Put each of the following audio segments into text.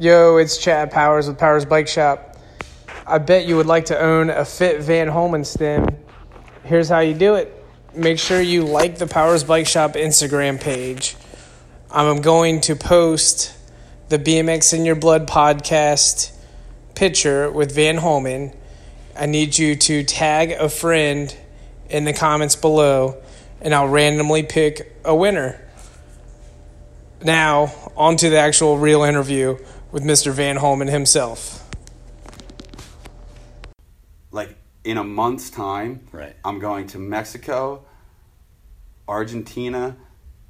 Yo, it's Chad Powers with Powers Bike Shop. I bet you would like to own a fit Van Homan stem. Here's how you do it. Make sure you like the Powers Bike Shop Instagram page. I'm going to post the BMX in Your Blood podcast picture with Van Homan. I need you to tag a friend in the comments below, and I'll randomly pick a winner. Now, on to the actual real interview with Mr. Van Homan himself. like in a month's time, Right. I'm going to Mexico, Argentina,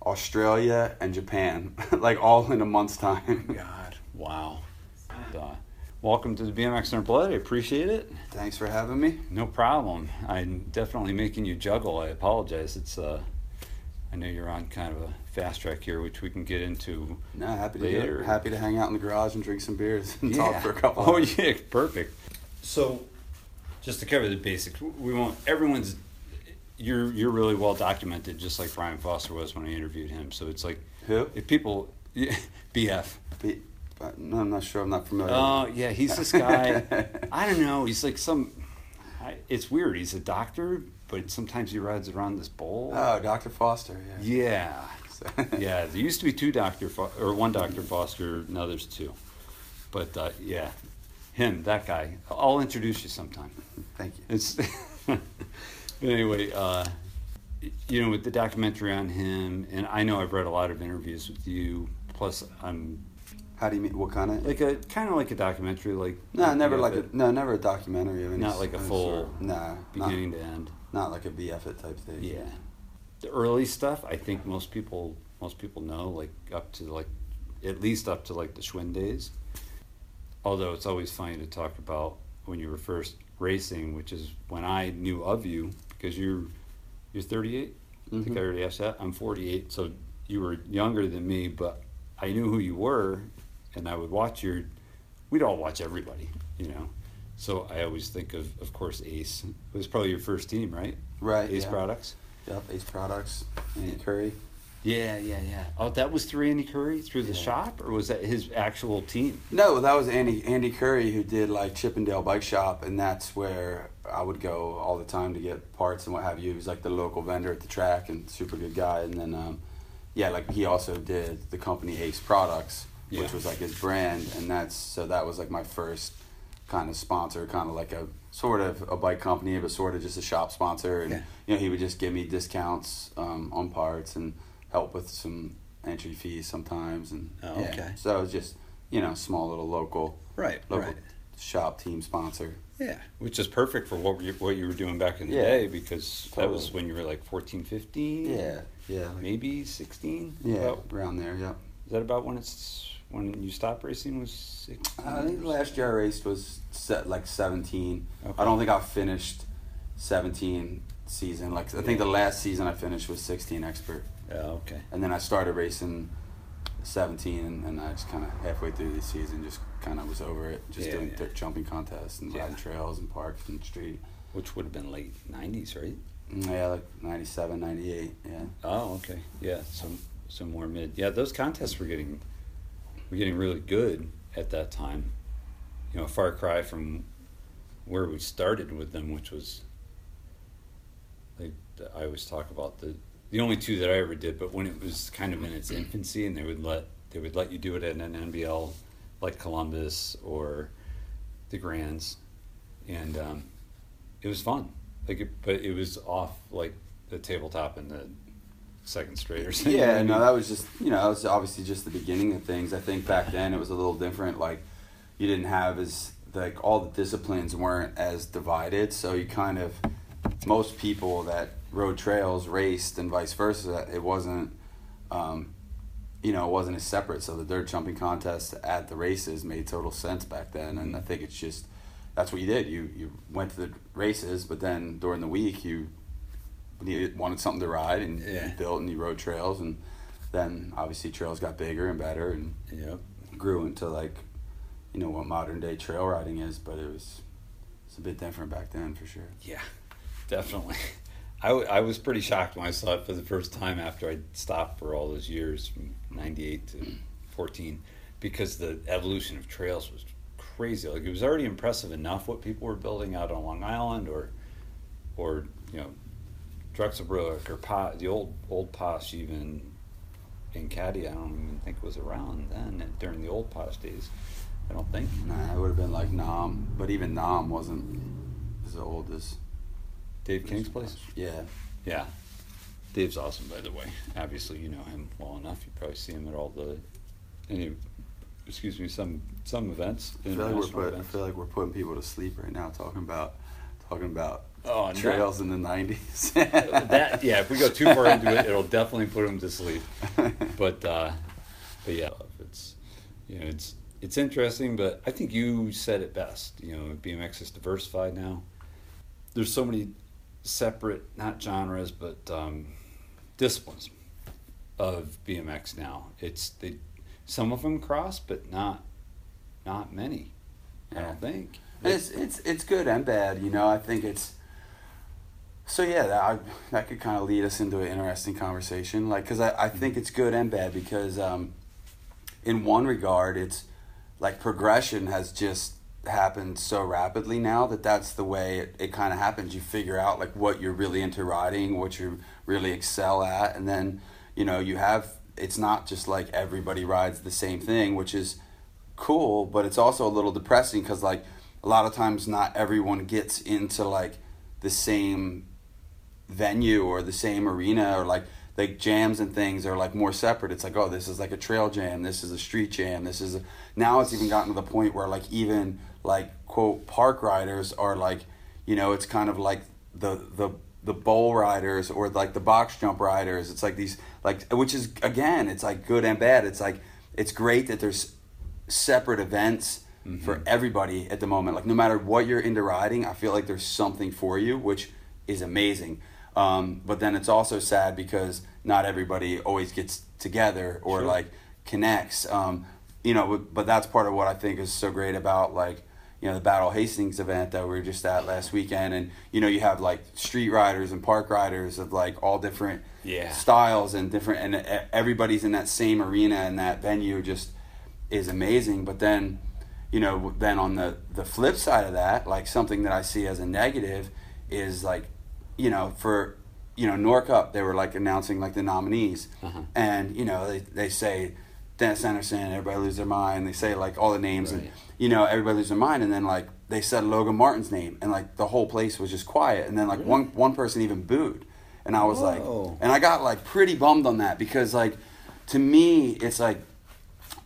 Australia, and Japan, like all in a month's time. God, wow. Uh, welcome to the BMX in Our Blood. I appreciate it. Thanks for having me. No problem. I'm definitely making you juggle. I apologize. It's uh, I know you're on kind of a fast track here, which we can get into. No, happy to Later. happy to hang out in the garage and drink some beers and talk for a couple. Oh hours. yeah, perfect. So, just to cover the basics, we won't. Everyone's. You're you're really well documented, just like Brian Foster was when I interviewed him. So it's like Who? if people, BF. Be- but no, I'm not sure. I'm not familiar. Oh yeah, he's this guy. I don't know. He's like some. It's weird. He's a doctor, but sometimes he rides around this bowl. oh, Dr. Foster. Yeah. yeah, So- yeah. There used to be two Doctor Fo- or one Doctor Foster. Now there's two. But uh, yeah, him, that guy. I'll introduce you sometime. Thank you. It's. but anyway, uh, you know, with the documentary on him, and I know I've read a lot of interviews with you. Plus, I'm How do you mean? What kind of? like a kind of like a documentary, like no, never like a no, never a documentary of any Not like a full. Nah, beginning not, to end. Not like a BF it type thing. Yeah, the early stuff. I think most people most people know, like up to like at least up to like the Schwinn days. Although it's always funny to talk about when you were first racing, which is when I knew of you because you're you're 38. I think. I mm-hmm. already asked that. I'm 48, so you were younger than me, but I knew who you were, and I would watch your. We'd all watch everybody, you know. So I always think of, of course, Ace. It was probably your first team, right? Right. Ace yeah. Products. Yep. Ace Products. Andy Curry. Yeah, yeah, yeah. Oh, that was through Andy Curry through the Yeah. shop, or was that his actual team? No, that was Andy Andy Curry who did like Chippendale Bike Shop, and that's where I would go all the time to get parts and what have you. He was like the local vendor at the track and super good guy. And then, um, yeah, like he also did the company Ace Products, Yeah. which was like his brand, and that's so that was like my first kind of sponsor, kind of like a sort of a bike company, but sort of just a shop sponsor. And Yeah. you know, he would just give me discounts um, on parts and help with some entry fees sometimes. And Oh, yeah. okay. so it was just you know small little local Right, local shop team sponsor. Yeah, which is perfect for what you, what you were doing back in the Yeah. day because that was when you were like 14, 15? Yeah, yeah, Maybe 16? yeah, About- around there. Yeah. is that about when it's when you stopped racing was 16? I think the last year I raced was set like seventeen. Okay. I don't think I finished seventeen season. Like I think the last season I finished was sixteen expert, Yeah, okay. and then I started racing seventeen, and, and I just kind of halfway through the season just kind of was over it, just Yeah, doing yeah. jumping contests and riding trails and parks and street. Which would have been late 90s, right? Mm, Yeah, like 97, 98, Yeah. Oh, okay. Yeah, some some more mid. Yeah, those contests were getting were getting really good at that time. You know, a far cry from where we started with them, which was like I always talk about the the only two that I ever did, but when it was kind of in its infancy, and they would let they would let you do it at an NBL like Columbus or the Grands, and um, it was fun. Like, it, but it was off like the tabletop and the second straight or something. Yeah, no, that was just you know, that was obviously just the beginning of things. I think back then it was a little different. Like you didn't have as like all the disciplines weren't as divided, so you kind of most people that rode trails raced and vice versa. It wasn't, um, you know, it wasn't as separate. So the dirt jumping contest at the races made total sense back then, and I think it's just that's what you did. You you went to the races, but then during the week you needed wanted something to ride and Yeah. built and you rode trails and then obviously trails got bigger and better and Yep. grew into like you know what modern day trail riding is but it was it's a bit different back then for sure Yeah, definitely. I, w- I was pretty shocked when I saw it for the first time after I stopped for all those years from 98 to 14 because the evolution of trails was crazy. Like it was already impressive enough what people were building out on Long Island or or you know Drexelbrook or Pa, the old old Posh even in Caddy. I don't even think was around then during the old Posh days. I don't think. Nah, it would have been like Nam, but even Nam wasn't as old as Dave King's place. Yeah, Yeah. Dave's awesome, by the way. Obviously, you know him well enough. You probably see him at all the any, excuse me, some some events. I feel like we're put, I feel like we're putting people to sleep right now talking about talking about Oh, trails in the nineties. that yeah, if we go too far into it, it'll definitely put him to sleep. But uh, but yeah, it's you know it's it's interesting. But I think you said it best. You know, BMX is diversified now. There's so many separate, not genres, but um, disciplines of BMX now. It's they some of them cross, but not not many. I don't think. It's it's it's good and bad, you know. I think it's so yeah. That I, that could kind of lead us into an interesting conversation, like because I, I think it's good and bad because um, in one regard, it's like progression has just happened so rapidly now that that's the way it, it kind of happens. You figure out like what you're really into riding, what you really excel at, and then you know you have. It's not just like everybody rides the same thing, which is cool, but it's also a little depressing because like a lot of times not everyone gets into like the same venue or the same arena or like like jams and things are like more separate. It's like oh this is like a trail jam, this is a street jam, this is a, now it's even gotten to the point where like even like quote park riders are like you know it's kind of like the the the bowl riders or like the box jump riders. It's like these like which is again it's like good and bad. It's like it's great that there's separate events mm-hmm. for everybody at the moment. Like no matter what you're into riding, I feel like there's something for you, which is amazing. Um, but then it's also sad because not everybody always gets together or Sure. like connects. Um, you know, but, but that's part of what I think is so great about like you know the Battle Hastings event that we were just at last weekend, and you know you have like street riders and park riders of like all different Yeah. styles and different, and everybody's in that same arena and that venue just is amazing. But then, you know, then on the the flip side of that, like something that I see as a negative is like, you know, for you know NORA Cup, they were like announcing like the nominees, Uh-huh. and you know they they say Dennis Anderson, everybody lose their mind. They say like all the names, and you know everybody lose their mind, and then like they said Logan Martin's name, and like the whole place was just quiet, and then like one one person even booed, and I was Whoa. like, and I got like pretty bummed on that because like to me it's like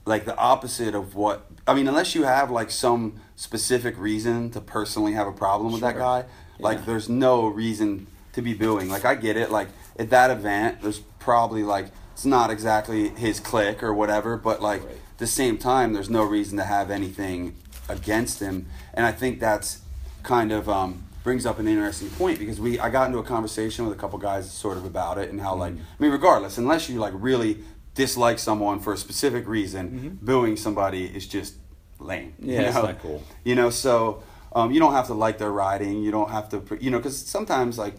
like the opposite of what I mean unless you have like some specific reason to personally have a problem with that guy like Yeah. there's no reason to be booing like I get it like at that event there's probably like it's not exactly his clique or whatever but like Right. at the same time there's no reason to have anything against him and I think that's kind of um, brings up an interesting point because we I got into a conversation with a couple guys sort of about it and how like Mm-hmm. I mean regardless unless you like really dislike someone for a specific reason booing somebody is just lame Mm-hmm. Yeah, you it's not cool. you know so um, you don't have to like their riding you don't have to you know because sometimes like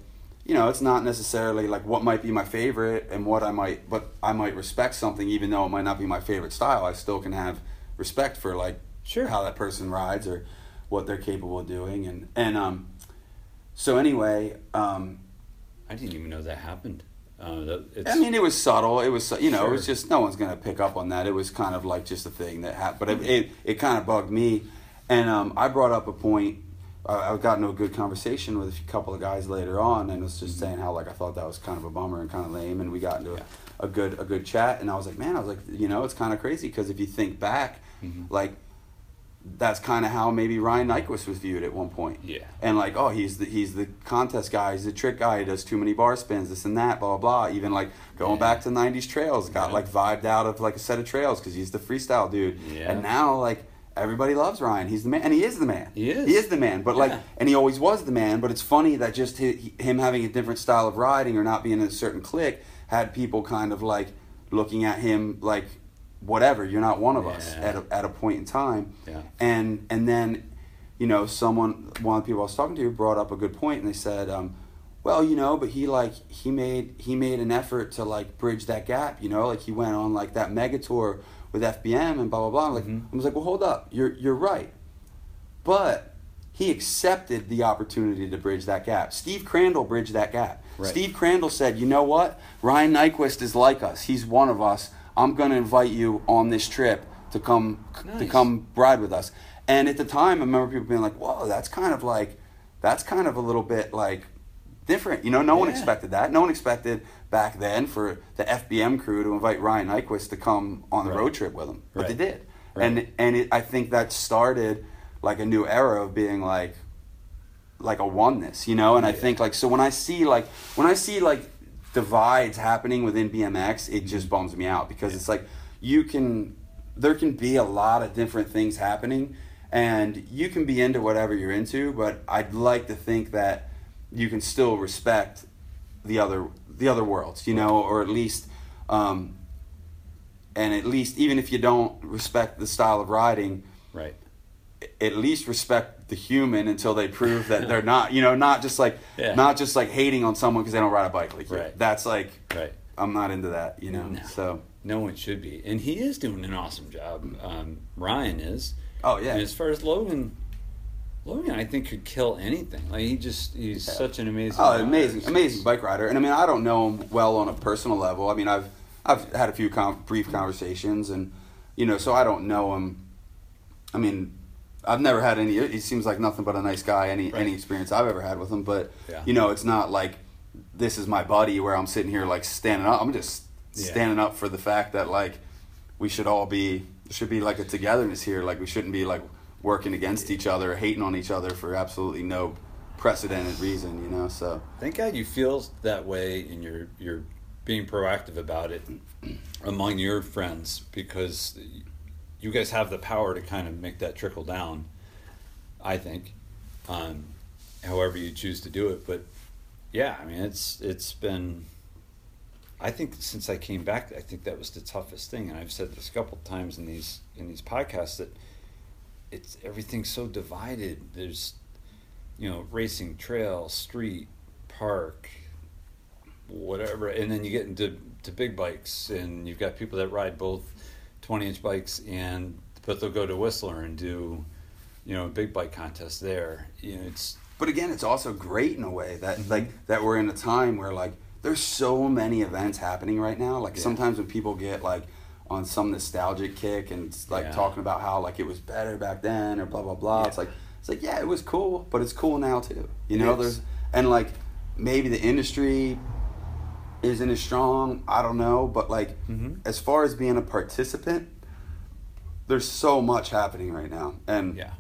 you know it's not necessarily like what might be my favorite and what I might but I might respect something even though it might not be my favorite style I still can have respect for like Sure. how that person rides or what they're capable of doing and and um so anyway um I didn't even know that happened. Uh, it's, I mean, it was subtle. It was, you know, it was just no one's gonna pick up on that. It was kind of like just a thing that happened, but it it, it kind of bugged me, and um, I brought up a point. I I got into a good conversation with a couple of guys later on, and was just saying how like I thought that was kind of a bummer and kind of lame, and we got into Yeah. a, a good a good chat, and I was like, man, I was like, you know, it's kind of crazy because if you think back, Mhm. like that's kind of how maybe Ryan Nyquist was viewed at one point Yeah. and like oh he's the he's the contest guy he's the trick guy he does too many bar spins this and that blah blah blah even like going Yeah. back to 90s trails got Yeah. like vibed out of like a set of trails because he's the freestyle dude Yeah. and now like everybody loves ryan. He's the man and he is the man. He is. he is the man but like and he always was the man but it's funny that just hi him having a different style of riding or not being in a certain clique had people kind of like looking at him like whatever you're not one of us at a, at a point in time. Yeah. and and then you know someone one of the people I was talking to brought up a good point and they said um, well you know but he like he made he made an effort to like bridge that gap you know? Like he went on like that mega tour with FBM and blah blah blah. I'm like, Mhm. I was like, well, hold up, you're you're right, but he accepted the opportunity to bridge that gap. Steve Crandall bridged that gap. Right. Steve Crandall said, you know what, Ryan Nyquist is like us. He's one of us. I'm going to invite you on this trip to come to come ride with us. And at the time, I remember people being like, "Whoa, that's kind of like, that's kind of a little bit like different." You know, no one expected that. No one expected back then for the FBM crew to invite Ryan Nyquist to come on the Right. road trip with them, but Right. they did. Right. And and it, I think that started like a new era of being like, like a oneness, you know. And I think like so when I see like when I see like divides happening within BMX, it mm-hmm. just bums me out because it's like you can there can be a lot of different things happening and you can be into whatever you're into, but I'd like to think that you can still respect the other the other worlds, you know, or at least um and at least even if you don't respect the style of riding, Right. at least respect the human until they prove that they're not, you know, not just like Yeah. not just like hating on someone because they don't ride a bike like you. Right. That's like Right. I'm not into that, you know. No. So No one should be, and he is doing an awesome job. Um, Ryan is. oh yeah, And as far as Logan, Logan, I think could kill anything. Like he just he's Yeah. such an amazing. Oh, rider. amazing, amazing bike rider. And I mean, I don't know him well on a personal level. I mean, I've I've had a few com- brief conversations, and you know, so I don't know him. I mean, I've never had any. He seems like nothing but a nice guy. Any Right. any experience I've ever had with him, but Yeah. you know, it's not like this is my buddy where I'm sitting here like standing up. I'm just Yeah. standing up for the fact that like we should all be should be like a togetherness here. Like we shouldn't be like working against each other, hating on each other for absolutely no precedented reason. You know, so. Thank God you feel that way, and you're you're being proactive about it among your friends because you guys have the power to kind of make that trickle down. I think, um, however you choose to do it, but yeah, I mean it's it's been. I think since I came back, I think that was the toughest thing, and I've said this a couple times in these in these podcasts that it's everything's so divided. There's, you know, racing, trail, street, park, whatever, and then you get into to big bikes, and you've got people that ride both twenty inch bikes, and but they'll go to Whistler and do, you know, a big bike contest there. You know, it's but again it's also great in a way that Mhm. like that we're in a time where like there's so many events happening right now like Yeah. sometimes when people get like on some nostalgic kick and like Yeah. talking about how like it was better back then or blah blah blah Yeah. it's like it's like yeah it was cool but it's cool now too you know It is. there's and like maybe the industry isn't as strong i don't know but like Mhm. as far as being a participant there's so much happening right now and yeah,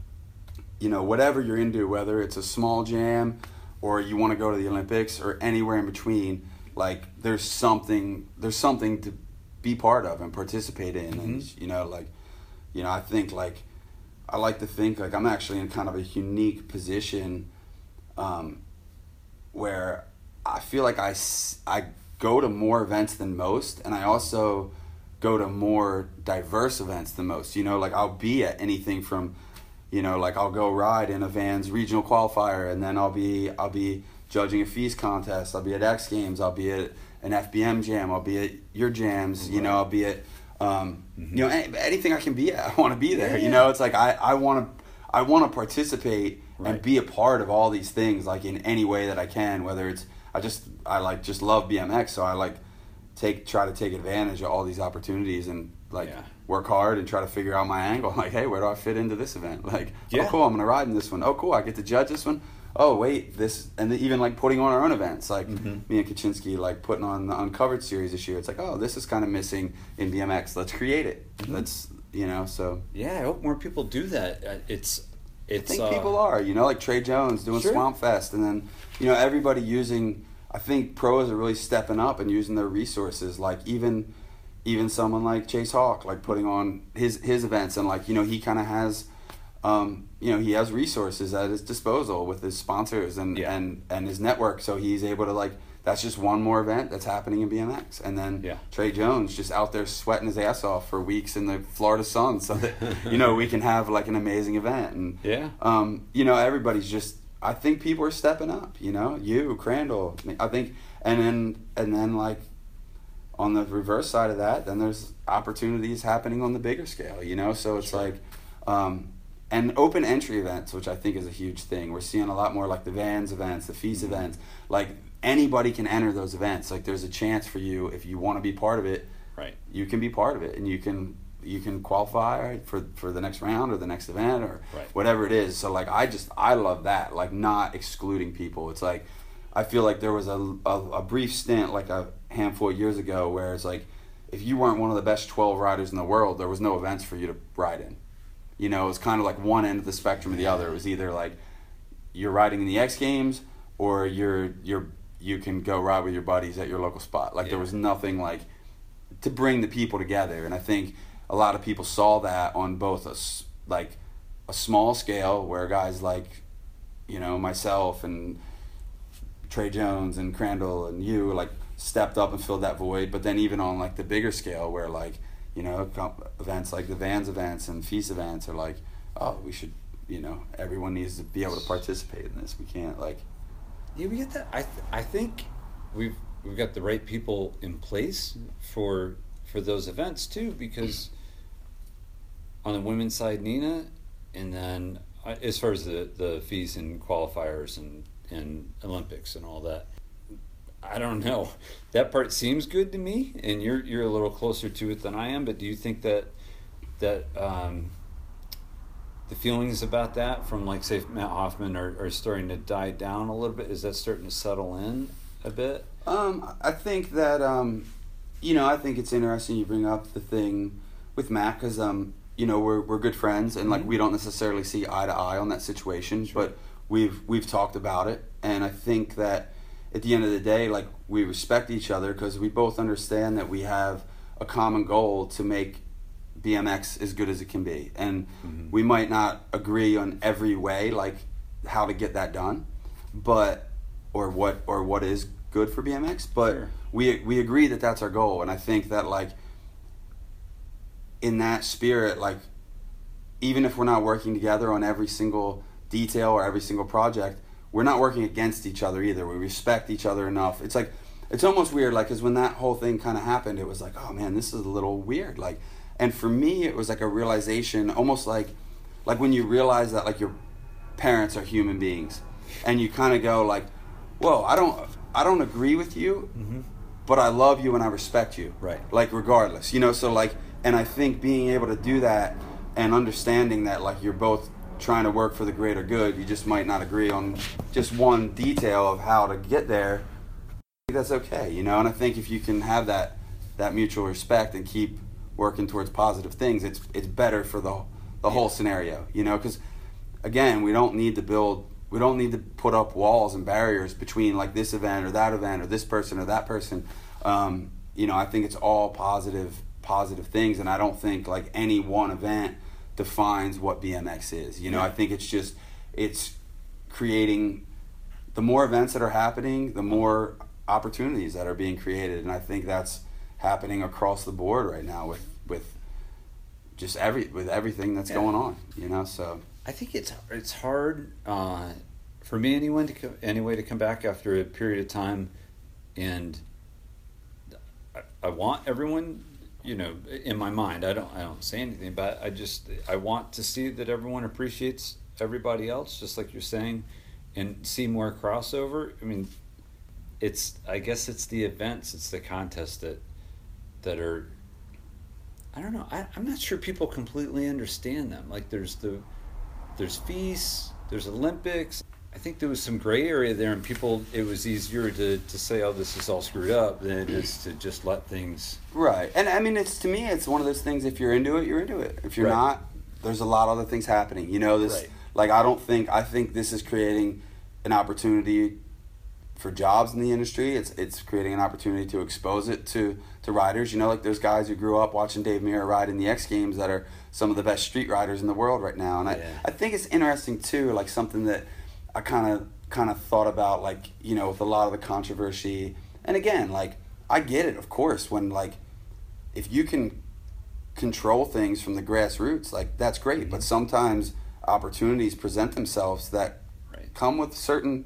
you know, whatever you're into, whether it's a small jam or you want to go to the Olympics or anywhere in between, like there's something there's something to be part of and participate in, and Mhm. you know, like you know, I think like I like to think like I'm actually in kind of a unique position um, where I feel like I I go to more events than most, and I also go to more diverse events than most. You know, like I'll be at anything from, you know, like I'll go ride in a Vans regional qualifier, and then I'll be I'll be judging a feast contest. I'll be at X Games. I'll be at an FBM jam. I'll be at your jams. You know, I'll be at um, you know any, anything I can be at. I want to be there. Yeah, You know, it's like I I want to I want to participate and be a part of all these things like in any way that I can. Whether it's I just I like just love BMX, so I like take try to take advantage of all these opportunities and like Yeah. work hard and try to figure out my angle. Like, hey, where do I fit into this event? Like, Yeah. oh, cool, I'm gonna ride in this one. Oh, cool, I get to judge this one. Oh, wait, this and then even like putting on our own events, like Mhm. me and Kachinsky, like putting on the Uncovered series this year. It's like, oh, this is kind of missing in BMX. Let's create it. Mhm. Let's you know. So yeah. I hope more people do that. Uh, It's I think uh, people are, you know, like Trey Jones doing Sure. Swamp Fest, and then you know everybody using. I think pros are really stepping up and using their resources. Like even, even someone like Chase Hawk, like putting on his his events, and like you know he kind of has, um, you know, he has resources at his disposal with his sponsors and Yeah. and and his network, so he's able to like. That's just one more event that's happening in BMX, and then Yeah. Trey Jones just out there sweating his ass off for weeks in the Florida sun, so that you know we can have like an amazing event. And Yeah. um, you know, everybody's just. I think people are stepping up. You know, you, Crandall. I think, and then and then like on the reverse side of that, then there's opportunities happening on the bigger scale. You know, so it's Sure. like. Um, and open entry events, which I think is a huge thing. We're seeing a lot more like the Vans events, the Feast Mm-hmm. events. Like anybody can enter those events. Like there's a chance for you if you want to be part of it Right. you can be part of it and you can you can qualify for for the next round or the next event or Right. whatever it is so like i just i love that like not excluding people it's like i feel like there was a, a, a brief stint like a handful of years ago where it's like if you weren't one of the best 12 riders in the world there was no events for you to ride in you know it was kind of like one end of the spectrum or the other it was either like you're riding in the x games or you're you're you can go ride with your buddies at your local spot like there was nothing like to bring the people together. And I think a lot of people saw that on both us like a small scale where guys like you know myself and Trey Jones and Crandall and you like stepped up and filled that void. But then even on like the bigger scale where like you know events like the Vans events and Feast events are like oh we should you know everyone needs to be able to participate in this. We can't like Yeah, we get that. I th- I think we've we've got the right people in place for for those events too, because on the women's side, Nina, and then uh, as far as the the fees and qualifiers and and Olympics and all that. I don't know. That part seems good to me, and you're you're a little closer to it than I am. But do you think that that um, the feelings about that from like say Matt Hoffman are, are starting to die down a little bit? Is that starting to settle in a bit? Um, I think that um, you know, I think it's interesting you bring up the thing with Matt because um, you know, we're we're good friends and like Mhm. we don't necessarily see eye to eye on that situation, but we've we've talked about it, and I think that at the end of the day, like we respect each other because we both understand that we have a common goal to make BMX as good as it can be, and Mhm. we might not agree on every way, like how to get that done, but or what or what is good for BMX, but Sure. we we agree that that's our goal, and I think that like in that spirit, like even if we're not working together on every single detail or every single project, we're not working against each other either. We respect each other enough. It's like it's almost weird, like, because when that whole thing kind of happened, it was like, oh man, this is a little weird. Like, and for me, it was like a realization, almost like, like when you realize that like your parents are human beings, and you kind of go like, whoa, I don't, I don't agree with you, Mm-hmm. but I love you and I respect you. Right. Like regardless, you know. So like, and I think being able to do that and understanding that like you're both trying to work for the greater good, you just might not agree on just one detail of how to get there. That's okay, you know. And I think if you can have that that mutual respect and keep working towards positive things, it's it's better for the the whole scenario, you know. Because again, we don't need to build we don't need to put up walls and barriers between like this event or that event or this person or that person um, you know i think it's all positive positive things and i don't think like any one event defines what bmx is. You know i think it's just it's creating the more events that are happening the more opportunities that are being created. And i think that's happening across the board right now with with just every with everything that's Yeah. going on you know so. I think it's it's hard uh, for me anyone to co- anyway to come back after a period of time, and I, I want everyone, you know, in my mind. I don't I don't say anything, but I just I want to see that everyone appreciates everybody else, just like you're saying, and see more crossover. I mean, it's I guess it's the events, it's the contests that that are. I don't know. I, I'm not sure people completely understand them. Like there's the there's feasts, there's Olympics. I think there was some gray area there, and people, it was easier to, to say, oh, this is all screwed up than it is to just let things. Right. And I mean, it's to me, it's one of those things. If you're into it, you're into it. If you're Right. not, there's a lot of other things happening. You know, this Right. like I don't think I think this is creating an opportunity for jobs in the industry. It's it's creating an opportunity to expose it to to riders. You know, like there's guys who grew up watching Dave Mirra ride in the X Games that are some of the best street riders in the world right now. And Yeah. I I think it's interesting too, like something that I kind of kind of thought about, like you know, with a lot of the controversy. And again, like I get it, of course, when like if you can control things from the grassroots, like that's great. But mm-hmm. sometimes opportunities present themselves that Right. come with certain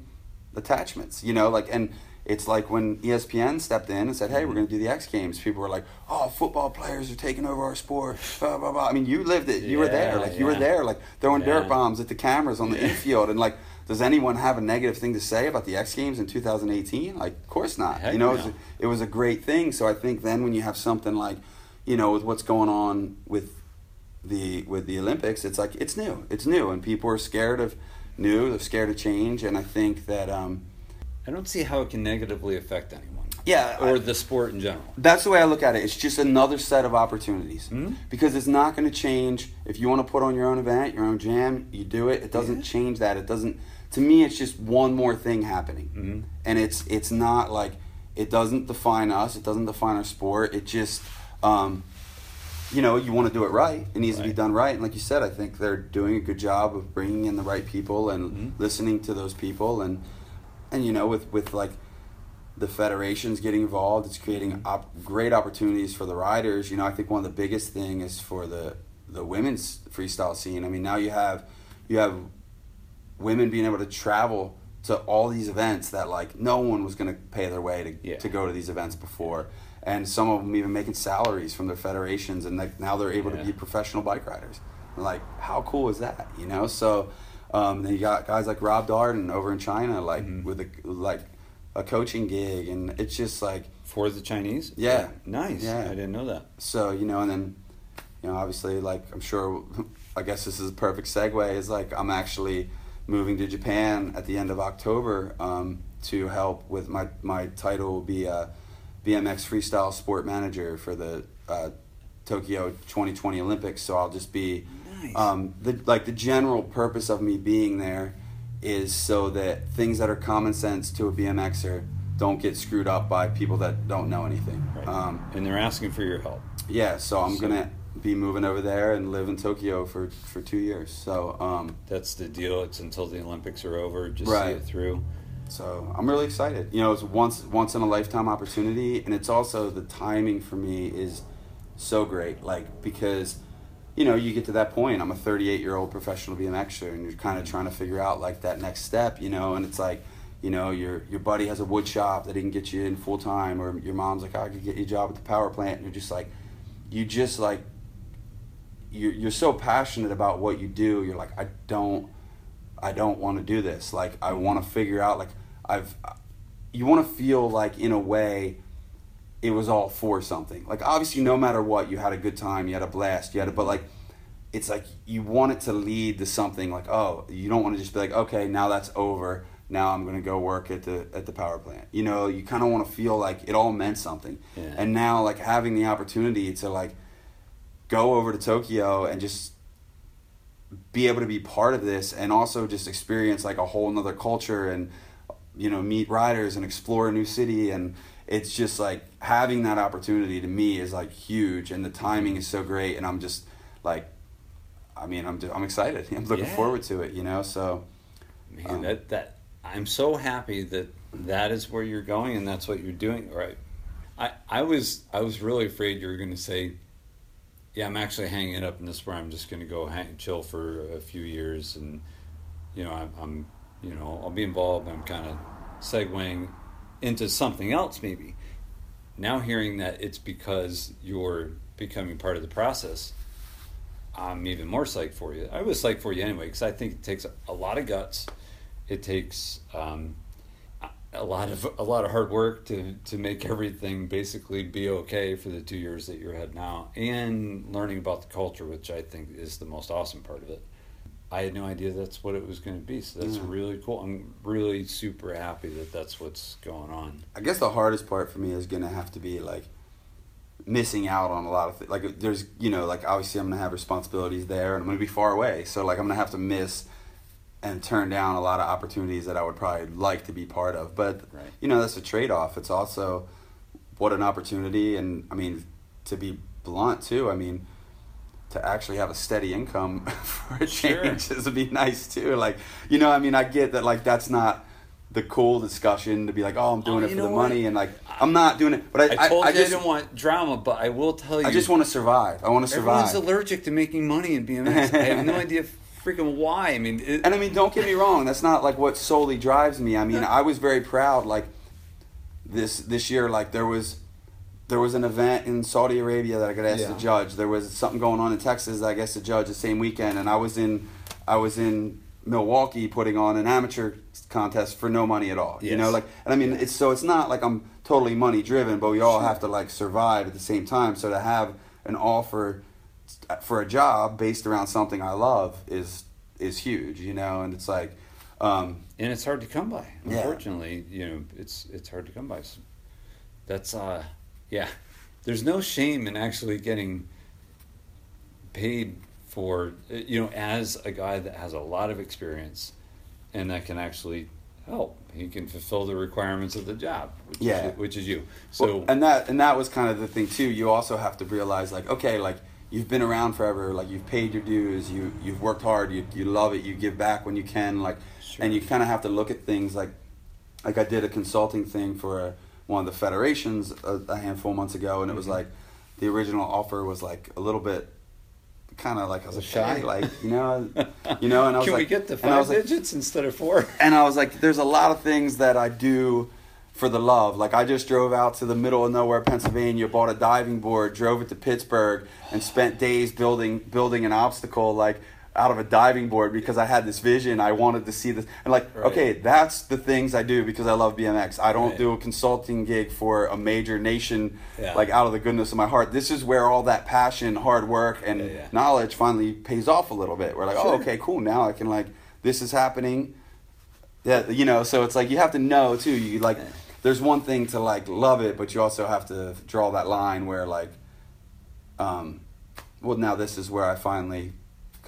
attachments, you know, like and It's like when ESPN stepped in and said, "Hey, we're mm-hmm. going to do the X Games." People were like, "Oh, football players are taking over our sport." Blah blah blah. I mean, you lived it. You were there. Like you were there. Like throwing Yeah. dirt bombs at the cameras on the infield, and like, does anyone have a negative thing to say about the X Games in 2018? Like, of course not. Heck you know, it, was a, it was a great thing. So I think then when you have something like, you know, with what's going on with the with the Olympics, it's like it's new. It's new, and people are scared of new. They're scared of change, and I think that um, I don't see how it can negatively affect anyone. Yeah, Or I- the sport in general. that's the way I look at it. It's just another set of opportunities Mhm. because it's not going to change. If you want to put on your own event, your own jam, you do it. It doesn't Yeah. change that. It doesn't. To me, it's just one more thing happening, Mhm. and it's it's not like it doesn't define us. It doesn't define our sport. It just. Um, you know, you want to do it right. It needs to be done right. And like you said, I think they're doing a good job of bringing in the right people and Mhm. listening to those people. And and you know, with with like the federations getting involved, it's creating op- great opportunities for the riders. You know, I think one of the biggest thing is for the the women's freestyle scene. I mean, now you have you have women being able to travel to all these events that like no one was going to pay their way to, Yeah. to go to these events before and some of them even making salaries from their federations and like now they're able Yeah. to be professional bike riders like how cool is that you know so um, then you got guys like rob darden over in china like Mhm. with a like a coaching gig and it's just like For the Chinese? Yeah. Nice. Yeah. I didn't know that. so you know and then you know obviously like i'm sure i guess this is a perfect segue is like i'm actually moving to japan at the end of october um, to help with my my title will be a bmx freestyle sport manager for the uh, tokyo 2020 olympics so i'll just be Nice. um, the like the general purpose of me being there is so that things that are common sense to a bmxer don't get screwed up by people that don't know anything Right. um, and they're asking for your help. yeah, so I'm So- gonna be moving over there and live in Tokyo for for two years. So um, That's the deal. It's until the Olympics are over. Just Right. see it through. so I'm really excited. You know, it's once once in a lifetime opportunity, and it's also the timing for me is so great. Like because you know you get to that point. I'm a 38 year old professional BMXer, and you're kind of trying to figure out like that next step. You know, and it's like. You know, your your buddy has a wood shop that he can get you in full time, or your mom's like, "Oh, I could get you a job at the power plant, and you're just like, you just like you're, you're so passionate about what you do you're like i don't i don't want to do this like i want to figure out like i've you want to feel like in a way it was all for something. Like obviously no matter what you had a good time you had a blast you had a but like it's like you want it to lead to something like oh you don't want to just be like okay now that's over. Now i'm going to go work at the at the power plant. You know you kind of want to feel like it all meant something. Yeah. and now like having the opportunity to like go over to Tokyo and just be able to be part of this and also just experience like a whole nother culture and you know meet riders and explore a new city and it's just like having that opportunity to me is like huge and the timing is so great and I'm just like I mean I'm I'm excited I'm looking Yeah. forward to it you know so Man, Um, that that I'm so happy that that is where you're going and that's what you're doing. Right. I I was I was really afraid you were going to say, yeah, I'm actually hanging it up in this where I'm just going to go hang, chill for a few years and you know I'm, I'm you know I'll be involved. I'm kind of segueing into something else maybe. Now hearing that it's because you're becoming part of the process. I'm even more psyched for you. I was psyched for you anyway because I think it takes a lot of guts. It takes um, a- lot of a lot of hard work to to make everything basically be okay for the two years that you're at now, and learning about the culture, which I think is the most awesome part of it. I had no idea that's what it was going to be, so that's Yeah. really cool. I'm really super happy that that's what's going on. I guess the hardest part for me is gonna have to be like missing out on a lot of things. Like there's you know like obviously I'm gonna have responsibilities there and I'm gonna be far away, so like I'm gonna have to miss and turn down a lot of opportunities that I would probably like to be part of. But Right. you know that's a trade off. It's also what an opportunity, and I mean to be blunt too. I mean. To actually have a steady income for a Sure. change is would be nice too. Like, you know, I mean, I get that. Like, that's not the cool discussion to be like, oh, I'm doing Oh, it for the what? money, and like, I'm not doing it. But I, I told I, you just, I didn't want drama, but I will tell you. I just want to survive. I want to survive. Everyone's survive. allergic to making money in BMX. I have no idea freaking why. I mean, it, and I mean, don't get me wrong. That's not like what solely drives me. I mean, I was very proud. Like, this this year like there was there was an event in Saudi Arabia that I got asked Yeah. to judge. There was something going on in Texas that I guess to judge the same weekend, and I was in I was in Milwaukee putting on an amateur contest for no money at all. You know, like and I mean it's so it's not like I'm totally money driven, but we all have to like survive at the same time. So to have an offer for a job based around something I love is is huge. You know, and it's like. Um, and it's hard to come by. Yeah. Unfortunately, you know, it's it's hard to come by. So that's uh, yeah. There's no shame in actually getting paid for you know as a guy that has a lot of experience and that can actually help. He can fulfill the requirements of the job, which Yeah. is, which is you. So Well, and that and that was kind of the thing too. You also have to realize like okay, like you've been around forever, like you've paid your dues, you you've worked hard, you you love it, you give back when you can, like Sure. and you kind of have to look at things like like I did a consulting thing for uh one of the federations a, a handful of months ago, and it was Mhm. like the original offer was like a little bit kind of like I was like Shy. hey, like you know you know and I was can like we get the and five like, digits instead of four? and I was like, there's a lot of things that I do for the love. Like I just drove out to the middle of nowhere, Pennsylvania, bought a diving board, drove it to Pittsburgh, and spent days building building an obstacle like out of a diving board because I had this vision. I wanted to see this, and like, Right. okay, that's the things I do because I love BMX. I don't Right. do a consulting gig for a major nation, Yeah. like out of the goodness of my heart. This is where all that passion, hard work, and Yeah, yeah. knowledge finally pays off a little bit. We're like, oh, okay, cool. Now I can like, this is happening. Yeah, you know, so it's like you have to know too. You like, there's one thing to like love it, but you also have to draw that line where like, um, well, now this is where I finally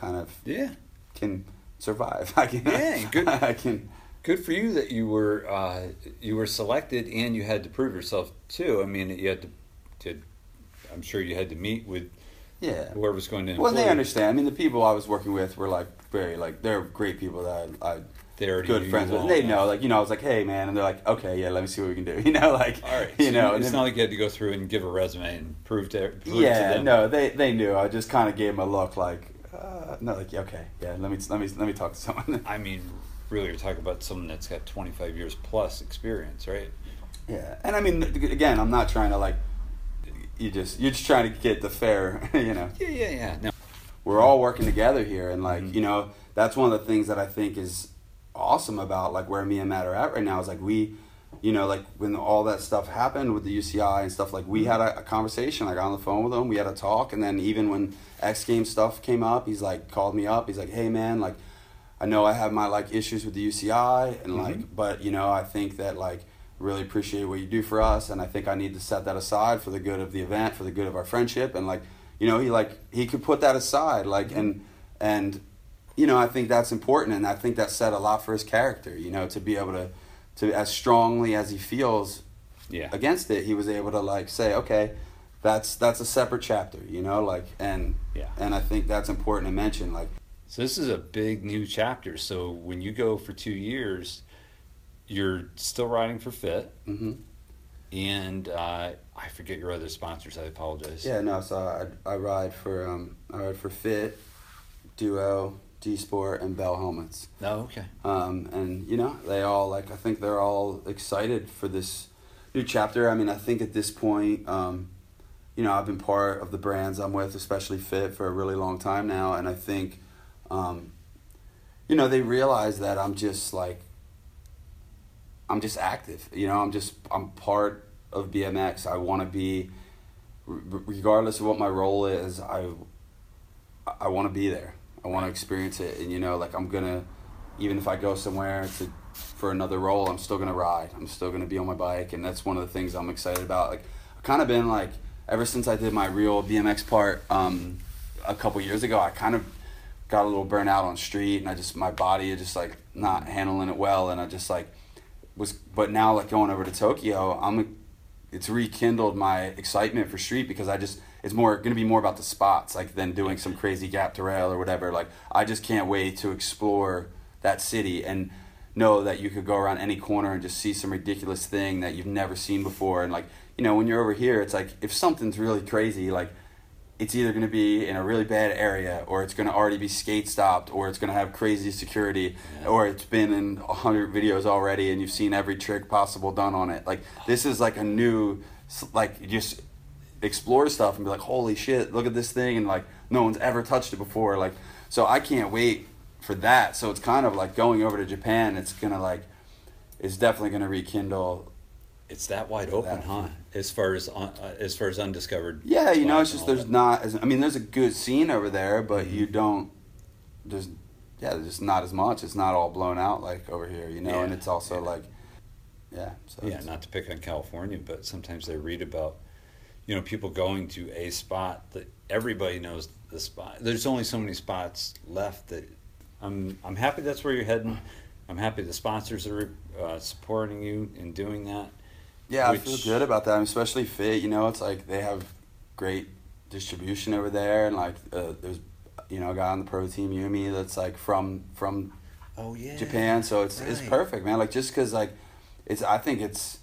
kind of Yeah. can survive. I can. Yeah, good. I can. Good for you that you were uh, you were selected and you had to prove yourself too. I mean, you had to, to I'm sure you had to meet with Yeah. whoever was going to. Well, they you. understand. I mean, the people I was working with were like very like they're great people that I, I they're good friends with. They know, like you know, I was like, hey man, and they're like, okay, yeah, let me see what we can do. You know, like All right, you so know, it's then- not like you had to go through and give a resume and prove to prove to yeah, them. no, they they knew. I just kind of gave them a look, like, uh, no, like, okay, yeah, let me let me let me talk to someone. I mean, really, you're talking about someone that's got 25 years plus experience, right? yeah, and I mean, again, I'm not trying to like, you just you're just trying to get the fair, you know. Yeah, yeah, yeah. No, we're all working together here and like Mhm. you know that's one of the things that i think is awesome about like where me and matt are at right now is like we you know like when all that stuff happened with the uci and stuff like we had a, a conversation like on the phone with him we had a talk and then even when x games stuff came up he's like called me up he's like hey man like i know i have my like issues with the uci and like Mhm. but you know i think that like really appreciate what you do for us and i think i need to set that aside for the good of the event for the good of our friendship and like you know he like he could put that aside like and and you know i think that's important and i think that said a lot for his character you know to be able to to as strongly as he feels yeah. against it he was able to like say okay that's that's a separate chapter you know like and Yeah. and i think that's important to mention like So this is a big new chapter. So when you go for two years, you're still riding for Fit, hmm and uh, I forget your other sponsors. I apologize. yeah no so i i ride for um i ride for fit duo G Sport and bell helmets Oh, okay. um, and you know they all like I think they're all excited for this new chapter. I mean, I think at this point, um, you know, I've been part of the brands I'm with, especially Fit, for a really long time now, and I think, um, you know, they realize that I'm just like, I'm just active. You know, I'm just I'm part of BMX. I want to be, r- regardless of what my role is. I I want to be there. I want to experience it, and you know, like I'm gonna, even if I go somewhere to for another role, I'm still gonna ride. I'm still gonna be on my bike, and that's one of the things I'm excited about. Like I've kind of been like ever since I did my real BMX part um, a couple years ago. I kind of got a little burnt out on street, and I just my body is just like not handling it well, and I just like was. But now like going over to Tokyo, I'm it's rekindled my excitement for street because I just it's more going to be more about the spots like than doing some crazy gap to rail or whatever. Like I just can't wait to explore that city and know that you could go around any corner and just see some ridiculous thing that you've never seen before. And like you know when you're over here, it's like if something's really crazy, like it's either going to be in a really bad area or it's going to already be skate stopped or it's going to have crazy security Yeah. or it's been in a hundred videos already and you've seen every trick possible done on it like this is like a new like just explore stuff and be like holy shit look at this thing and like no one's ever touched it before like so i can't wait for that so it's kind of like going over to japan it's gonna like it's definitely gonna rekindle It's that wide open, That- huh? As far as un, uh, as far as undiscovered. Yeah, you know, it's just there's that. not as I mean, there's a good scene over there, but Mm-hmm. you don't. There's, yeah, there's just not as much. It's not all blown out like over here, you know, and it's also yeah. like, yeah, so Yeah, not to pick on California, but sometimes they read about, you know, people going to a spot that everybody knows the spot. There's only so many spots left that I'm I'm happy that's where you're heading. I'm happy the sponsors are uh, supporting you in doing that. Yeah, I feel good about that, especially Fit. You know, it's like they have great distribution over there, and like uh, there's, you know, a guy on the pro team, Yumi, that's like from from Oh yeah, Japan, so it's it's perfect, man. Like just because like it's I think it's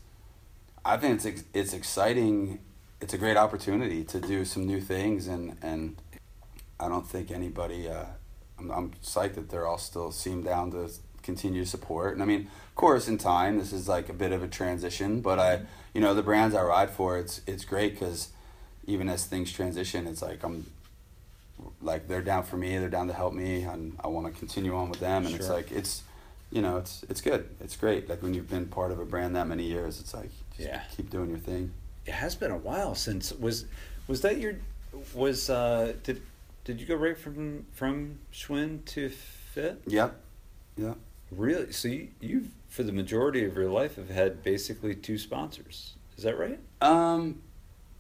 I think it's it's exciting. It's a great opportunity to do some new things, and and I don't think anybody. Uh, I'm I'm psyched that they're all still seem down to continue to support. And I mean, of course, in time, this is like a bit of a transition, but I, you know, the brands I ride for, it's it's great because even as things transition, it's like I'm like they're down for me, they're down to help me, and I want to continue on with them. And it's like it's, you know, it's it's good, it's great. Like when you've been part of a brand that many years, it's like just Yeah. keep doing your thing. It has been a while since was was that your was uh did did you go right from from Schwinn to Fit? Yeah, yeah. Really? So you you for the majority of your life have had basically two sponsors. Is that right? Um,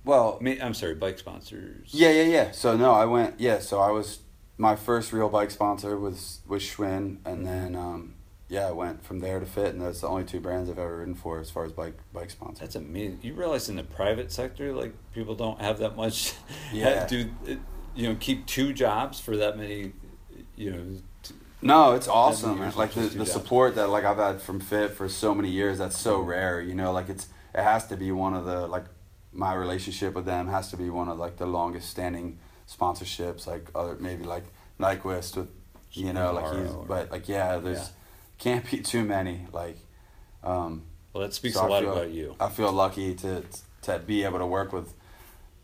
well, I mean, I'm sorry, bike sponsors. Yeah, yeah, yeah. So no, I went. Yeah, so I was my first real bike sponsor was was Schwinn, and then um, yeah, I went from there to Fit, and that's the only two brands I've ever ridden for as far as bike bike sponsors. That's amazing. You realize in the private sector, like people don't have that much. Yeah. do you know keep two jobs for that many? You know. t- No, it's awesome. years. Like the, the support that like I've had from Fit for so many years. That's so rare. You know, like it's it has to be one of the like my relationship with them has to be one of like the longest standing sponsorships. Like other maybe like Nyquist with you know like he's but like yeah, there's Yeah. Can't be too many like. Um, Well, that speaks So a lot feel- about you. I feel lucky to to be able to work with,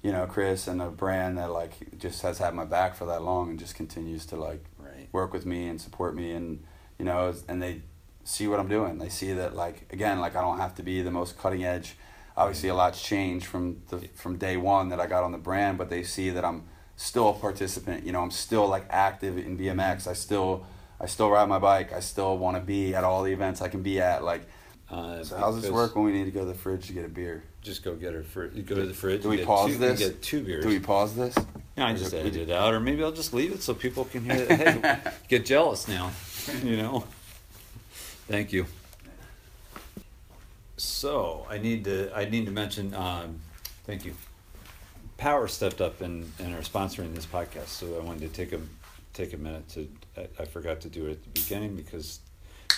you know, Chris and a brand that like just has had my back for that long and just continues to like Right. work with me and support me and you know and they see what I'm doing. They see that like again like I don't have to be the most cutting edge. Obviously, a lot's changed from the from day one that I got on the brand, but they see that I'm still a participant. You know, I'm still like active in BMX. I still I still ride my bike. I still want to be at all the events I can be at. Like, Uh, so how's this work when we need to go to the fridge to get a beer? Just go get her. Fr- go to the fridge. Do we get pause two, this? Get two beers. Do we pause this? Yeah, I Or is just it- edit it out, or maybe I'll just leave it so people can hear. It. Hey, get jealous now, you know. Thank you. So I need to I need to mention. Um, thank you. Power stepped up and, and are sponsoring this podcast, so I wanted to take a take a minute to. I, I forgot to do it at the beginning because,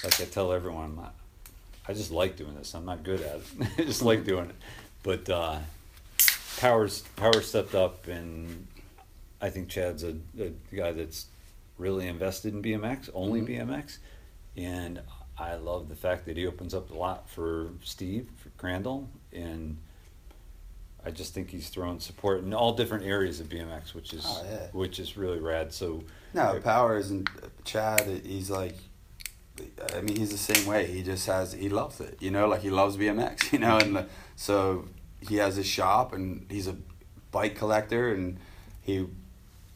like I tell everyone, not, I just like doing this. I'm not good at it. I just like doing it, but. Uh, Powers Power stepped up, and I think Chad's a, a guy that's really invested in BMX, only Mhm. BMX, and I love the fact that he opens up a lot for Steve for Crandall, and I just think he's throwing support in all different areas of BMX, which is Oh, yeah. which is really rad. So No, Power isn't Chad. He's like, I mean, he's the same way. He just has, he loves it. You know, like he loves BMX. You know, and the, so he has his shop, and he's a bike collector, and he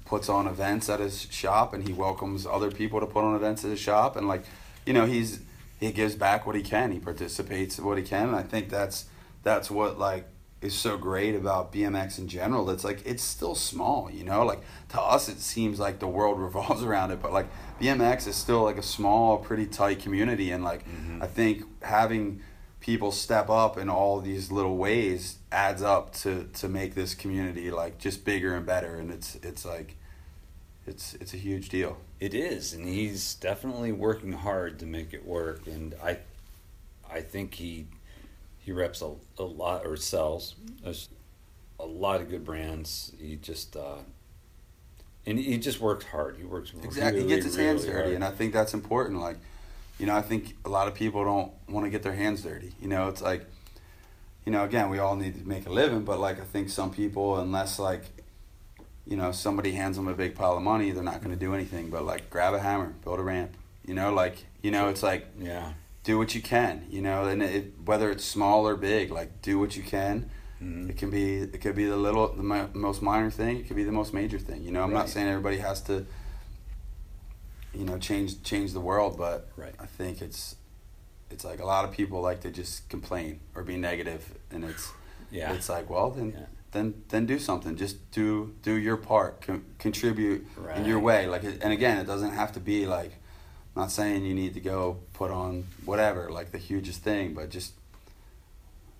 puts on events at his shop, and he welcomes other people to put on events at his shop, and like, you know, he's he gives back what he can. He participates what he can, and I think that's that's what like is so great about BMX in general. It's like it's still small, you know. Like to us, it seems like the world revolves around it, but like BMX is still like a small, pretty tight community, and like Mhm. I think having people step up in all these little ways adds up to to make this community like just bigger and better, and it's it's like it's it's a huge deal. It is, and he's definitely working hard to make it work. And I, I think he, he reps a, a lot or sells a lot of good brands. He just uh, and he just works hard. He works exactly. Really, he gets his hands dirty, hard. and I think that's important. Like, you know, I think a lot of people don't want to get their hands dirty. You know, it's like, you know, again, we all need to make a living, but like I think some people, unless like, you know, somebody hands them a big pile of money, they're not going to do anything. But like, grab a hammer, build a ramp. You know, like you know, it's like yeah. Do what you can. You know, and it, whether it's small or big, like do what you can. Mhm. It can be it could be the little the mi- most minor thing. It could be the most major thing. You know, I'm Right. not saying everybody has to. You know, change change the world, but Right. I think it's it's like a lot of people like to just complain or be negative, and it's Yeah. it's like well then Yeah. then then do something. Just do do your part. Con- contribute in your way. Like and again, it doesn't have to be like. I'm not saying you need to go put on whatever like the hugest thing, but just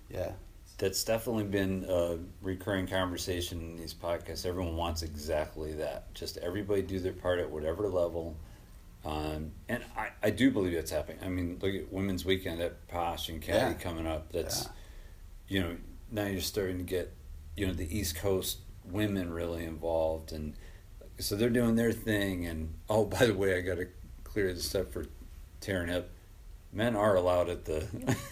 yeah. That's definitely been a recurring conversation in these podcasts. Everyone wants exactly that. Just everybody do their part at whatever level. Um, and I, I do believe that's happening. I mean, look at Women's Weekend at Posh and Caddy Yeah. coming up. That's, Yeah. you know, now you're starting to get, you know, the East Coast women really involved. And so they're doing their thing. And, oh, by the way, I got to clear this up for tearing up. Men are allowed at the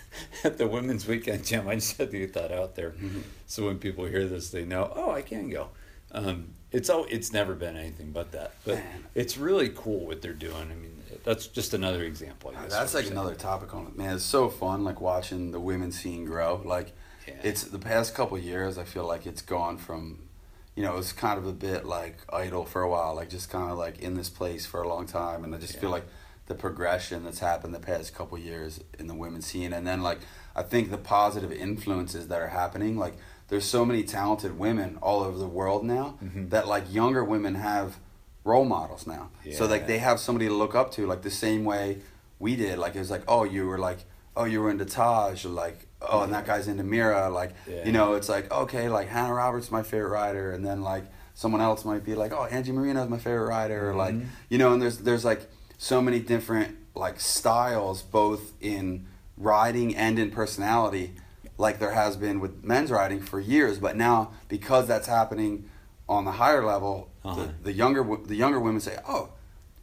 at the women's weekend gym. I just had to get that out there, Mhm. so when people hear this, they know. Oh, I can go. Um, it's all. It's never been anything but that. But Man. it's really cool what they're doing. I mean, that's just another example. I guess That's like another topic on it, man. It's so fun, like watching the women's scene grow. Like, saying. it's the past couple years. I feel like it's gone from, you know, it was kind of a bit like idle for a while, like just kind of like in this place for a long time, and I just feel like the progression that's happened the past couple years in the women's scene, and then like I think the positive influences that are happening, like there's so many talented women all over the world now Mhm. that like younger women have role models now. So like they have somebody to look up to, like the same way we did. Like it was like, oh, you were like, oh, you were into Taj, or like, oh, and that guy's into Mirra. Like, Yeah. you know, it's like, okay, like Hannah Roberts is my favorite rider, and then like someone else might be like, oh, Angie Marino is my favorite rider, or like, Mhm. you know, and there's there's like so many different like styles, both in riding and in personality, like there has been with men's riding for years. But now because that's happening on the higher level, Uh-huh. the, the younger the younger women say, oh,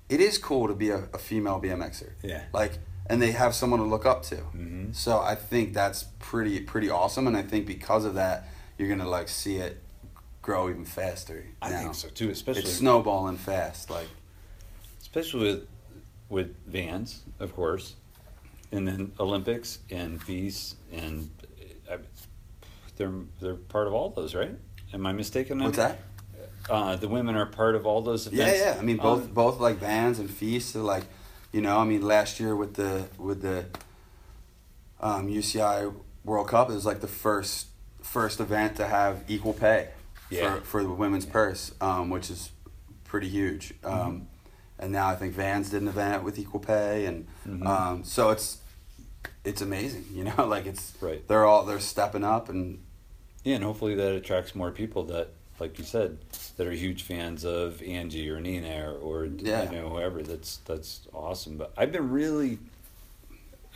it is cool to be a, a female BMXer. Yeah. Like, and they have someone to look up to. Mhm. So I think that's pretty pretty awesome, and I think because of that, you're gonna like see it grow even faster. I now. think so too, especially It's snowballing fast. Like, especially with with Vans, of course, and then Olympics and FISE and uh, they're they're part of all those, right? Am I mistaken? what's that? Uh, the women are part of all those events. yeah. yeah. I mean, both Um, both like Vans and FISE are like, you know, I mean, last year with the with the um, UCI World Cup, it was like the first first event to have equal pay Yeah. for for the women's purse, um, which is pretty huge. Mm-hmm. Um, and now I think Vans did an event with equal pay, and Mhm. um, so it's it's amazing. You know, like it's Right. they're all they're stepping up and Yeah, and hopefully that attracts more people that, like you said, that are huge fans of Angie or Nina or, or Yeah. you know whoever. That's that's awesome. But I've been really,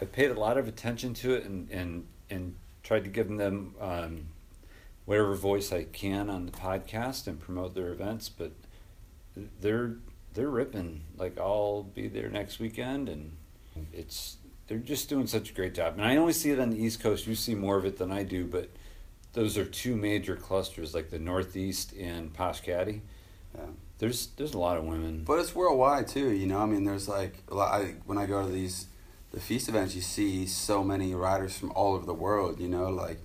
I paid a lot of attention to it and and and tried to give them um, whatever voice I can on the podcast and promote their events. But they're they're ripping. Like I'll be there next weekend, and it's they're just doing such a great job. And I only see it on the East Coast. You see more of it than I do, but those are two major clusters, like the Northeast and Posh Caddy. yeah. There's there's a lot of women. But it's worldwide too, you know. I mean, there's like a lot. I, when I go to these the FISE events, you see so many riders from all over the world. You know, like,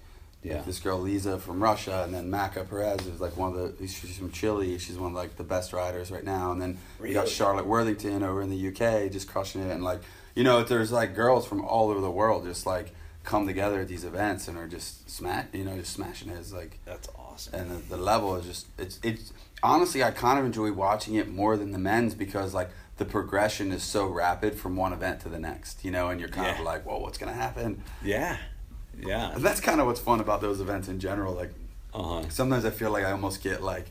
Yeah. like this girl Lisa from Russia, and then Maca Perez is like one of the. She's from Chile. She's one of like the best riders right now. And then we got Charlotte Worthington over in the UK, just crushing it. And like, you know, there's like girls from all over the world just like come together at these events and are just smash, you know, just smashing it. It's like That's awesome. and the, the level is just it's it's honestly I kind of enjoy watching it more than the men's because like the progression is so rapid from one event to the next, you know, and you're kind Yeah. of like, well, what's gonna happen? Yeah, yeah. And that's kind of what's fun about those events in general. Like Uh huh. sometimes I feel like I almost get like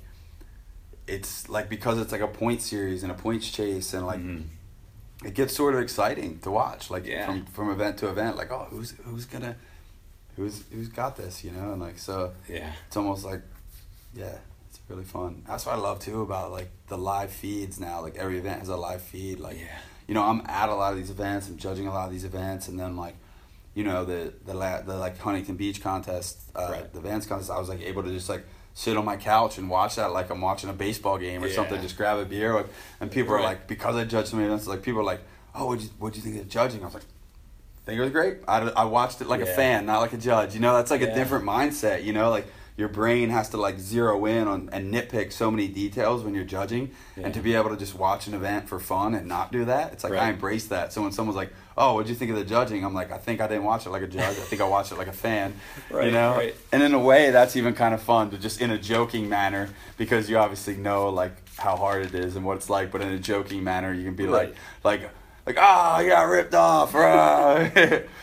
it's like because it's like a point series and a points chase and like Mhm. It gets sort of exciting to watch like Yeah. from from event to event like oh who's who's gonna who's who's got this you know and like so Yeah. it's almost like Yeah, it's really fun. That's what I love too about like the live feeds now. Like every event has a live feed. Like, Yeah. you know, I'm at a lot of these events. I'm judging a lot of these events, and then like, you know, the the la- the like Huntington Beach contest, uh, Right. the Vans contest. I was like able to just like sit on my couch and watch that like I'm watching a baseball game or something. Just grab a beer, like, and people are like because I judged so many events. Like people are like, oh, what do you you think of judging? I was like. Think it was great. I, I watched it like a fan, not like a judge. You know, that's like a different mindset. You know, like your brain has to like zero in on and nitpick so many details when you're judging, Yeah. and to be able to just watch an event for fun and not do that, it's like I embrace that. So when someone's like, "Oh, what'd you think of the judging?" I'm like, "I think I didn't watch it like a judge. I think I watched it like a fan." you know, right. and in a way, that's even kind of fun to just in a joking manner because you obviously know like how hard it is and what it's like, but in a joking manner, you can be like, Right. like. Like ah, I got ripped off. ah,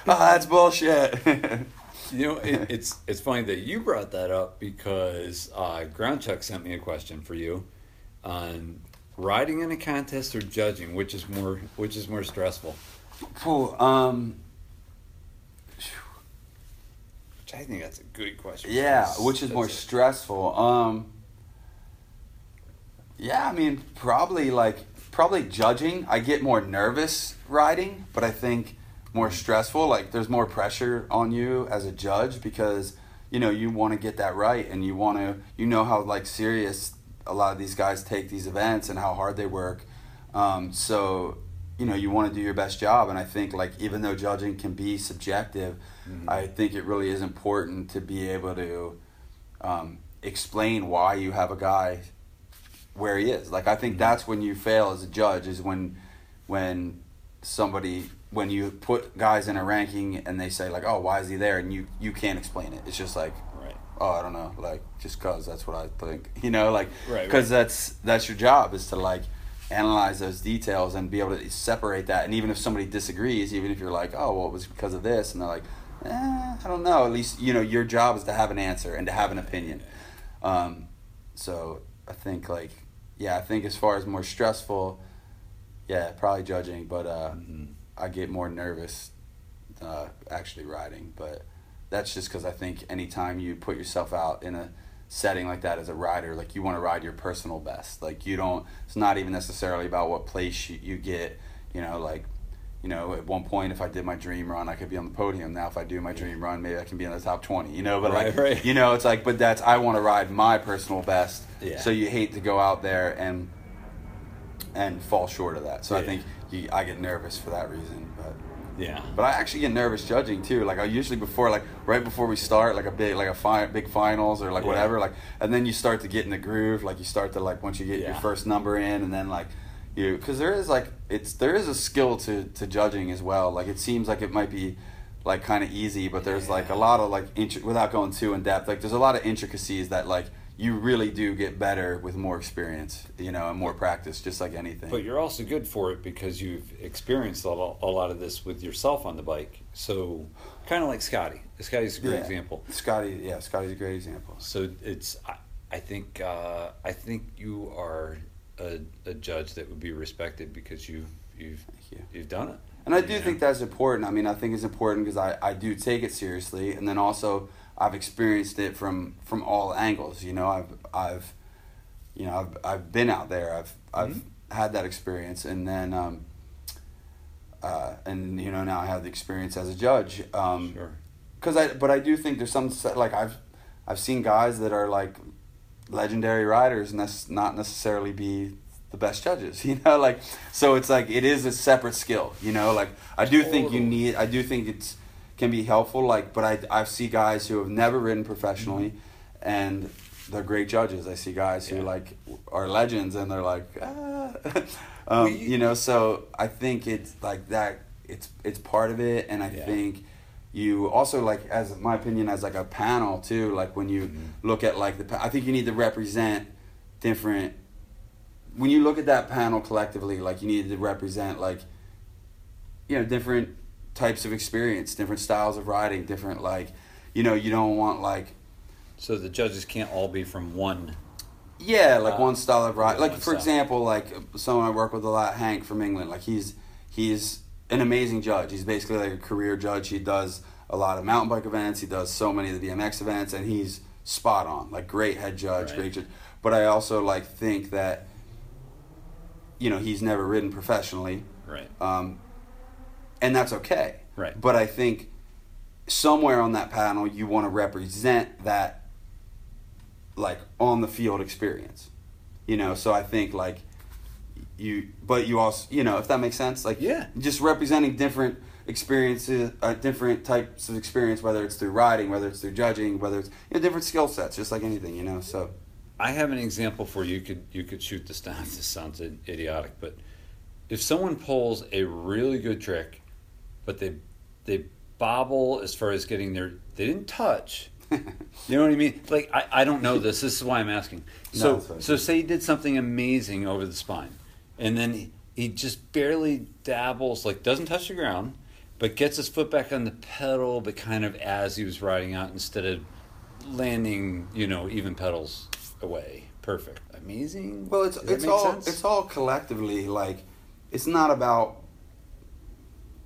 that's bullshit. You know, it, it's it's funny that you brought that up because uh, Ground Chuck sent me a question for you on riding in a contest or judging, which is more which is more stressful. Cool. um, Which I think that's a good question. yeah, because which is more that's a- stressful. Um, yeah, I mean, probably like probably judging. I get more nervous riding, but I think more stressful. Like there's more pressure on you as a judge because you know you want to get that right, and you want to you know how like serious a lot of these guys take these events and how hard they work. Um, so you know you want to do your best job, and I think like even though judging can be subjective, Mhm. I think it really is important to be able to um, explain why you have a guy where he is. Like I think Mhm. that's when you fail as a judge is when when somebody when you put guys in a ranking and they say like, "Oh, why is he there?" and you you can't explain it. It's just like, right. "Oh, I don't know." Like just cuz that's what I think. You know, like Right, cuz right. that's that's your job is to like analyze those details and be able to separate that and even if somebody disagrees, even if you're like, "Oh, well, it was because of this." and they're like, eh, I don't know. At least you know your job is to have an answer and to have an opinion. Um, so I think like yeah, I think as far as more stressful, yeah, probably judging, but uh, Mhm. I get more nervous uh, actually riding. But that's just because I think anytime you put yourself out in a setting like that as a rider, like you want to ride your personal best. Like you don't. It's not even necessarily about what place you, you get. You know, like you know, at one point, if I did my dream run, I could be on the podium. Now, if I do my dream run, maybe I can be in the top twenty. You know, but like, Right, right. you know, it's like, but that's I want to ride my personal best. Yeah. So you hate to go out there and and fall short of that. So I think you, I get nervous for that reason. But Yeah. but I actually get nervous judging too. Like I usually before, like right before we start, like a big, like a fi- big finals or like Yeah. whatever. Like and then you start to get in the groove. Like you start to like once you get your first number in, and then like you because there is like it's there is a skill to to judging as well. Like it seems like it might be like kind of easy, but there's like a lot of like intri- without going too in depth. Like there's a lot of intricacies that like you really do get better with more experience, you know, and more practice, just like anything. But you're also good for it because you've experienced a lot, a lot of this with yourself on the bike. So, kind of like Scotty. Scotty's a great Yeah. example. Scotty, yeah, Scotty's a great example. So it's I, I think uh, I think you are a, a judge that would be respected because you've you've you. you've done it. And I do Yeah. think that's important. I mean, I think it's important because I, I do take it seriously, and then also I've experienced it from from all angles. You know, I've I've you know I've I've been out there. I've I've Mhm. had that experience, and then um, uh, and you know now I have the experience as a judge. Um, Sure. Cause I but I do think there's some like I've I've seen guys that are like legendary riders, and that's not necessarily be the best judges. You know, like so it's like it is a separate skill. You know, like I do think you need. I do think it's can be helpful. Like, but I I see guys who have never ridden professionally, and they're great judges. I see guys who like are legends, and they're like, ah. um, you- know. So I think it's like that. It's it's part of it, and I Yeah. think you also like as my opinion as like a panel too like when you Mhm. look at like the i think you need to represent different when you look at that panel collectively like you need to represent like you know different types of experience different styles of riding different like you know you don't want like So the judges can't all be from one. yeah, like Uh, one style of ride. Like for style. example, like someone I work with a lot, Hank from England. Like he's he's an amazing judge. He's basically like a career judge. He does a lot of mountain bike events. He does so many of the BMX events, and he's spot on, like great head judge, Right. great judge. But I also like think that, you know, he's never ridden professionally, Right. um, and that's okay. Right. But I think somewhere on that panel you want to represent that, like on the field experience, you know. So I think like you, but you also, you know, if that makes sense, like Yeah. just representing different experiences, uh, different types of experience, whether it's through riding, whether it's through judging, whether it's you know, different skill sets, just like anything, you know. So I have an example for you. You could you could shoot this down. This sounds idiotic, but if someone pulls a really good trick, but they they bobble as far as getting their they didn't touch. You know what I mean? Like I, I don't know this. This is why I'm asking. So fine. so say he did something amazing over the spine, and then he, he just barely dabbles, like doesn't touch the ground, but gets his foot back on the pedal, but kind of as he was riding out instead of landing, you know, even pedals away. Perfect. Amazing. Well, it's Does it's all sense? it's all collectively like it's not about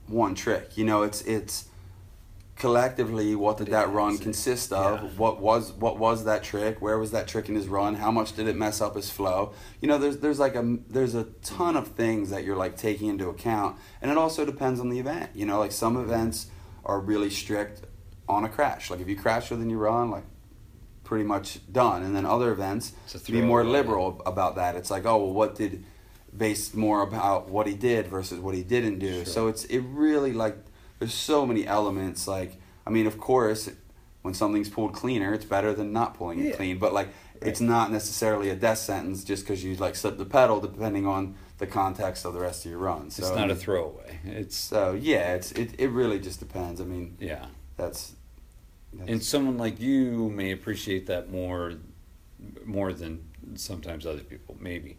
one trick. You know, it's it's collectively what did that run consist of? Yeah. What was what was that trick? Where was that trick in his run? How much did it mess up his flow? You know, there's there's like a there's a ton of things that you're like taking into account, and it also depends on the event. You know, like some events are really strict on a crash. Like if you crash within your run, like pretty much done. And then other events be more liberal about that. It's like, oh well, what did based more about what he did versus what he didn't do. Sure. So it's it really like there's so many elements. Like I mean, of course, when something's pulled cleaner, it's better than not pulling it clean. But like, it's not necessarily a death sentence just because you like slip the pedal, depending on the context of the rest of your run. So it's not a throwaway. It's So yeah, it's it, it really just depends. I mean, yeah. that's. that's And someone like you may appreciate that more, more than sometimes other people. Maybe.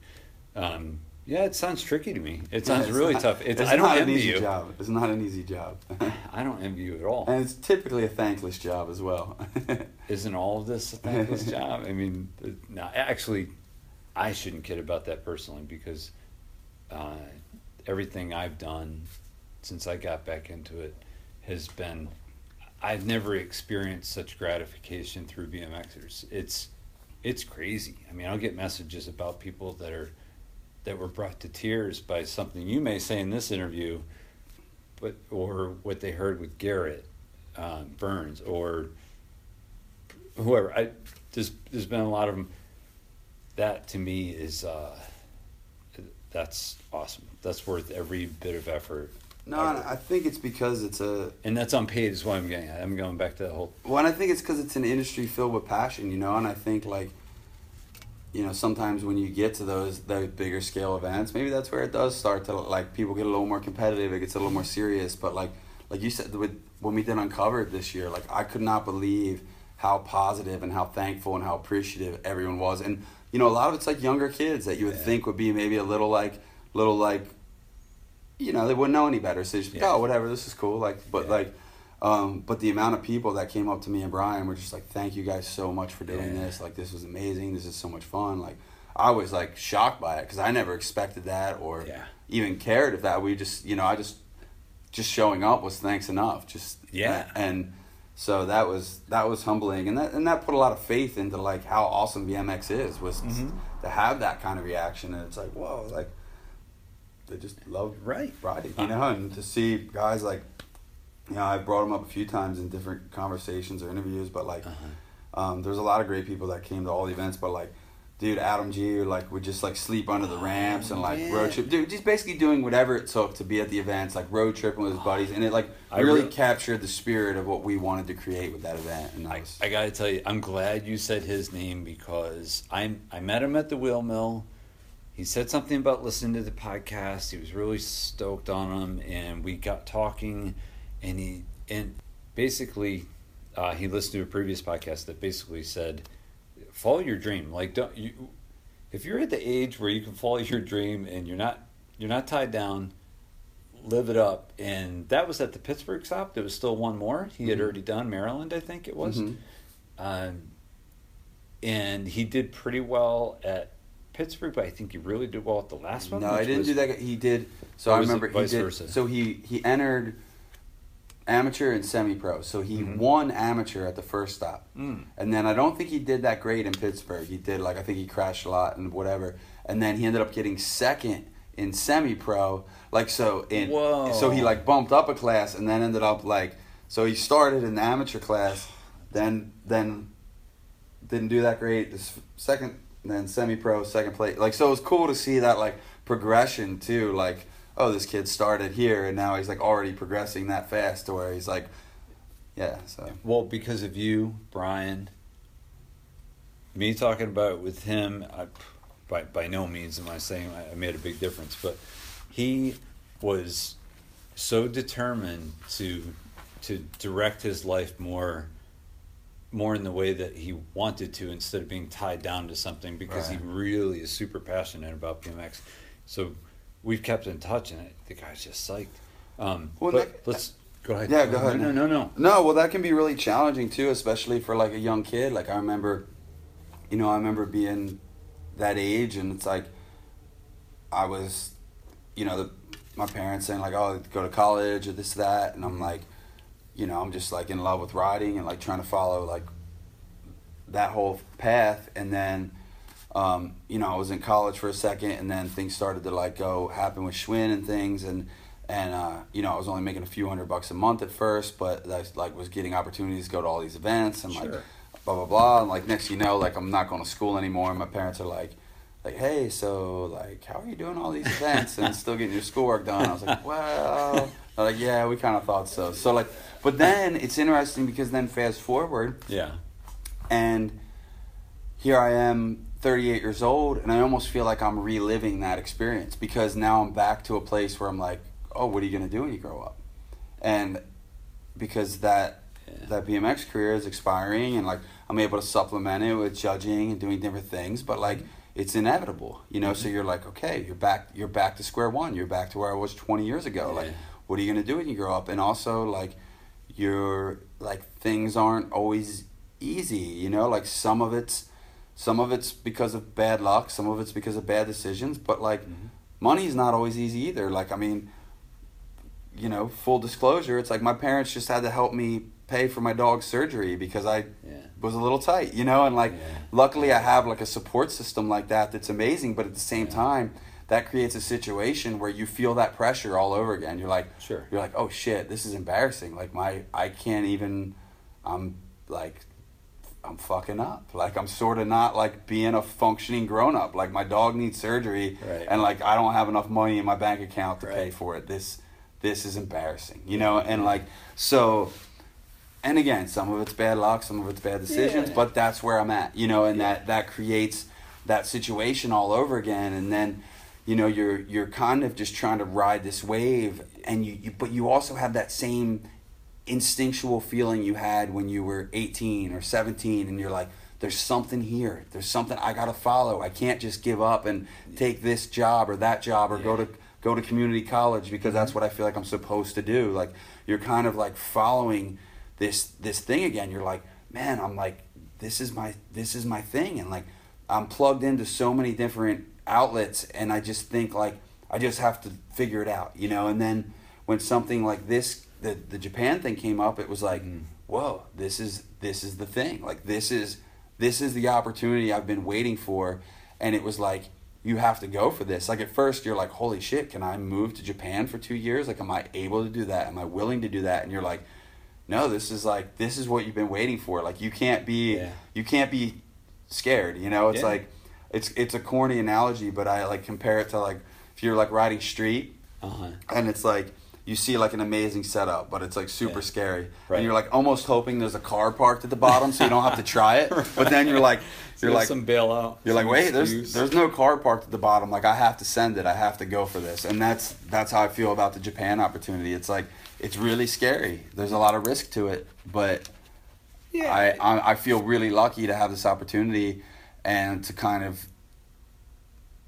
Um, yeah, it sounds tricky to me. It sounds really not- tough. It's, it's I don't not an easy you. job. It's not an easy job. I don't envy you at all. And it's typically a thankless job as well. Isn't all of this a thankless job? I mean, no, actually, I shouldn't kid about that personally because uh, everything I've done since I got back into it has been. I've never experienced such gratification through BMXers. It's it's crazy. I mean, I'll get messages about people that are that were brought to tears by something you may say in this interview, but or what they heard with Garrett uh, Burns or whoever. I there's there's been a lot of them. That to me is uh, that's awesome. That's worth every bit of effort. no, I think it's because it's a. And that's unpaid is what I'm getting at. I'm going back to the whole Well, and I think it's because it's an industry filled with passion, you know. And I think like, you know, sometimes when you get to those those bigger scale events, maybe that's where it does start to like people get a little more competitive. It gets a little more serious. But like, like you said, with when we did uncovered this year, like I could not believe how positive and how thankful and how appreciative everyone was. And you know, a lot of it's like younger kids that you would Yeah. think would be maybe a little like little like you know, they wouldn't know any better. So just, Yeah. oh, whatever, this is cool. Like, but Yeah. like, um, but the amount of people that came up to me and Brian were just like, thank you guys so much for doing Yeah. this. Like, this was amazing. This is so much fun. Like, I was like shocked by it because I never expected that or Yeah. even cared if that. We just, you know, I just, just showing up was thanks enough. Just Yeah. and so that was that was humbling and that and that put a lot of faith into like how awesome BMX is was Mhm. to have that kind of reaction and it's like whoa like they just love Right. riding you know and to see guys like you know I brought them up a few times in different conversations or interviews but like Uh-huh. um, there's a lot of great people that came to all the events but like dude Adam G like would just like sleep under the ramps and like yeah. road trip dude just basically doing whatever it took to be at the events like road tripping with his buddies and it like I really re- captured the spirit of what we wanted to create with that event and I, was, I gotta tell you, I'm glad you said his name because I I met him at the wheel mill. He said something about listening to the podcast. He was really stoked on them, and we got talking, and he and basically uh, he listened to a previous podcast that basically said, follow your dream. Like don't you if you're at the age where you can follow your dream and you're not you're not tied down, live it up. And that was at the Pittsburgh stop. There was still one more. He had Mhm. already done Maryland, I think it was. Mhm. Um, and he did pretty well at Pittsburgh, but I think he really did well at the last one. no I didn't was- do that he did so I remember he vice did versa? so he he entered amateur and semi-pro. So he won amateur at the first stop, Mm. and then I don't think he did that great in Pittsburgh. He did like I think he crashed a lot and whatever, and then he ended up getting second in semi-pro. Like so in Whoa. so he like bumped up a class and then ended up like so he started in the amateur class, then then didn't do that great. This second, then semi-pro, second place. Like so, it was cool to see that like progression too. Like, oh, this kid started here and now he's like already progressing that fast to where he's like, yeah. So Well, because of you, Brian, me talking about it with him, I, by by no means am I saying I, I made a big difference, but he was so determined to to direct his life more more in the way that he wanted to instead of being tied down to something because he really is super passionate about BMX. So we've kept in touch, and the guy's just psyched. Um, Well, but that- let's go ahead. Yeah, go ahead. No, no, no, no. No, well, that can be really challenging too, especially for like a young kid. Like I remember, you know, I remember being that age, and it's like I was, you know, the, my parents saying like, "Oh, go to college or this that," and I'm like, you know, I'm just like in love with riding and like trying to follow like that whole path, and then. Um, you know, I was in college for a second, and then things started to like go happen with Schwinn and things, and and uh, you know, I was only making a few hundred bucks a month at first, but I like was getting opportunities to go to all these events and like blah blah blah, and like next you know, like I'm not going to school anymore, and my parents are like, like, hey, so like, how are you doing all these events and still getting your schoolwork done? I was like, well, they're like, yeah, we kind of thought so. So like, but then it's interesting because then fast forward, Yeah. and here I am 38 years old and I almost feel like I'm reliving that experience because now I'm back to a place where I'm like, "Oh, what are you going to do when you grow up?" And because that Yeah. that BMX career is expiring and like I'm able to supplement it with judging and doing different things, but like mm-hmm. it's inevitable, you know, so mm-hmm. you're like, "Okay, you're back you're back to square one. You're back to where I was 20 years ago." Like what are you going to do when you grow up? And also like you're like things aren't always easy, you know, like some of it's some of it's because of bad luck, some of it's because of bad decisions, but like Mhm. money's not always easy either. Like I mean, you know, full disclosure, it's like my parents just had to help me pay for my dog's surgery because I Yeah. was a little tight, you know, and like Yeah. luckily I have like a support system like that that's amazing, but at the same Yeah. time that creates a situation where you feel that pressure all over again. You're like Sure. you're like, "Oh shit, this is embarrassing." Like my I can't even I'm like I'm fucking up. Like I'm sort of not like being a functioning grown up. Like my dog needs surgery Right. and like I don't have enough money in my bank account to pay for it. This this is embarrassing. You know, and like so and again, some of it's bad luck, some of it's bad decisions, Yeah. but that's where I'm at, you know, and Yeah. that that creates that situation all over again and then you know you're you're kind of just trying to ride this wave and you, you but you also have that same instinctual feeling you had when you were 18 or 17 and you're like there's something here. There's something i gotta follow. I can't just give up and take this job or that job or go to go to community college because that's mm-hmm. what i feel like i'm supposed to do. Like you're kind of like following this this thing again. You're like man i'm like this is my this is my thing. And like i'm plugged into so many different outlets and i just think like i just have to figure it out you know? And then when something like this the the japan thing came up it was like Mhm. whoa this is this is the thing like this is this is the opportunity i've been waiting for and it was like you have to go for this like at first you're like holy shit can i move to japan for two years like am i able to do that am i willing to do that and you're like no this is like this is what you've been waiting for like you can't be Yeah. you can't be scared you know it's Yeah. like it's it's a corny analogy but i like compare it to like if you're like riding street Uh-huh. and it's like you see like an amazing setup, but it's like super Yeah. scary, Right. and you're like almost hoping there's a car parked at the bottom so you don't have to try it. But then you're like, you're like, some bailout. you're like, some wait, there's there's no car parked at the bottom. Like I have to send it. I have to go for this, and that's that's how I feel about the Japan opportunity. It's like it's really scary. There's a lot of risk to it, but yeah. I, I I feel really lucky to have this opportunity and to kind of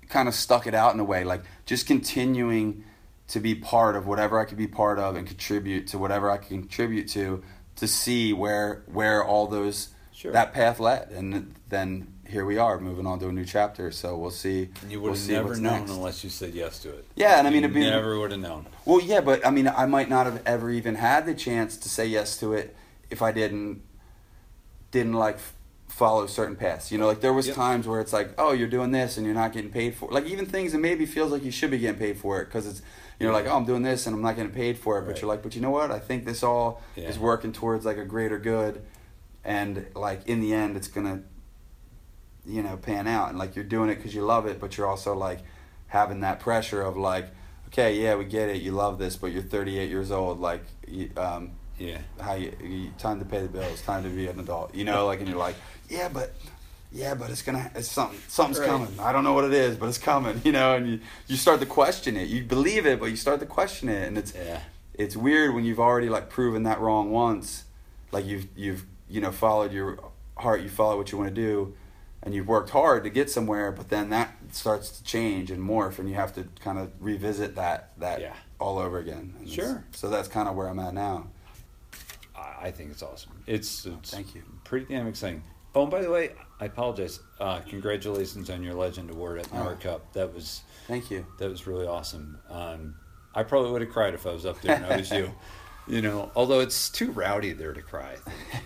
kind of stuck it out in a way like just continuing to be part of whatever I could be part of and contribute to whatever I can contribute to to see where where all those Sure. that path led and then here we are moving on to a new chapter. So we'll see. And you we'll would have see never what's known next. unless you said yes to it. Yeah, and I mean, you it'd be- never would have known. Well, yeah, but I mean, I might not have ever even had the chance to say yes to it if I didn't didn't like follow certain paths. You know, like there was Yep. times where it's like, oh, you're doing this and you're not getting paid for. Like even things that maybe feels like you should be getting paid for it because it's you're like, oh, I'm doing this and I'm not getting paid for it. But you're like, but you know what? I think this all Yeah. is working towards like a greater good, and like in the end, it's gonna you know pan out and like you're doing it because you love it but you're also like having that pressure of like okay yeah we get it you love this but you're 38 years old like you, um Yeah. how you, you time to pay the bills time to be an adult you know like and you're like yeah but yeah but it's gonna it's something something's Right. coming i don't know what it is but it's coming you know and you you start to question it you believe it but you start to question it and it's Yeah. it's weird when you've already like proven that wrong once like you've you've you know followed your heart you follow what you want to do and you've worked hard to get somewhere but then that starts to change and morph and you have to kind of revisit that that Yeah. all over again And Sure. so that's kind of where i'm at now I I think it's awesome. It's, it's Thank you. Pretty damn exciting. Oh, and by the way, I apologize. Uh, congratulations on your Legend Award at Oh. NORA Cup. That was thank you that was really awesome. Um, I probably would have cried if I was up there and I was you. You know, although it's too rowdy there to cry.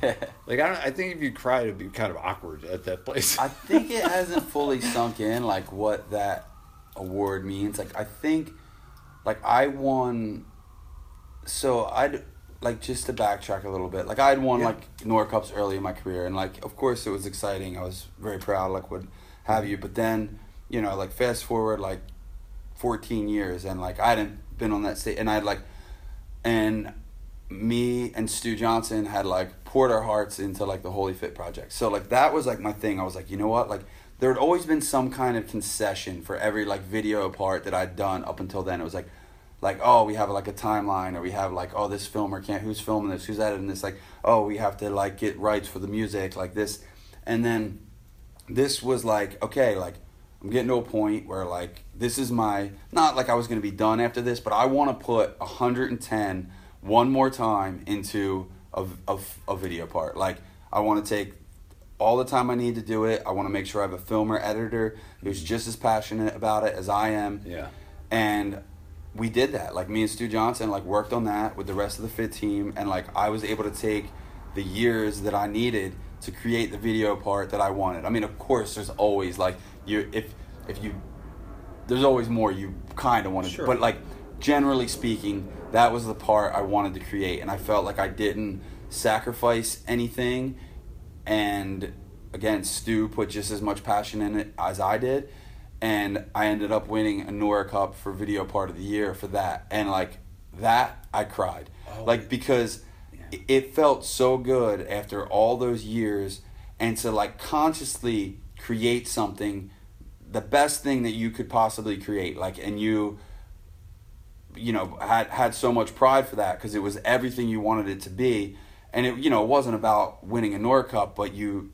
I. Like I, don't, I think if you cried, it'd be kind of awkward at that place. I think it hasn't fully sunk in like what that award means. Like I think like I won so I'd like just to backtrack a little bit. Like I'd won Yeah. like NORA Cups early in my career and like of course it was exciting. I was very proud like would have you. But then, you know, like fast forward like 14 years and like I hadn't been on that stage and I'd like and me and Stu Johnson had like poured our hearts into like the Holy Fit project. So like that was like my thing. I was like, you know what? Like there had always been some kind of concession for every like video part that I'd done up until then. It was like like oh we have like a timeline or we have like oh this filmer can't who's filming this who's editing this? Like oh we have to like get rights for the music like this. And then this was like okay like i'm getting to a point where like this is my not like i was going to be done after this but i want to put 110 one more time into a, a, a video part. Like i want to take all the time i need to do it. I want to make sure i have a filmer editor who's mm-hmm. just as passionate about it as i am. Yeah. and we did that like me and stu johnson like worked on that with the rest of the fit team and like i was able to take the years that i needed to create the video part that i wanted i mean of course there's always like you if if you there's always more you kind of want to Sure. but like generally speaking that was the part i wanted to create and i felt like i didn't sacrifice anything and again stu put just as much passion in it as i did and i ended up winning a NORA Cup for video part of the year for that. And like that i cried. Oh, like because yeah. it- felt so good after all those years and to like consciously create something the best thing that you could possibly create. Like and you you know had had so much pride for that because it was everything you wanted it to be. And it you know it wasn't about winning a NORA Cup but you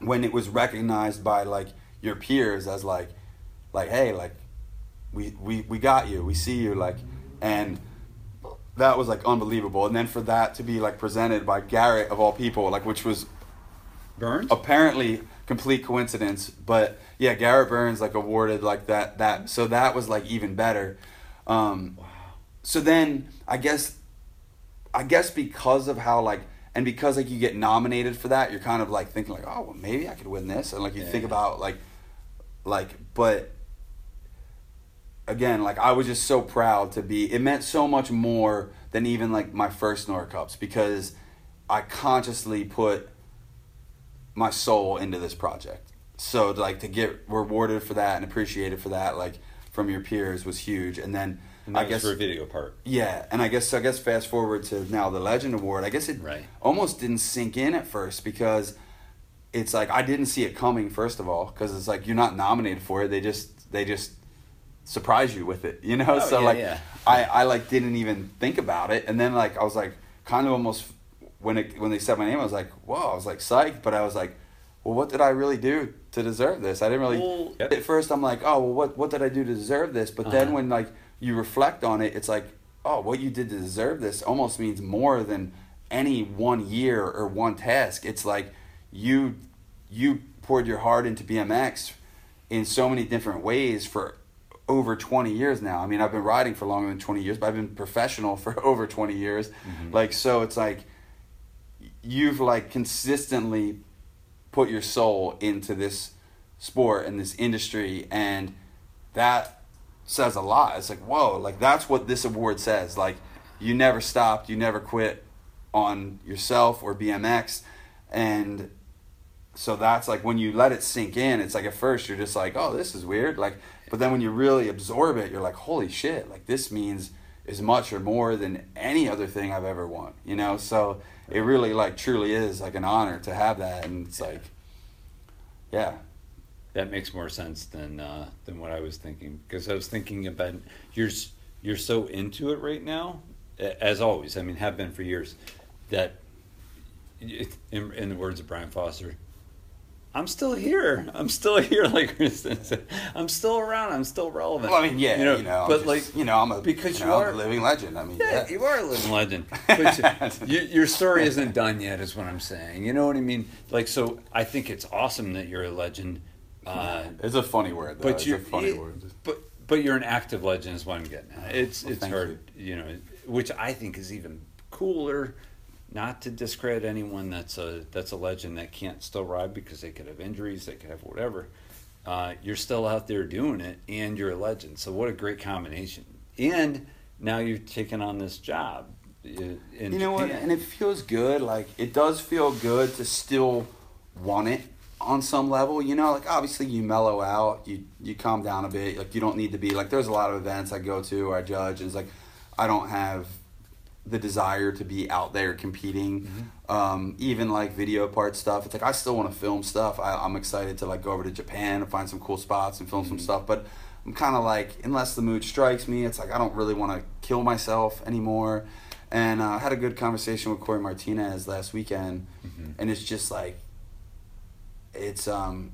when it was recognized by like your peers as like like hey like we we we got you we see you like and that was like unbelievable and then for that to be like presented by Garrett of all people like which was Burns. apparently complete coincidence but yeah garrett burns like awarded like that that so that was like even better um Wow. so then i guess i guess because of how like and because like you get nominated for that you're kind of like thinking like oh well maybe i could win this and like you think about like like but again like i was just so proud to be it meant so much more than even like my first NORA Cups because i consciously put my soul into this project. So like to get rewarded for that and appreciated for that, like from your peers, was huge. And then And I guess for a video part. yeah, and I guess I guess fast forward to now the Legend Award. I guess it Right. almost didn't sink in at first because it's like I didn't see it coming. First of all, because it's like you're not nominated for it. They just they just surprise you with it, you know. Oh, so yeah, like yeah. I I like didn't even think about it, and then like I was like kind of almost when it when they said my name, I was like whoa, I was like psyched, but I was like, well, what did I really do to deserve this? I didn't really. Well, yep. At first, I'm like, oh well, what what did I do to deserve this? But then Uh-huh. when like you reflect on it, it's like, oh, what you did to deserve this almost means more than any one year or one task. It's like you you poured your heart into BMX in so many different ways for over 20 years now. I mean, I've been riding for longer than 20 years, but I've been professional for over 20 years. Mm-hmm. Like so it's like you've like consistently put your soul into this sport and this industry and that says a lot. It's like, whoa, like that's what this award says. Like you never stopped, you never quit on yourself or BMX and so that's like when you let it sink in, it's like at first you're just like, oh, this is weird. Like, but then when you really absorb it, you're like, holy shit, like this means as much or more than any other thing I've ever won, you know? So it really like truly is like an honor to have that. And it's like, yeah. That makes more sense than uh, than what I was thinking because I was thinking about you're you're so into it right now, as always. I mean, have been for years. That, in, in the words of Brian Foster, I'm still here. I'm still here. Like Kristen I'm still around. I'm still relevant. Well, I mean, yeah, you know, you know, but just- like you know, I'm a because you you know, I'm are- a living legend. I mean, yeah, yeah, you are a living legend. But you, your story isn't done yet, is what I'm saying. You know what I mean? Like, so I think it's awesome that you're a legend. Uh, It's a funny word, though. but it's you're a funny it- word. But but you're an active legend, is what I'm getting at. It's Well, it's hard, you. know, which I think is even cooler. Not to discredit anyone that's a that's a legend that can't still ride because they could have injuries, they could have whatever. Uh, you're still out there doing it, and you're a legend. So what a great combination! And now you've taken on this job. In you know what? And it feels good. Like it does feel good to still want it on some level. You know, like obviously you mellow out, you you calm down a bit. Like you don't need to be like. There's a lot of events I go to I judge, and it's like I don't have the desire to be out there competing. Um, even like video part stuff. It's like I still want to film stuff. I, I'm excited to like go over to Japan and find some cool spots and film some stuff, but. I'm kind of like, unless the mood strikes me, it's like I don't really want to kill myself anymore. And uh, I had a good conversation with Corey Martinez last weekend, and it's just like, it's um,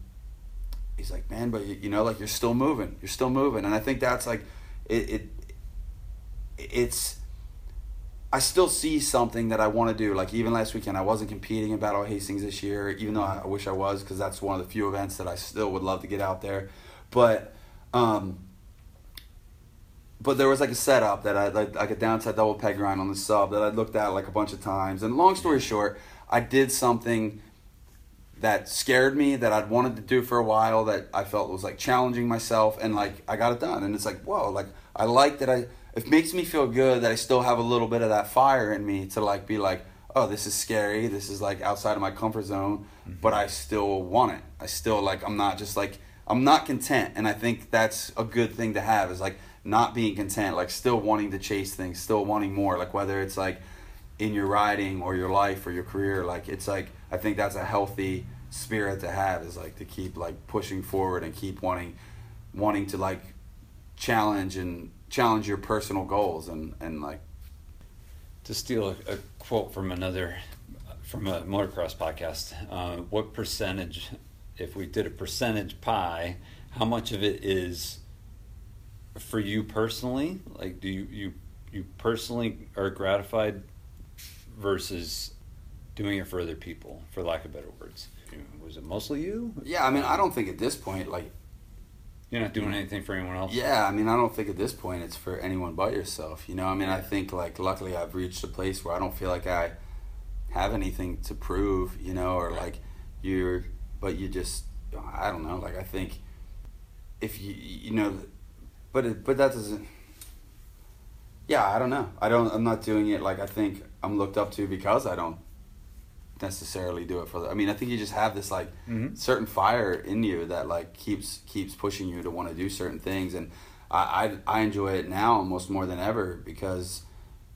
he's like, man, but you, you know, like you're still moving, you're still moving, and I think that's like, it, it it's. I still see something that I want to do. Like even last weekend, I wasn't competing in Battle of Hastings this year, even though I, I wish I was, because that's one of the few events that I still would love to get out there. But um, but there was like a setup that I like, like a downside double peg grind on the sub that I looked at like a bunch of times. And long story short, I did something that scared me that I'd wanted to do for a while that I felt was like challenging myself and like I got it done. And it's like whoa, like I like that I. It makes me feel good that I still have a little bit of that fire in me to like be like, oh, this is scary. This is like outside of my comfort zone, mm-hmm. but I still want it. I still like. I'm not just like I'm not content, and I think that's a good thing to have. Is like not being content, like still wanting to chase things, still wanting more. Like whether it's like in your riding or your life or your career, like it's like I think that's a healthy spirit to have. Is like to keep like pushing forward and keep wanting, wanting to like challenge and challenge your personal goals and and like to steal a, a quote from another from a motocross podcast uh, what percentage if we did a percentage pie how much of it is for you personally? Like do you you, you personally are gratified versus doing it for other people for lack of better words? Was it mostly you? Yeah. I mean, I don't think at this point like you're not doing anything for anyone else Yeah, I mean, I don't think at this point it's for anyone but yourself. You know, I mean, I think like luckily I've reached a place where I don't feel like I have anything to prove. You know, or like you're, but you just, I don't know. Like I think if you, you know, but it, but that doesn't. Yeah, I don't know. I don't. I'm not doing it like I think I'm looked up to because I don't necessarily do it for the, I mean, I think you just have this like Mhm. certain fire in you that like keeps keeps pushing you to want to do certain things. And I, I I enjoy it now almost more than ever because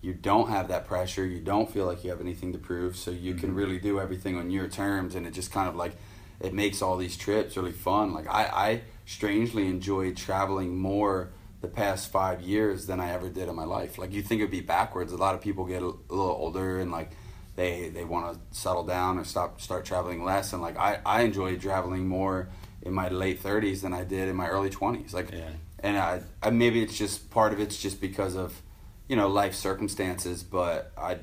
you don't have that pressure. You don't feel like you have anything to prove. So you can Mhm. really do everything on your terms. And it just kind of like it makes all these trips really fun. Like I, I strangely enjoyed traveling more the past five years than I ever did in my life. Like you think it'd be backwards. A lot of people get a little older and like they they want to settle down or stop start traveling less and like I I enjoy traveling more in my late 30s than I did in my early 20s like Yeah. and I, I maybe it's just part of it's just because of you know life circumstances but I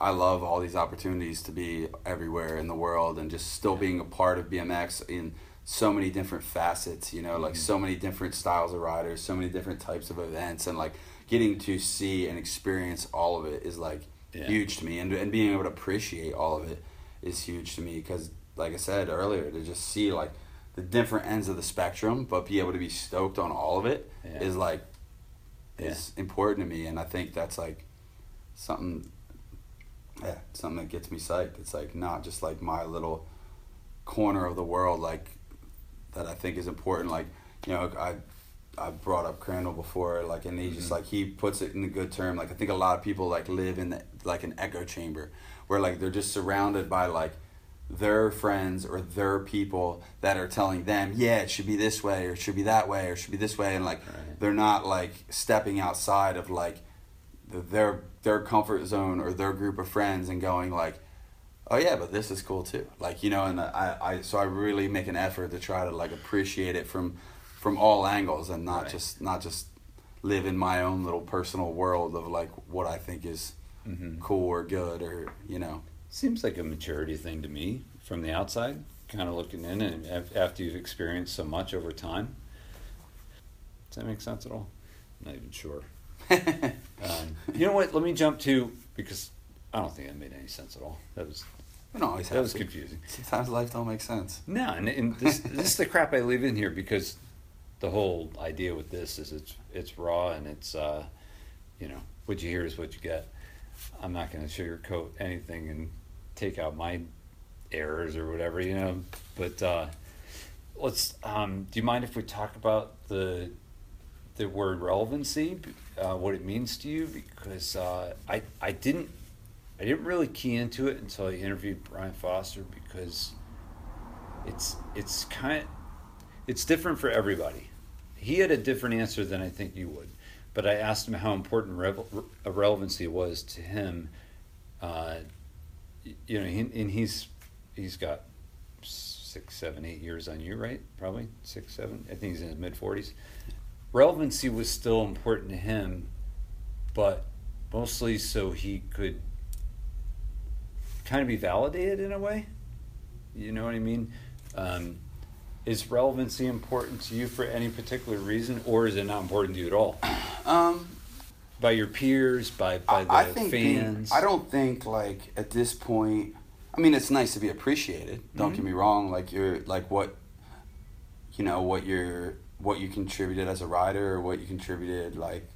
I love all these opportunities to be everywhere in the world and just still being a part of BMX in so many different facets, you know, like Mm-hmm. so many different styles of riders, so many different types of events, and like getting to see and experience all of it is like Yeah. huge to me, and and being able to appreciate all of it is huge to me because, like I said earlier, to just see like the different ends of the spectrum, but be able to be stoked on all of it is Yeah. like is important to me, and I think that's like something. Yeah, something that gets me psyched. It's like not just like my little corner of the world, like that I think is important. Like you know, I I brought up Crandall before, like, and he just Mhm. like he puts it in a good term. Like I think a lot of people like live in the, like an echo chamber where like they're just surrounded by like their friends or their people that are telling them, yeah, it should be this way or it should be that way or it should be this way, and like Right. they're not like stepping outside of like their their comfort zone or their group of friends and going like oh yeah but this is cool too like you know and i i so i really make an effort to try to like appreciate it from from all angles and not Right. just not just live in my own little personal world of like what i think is Mhm. cool or good or you know Seems like a maturity thing to me from the outside, kind of looking in, and after you've experienced so much over time. Does that make sense at all? not even sure. Um, you know what? Let me jump to because I don't think that made any sense at all. That was we don't always that was to. confusing. sometimes life don't make sense No, and, and this this is the crap I leave in here because the whole idea with this is it's it's raw and it's uh, you know what you hear is what you get. I'm not going to sugarcoat anything and take out my errors or whatever, you know. But uh, let's. Um, do you mind if we talk about the the word relevancy, uh, what it means to you? Because uh, I I didn't I didn't really key into it until I interviewed Brian Foster because it's it's kind it's different for everybody. He had a different answer than I think you would, but I asked him how important revel- relevancy was to him. Uh, you know, and he's he's got six, seven, eight years on you, right? Probably six, seven. I think he's in his mid forties. Relevancy was still important to him, but mostly so he could kind of be validated in a way. You know what I mean? Um, is relevancy important to you for any particular reason, or is it not important to you at all? um By your peers, by by the I, think being- fans. I don't think like at this point. I mean, it's nice to be appreciated. Don't Mhm. get me wrong. Like you're like what, you know, what you're what you contributed as a rider, or what you contributed like,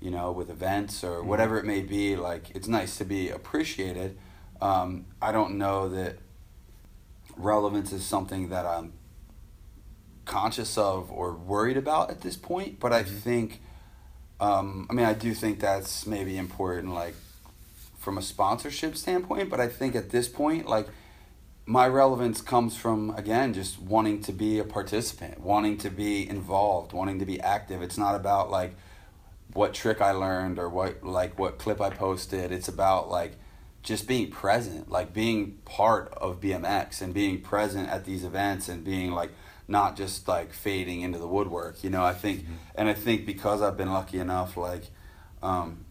you know, with events or Mhm. whatever it may be. Like it's nice to be appreciated. Um, I don't know that relevance is something that I'm conscious of or worried about at this point. But I Mhm. think, um, I mean, I do think that's maybe important, like from a sponsorship standpoint. But I think at this point, like my relevance comes from again just wanting to be a participant, wanting to be involved, wanting to be active. It's not about like what trick I learned or what like what clip I posted. It's about like just being present, like being part of BMX and being present at these events and being like not just like fading into the woodwork. You know, I think Mhm. and I think because I've been lucky enough like um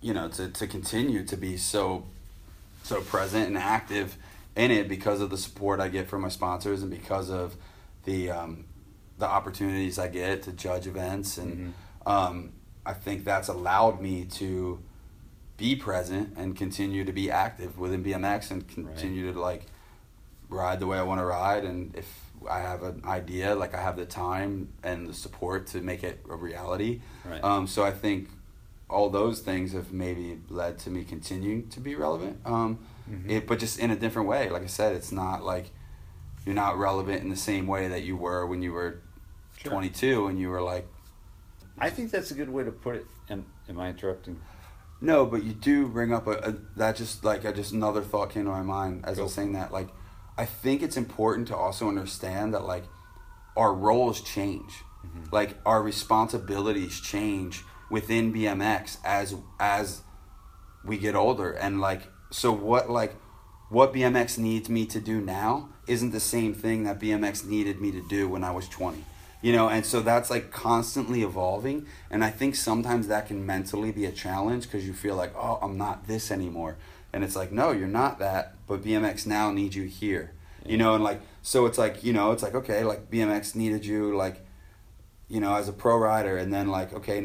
you know to to continue to be so so present and active in it because of the support I get from my sponsors and because of the um, the opportunities I get to judge events and um, I think that's allowed me to be present and continue to be active within BMX and continue to like ride the way I want to ride and if I have an idea like I have the time and the support to make it a reality Right. um, so I think all those things have maybe led to me continuing to be relevant. Um, Mhm. it, but just in a different way. Like I said, it's not like you're not relevant in the same way that you were when you were Sure. 22 and you were like, I think that's a good way to put it. Am, am I interrupting? no, but you do bring up a, a that just like I just another thought came to my mind as I Go was saying that. Like, I think it's important to also understand that like our roles change, Mhm. like our responsibilities change within BMX as as we get older. And like so what like what BMX needs me to do now isn't the same thing that BMX needed me to do when I was 20. you know? And so that's like constantly evolving. And i think sometimes that can mentally be a challenge because you feel like oh i'm not this anymore. And it's like no you're not that but bmx now needs you here you know and like so it's like you know it's like okay like bmx needed you like you know as a pro rider and then like okay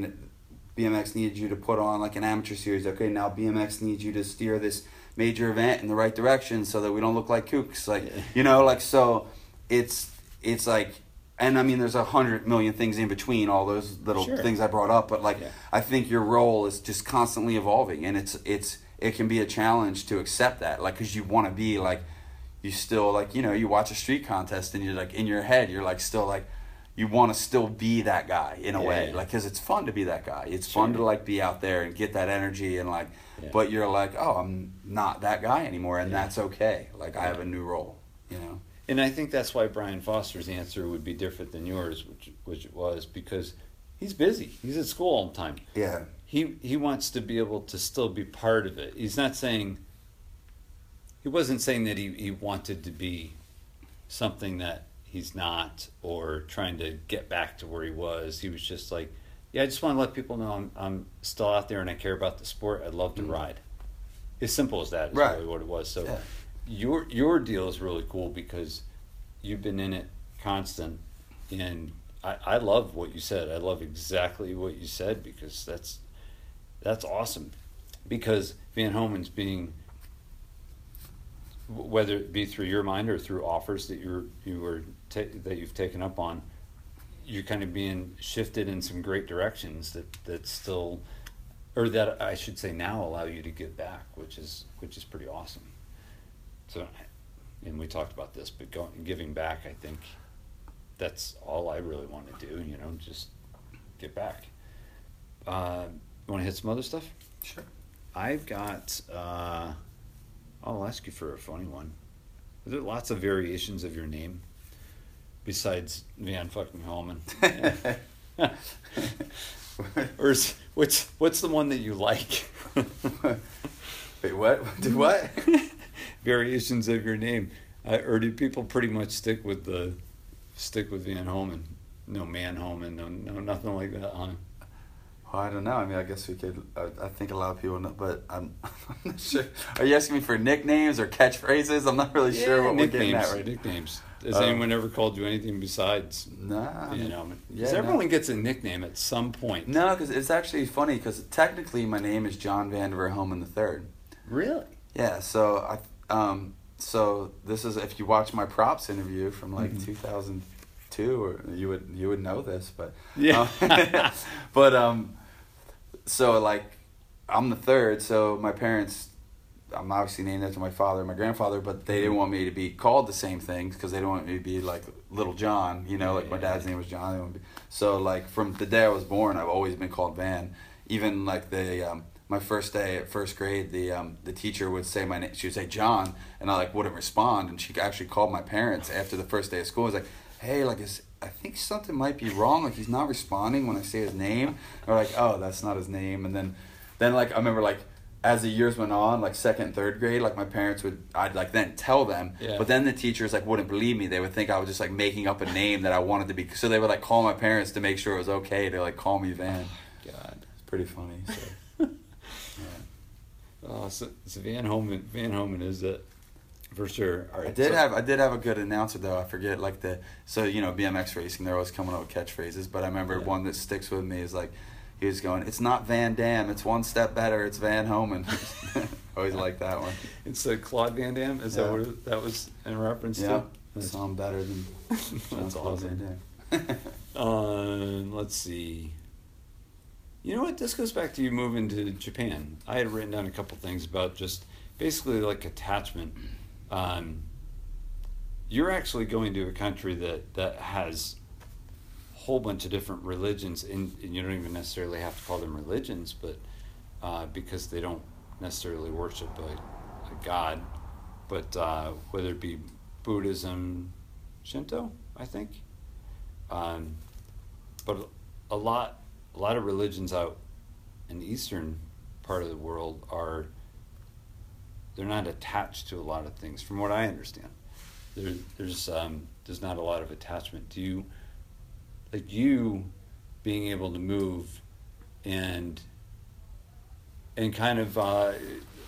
bmx needed you to put on like an amateur series okay now bmx needs you to steer this major event in the right direction so that we don't look like kooks like Yeah. you know like so it's it's like and i mean there's a hundred million things in between all those little Sure. things i brought up but like Yeah. i think your role is just constantly evolving and it's it's it can be a challenge to accept that like because you want to be like you still like you know you watch a street contest and you're like in your head you're like still like you want to still be that guy in a way Yeah. like because it's fun to be that guy it's fun to like be out there and get that energy and like Yeah. but you're like oh i'm not that guy anymore and Yeah. that's okay like i have a new role you know And I think that's why Brian Foster's answer would be different than yours, which which it was because he's busy. He's at school all the time. yeah He he wants to be able to still be part of it. He's not saying he wasn't saying that he, he wanted to be something that he's not or trying to get back to where he was. He was just like, Yeah, I just want to let people know I'm I'm still out there and I care about the sport. I'd love to Mhm. ride. As simple as that is Right. really what it was. So Yeah. your your deal is really cool because you've been in it constant and I, I love what you said. I love exactly what you said because that's that's awesome. Because Van Homan's being whether it be through your mind or through offers that you're you were ta- that you've taken up on, you're kind of being shifted in some great directions that that still, or that I should say now allow you to give back, which is which is pretty awesome. So, and we talked about this, but going giving back, I think that's all I really want to do. You know, just get back. Uh, you want to hit some other stuff? sure I've got. Uh, I'll ask you for a funny one. Are there lots of variations of your name besides Van fucking Homan? or is, what's what's the one that you like? wait what do what variations of your name, uh, or do people pretty much stick with the stick with Van Homan? No man Holman, no no nothing like that, huh? Well, I don't know. I mean, I guess we could. Uh, I think a lot of people know, but I'm, I'm not sure. Are you asking me for nicknames or catchphrases? I'm not really sure what we're getting at right now. Nicknames. Has Um, anyone ever called you anything besides Nah. You know, yeah, Because no. everyone gets a nickname at some point. No, because it's actually funny. Because technically, my name is John Vandiver Homan the Third. Really? Yeah. So I. Um. So this is if you watch my props interview from like Mhm. 2002, or you would you would know this, but Yeah. um, but um, so like I'm the third, so my parents. I'm obviously named after my father and my grandfather, but they didn't want me to be called the same things because they didn't want me to be like Little John, you know, like my dad's name was John. They didn't want me- So like from the day I was born, I've always been called Van. Even like the um, my first day at first grade, the um, the teacher would say my name. She would say John, and I like wouldn't respond, and she actually called my parents after the first day of school. I was like, "Hey, like is I think something might be wrong. Like he's not responding when I say his name." They're like, "Oh, that's not his name." And then then like I remember like as the years went on, like second, third grade, like my parents would, I'd like then tell them, Yeah. but then the teachers like wouldn't believe me. They would think I was just like making up a name that I wanted to be. So they would like call my parents to make sure it was okay to like call me Van. Oh, God. It's pretty funny. So. Oh, so, so Van Homan, Van Homan is it for sure. All right. I did so- have I did have a good announcer though. I forget like the so you know BMX racing. They're always coming up with catchphrases, but I remember Yeah. one that sticks with me is like he was going. It's not Van Damme. It's one step better. It's Van Homan. always like that one. It's uh, Claude Van Damme. Is Yeah. that what that was in reference Yeah, to? that's sound better than That's Jean-Claude awesome. Van Damme. Uh, let's see. You know what? This goes back to you moving to Japan. I had written down a couple things about just basically like attachment. Um, you're actually going to a country that, that has a whole bunch of different religions, and, and you don't even necessarily have to call them religions, but uh, because they don't necessarily worship a, a god, but uh, whether it be Buddhism, Shinto, I think. Um, but a lot, a lot of religions out in the eastern part of the world are they're not attached to a lot of things, from what I understand. There, there's um, there's not a lot of attachment. Do you like you being able to move and and kind of uh,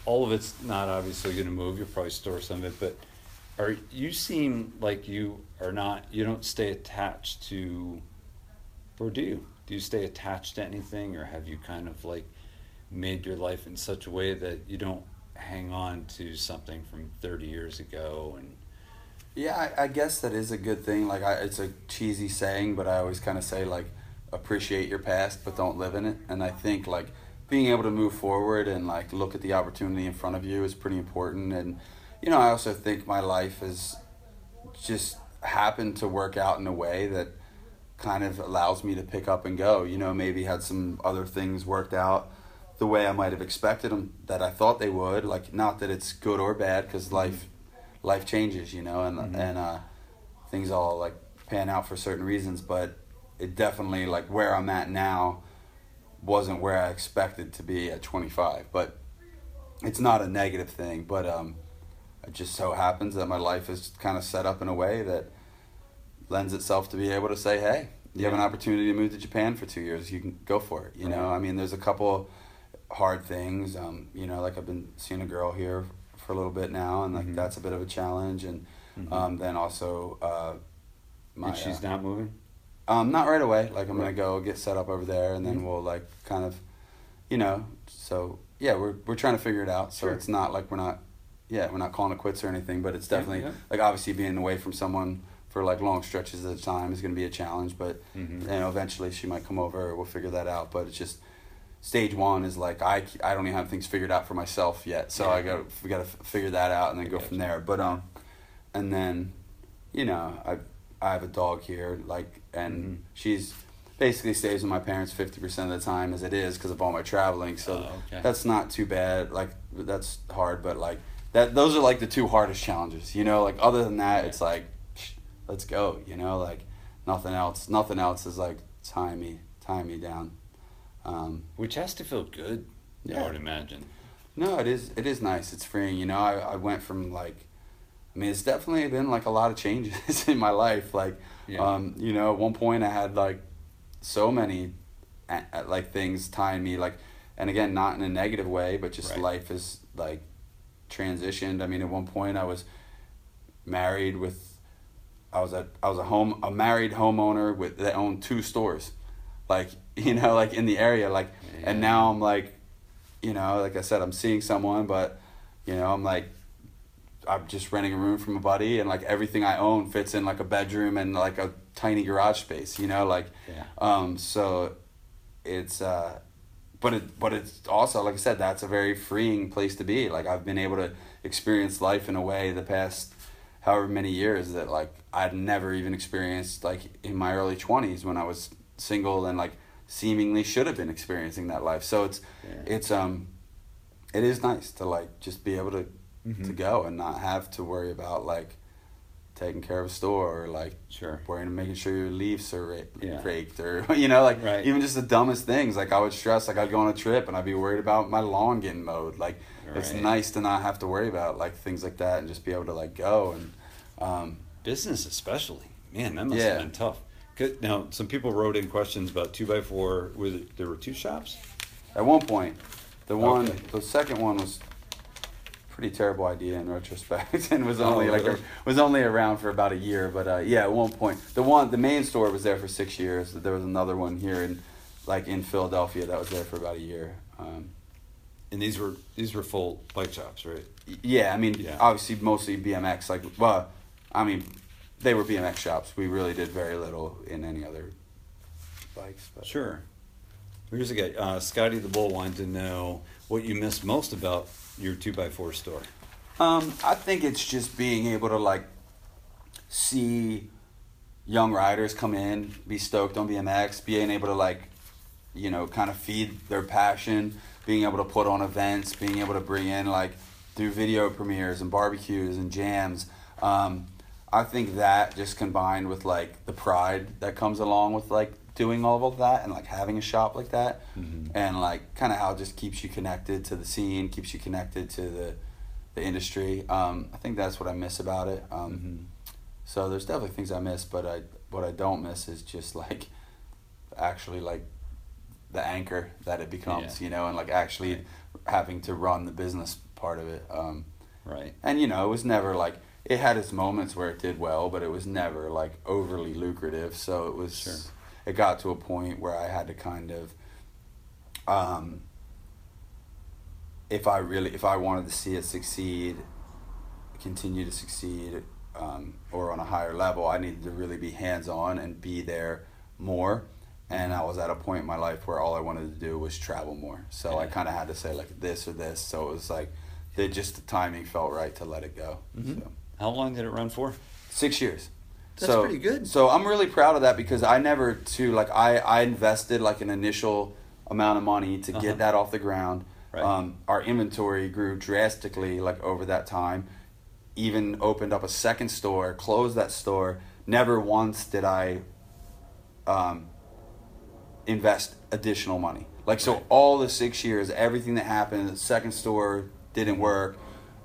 all of it's not obviously going to move. You'll probably store some of it, but are you seem like you are not? You don't stay attached to, or do you? Do you stay attached to anything, or have you kind of like made your life in such a way that you don't hang on to something from thirty years ago and Yeah, I, I guess that is a good thing. Like, I, it's a cheesy saying, but I always kind of say like, appreciate your past, but don't live in it. And I think like being able to move forward and like look at the opportunity in front of you is pretty important. And you know, I also think my life has just happened to work out in a way that kind of allows me to pick up and go. You know, maybe had some other things worked out the way I might have expected them that I thought they would. Like, not that it's good or bad, because life life changes, you know, and Mhm. and uh, things all like pan out for certain reasons. But it definitely like where I'm at now wasn't where I expected to be at 25. But it's not a negative thing. But um, it just so happens that my life is kind of set up in a way that lends itself to be able to say, hey, you have an opportunity to move to Japan for two years. You can go for it. You know, I mean, there's a couple hard things. Um, you know, like I've been seeing a girl here for a little bit now, and like Mhm. that's a bit of a challenge. And Mhm. um, then also, uh, my and she's uh, not moving. um, not right away. Like I'm Right. gonna go get set up over there, and then Mhm. we'll like kind of, you know. So yeah, we're we're trying to figure it out. So Sure. it's not like we're not, yeah, we're not calling it quits or anything. But it's definitely yeah. like obviously being away from someone for like long stretches at a time is gonna be a challenge. But Mhm. you know, eventually she might come over. We'll figure that out. But it's just stage one is like I I don't even have things figured out for myself yet. So Yeah. I got we got to figure that out and then go from there. But um, and then, you know, I I have a dog here, like, and Mhm. she's basically stays with my parents fifty percent of the time as it is because of all my traveling. So Oh, okay. that's not too bad. Like that's hard, but like that those are like the two hardest challenges. You know, like other than that, Yeah. it's like, psh, let's go. You know, like nothing else. Nothing else is like tying me tying me down. Um, Which has to feel good, yeah. I would imagine. no, it is. It is nice. It's freeing. You know, I, I went from like, I mean, it's definitely been like a lot of changes in my life. Like, Yeah. um, you know, at one point I had like so many, like things tying me. Like, and again, not in a negative way, but just Right. life is like transitioned. I mean, at one point I was married with, I was a I was a home a married homeowner with that owned two stores, like you know, like in the area, like, and now I'm like you know, like I said, I'm seeing someone, but you know, I'm like, I'm just renting a room from a buddy, and like everything I own fits in like a bedroom and like a tiny garage space, you know, like, Yeah. um, so it's, uh, but it, but it's also like I said, that's a very freeing place to be. Like I've been able to experience life in a way the past however many years that like I'd never even experienced like in my early twenties when I was single and like seemingly should have been experiencing that life. So it's Yeah. it's um it is nice to like just be able to to Mhm. go and not have to worry about like taking care of a store or like Sure. worrying making sure your leaves are ra- Yeah. raked or you know like Right. even just the dumbest things like I would stress like I'd go on a trip and I'd be worried about my lawn getting mowed like it's nice to not have to worry about like things like that and just be able to like go and um Business, especially. Man, that must Yeah. have been tough. Now, some people wrote in questions about two by four. Was it, there were two shops? At one point, the one, Okay. the second one was pretty terrible idea in retrospect, and was only Oh, like a, was only around for about a year. But uh, yeah, at one point, the one, the main store was there for six years. There was another one here in, like in Philadelphia, that was there for about a year. Um, And these were these were full bike shops, right? yeah, I mean, Yeah. obviously mostly BMX. Like, well, I mean, they were BMX shops. We really did very little in any other bikes. But. Sure. Here's a guy, uh, Scotty the Bull wanted to know what you miss most about your two by four store. Um, I think it's just being able to like see young riders come in, be stoked on BMX, being able to like, you know, kind of feed their passion, being able to put on events, being able to bring in like through video premieres and barbecues and jams. Um, I think that just combined with like the pride that comes along with like doing all of that and like having a shop like that Mhm. and like kind of how it just keeps you connected to the scene, keeps you connected to the the industry. Um, I think that's what I miss about it. Um, Mhm. So there's definitely things I miss, but I what I don't miss is just like actually like the anchor that it becomes, Yeah. you know, and like actually Right. having to run the business part of it. Um, Right. and you know, it was never like it had its moments where it did well, but it was never like overly lucrative. So it was. Sure. It got to a point where I had to kind of. Um, if I really, if I wanted to see it succeed, continue to succeed, um, or on a higher level, I needed to really be hands on and be there more. And I was at a point in my life where all I wanted to do was travel more. So I kind of had to say like this or this. So it was like, it just the timing felt right to let it go. Mhm. So How long did it run for? six years. That's so, pretty good. So I'm really proud of that because I never too like I I invested like an initial amount of money to Uh-huh. get that off the ground. Right. Um, our inventory grew drastically like over that time. Even opened up a second store, closed that store. Never once did I um, invest additional money. Like so, Right. all the six years, everything that happened, the second store didn't work.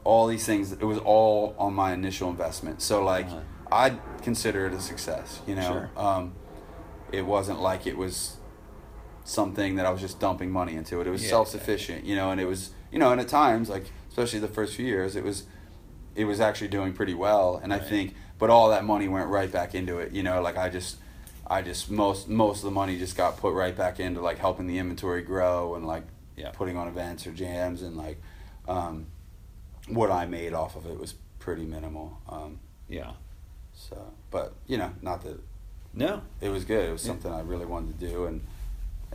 All these things, it was all on my initial investment. So like, Uh-huh. I'd consider it a success. You know, Sure. um, it wasn't like it was something that I was just dumping money into. It. It was Yeah, self sufficient. You know, and it was you know, and at times like especially the first few years, it was it was actually doing pretty well. And I think, but all that money went right back into it. You know, like I just. I just most most of the money just got put right back into like helping the inventory grow and like Yeah. putting on events or jams and like um, what I made off of it was pretty minimal. Um, Yeah. so, but you know, not that No. it was good. It was Yeah. something I really wanted to do, and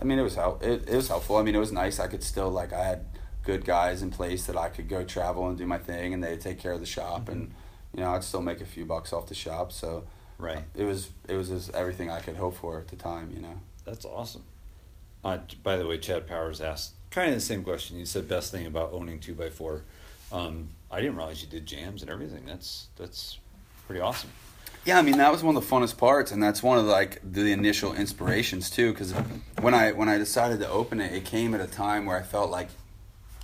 I mean, it was help. It, it was helpful. I mean, it was nice. I could still like I had good guys in place that I could go travel and do my thing, and they'd take care of the shop, and you know, I'd still make a few bucks off the shop. So Right. it was it was just everything I could hope for at the time. You know. That's awesome. Uh, by the way, Chad Powers asked kind of the same question. He said best thing about owning two by four. Um, I didn't realize you did jams and everything. That's that's pretty awesome. Yeah, I mean that was one of the funnest parts, and that's one of the, like the initial inspirations too. Because when I when I decided to open it, it came at a time where I felt like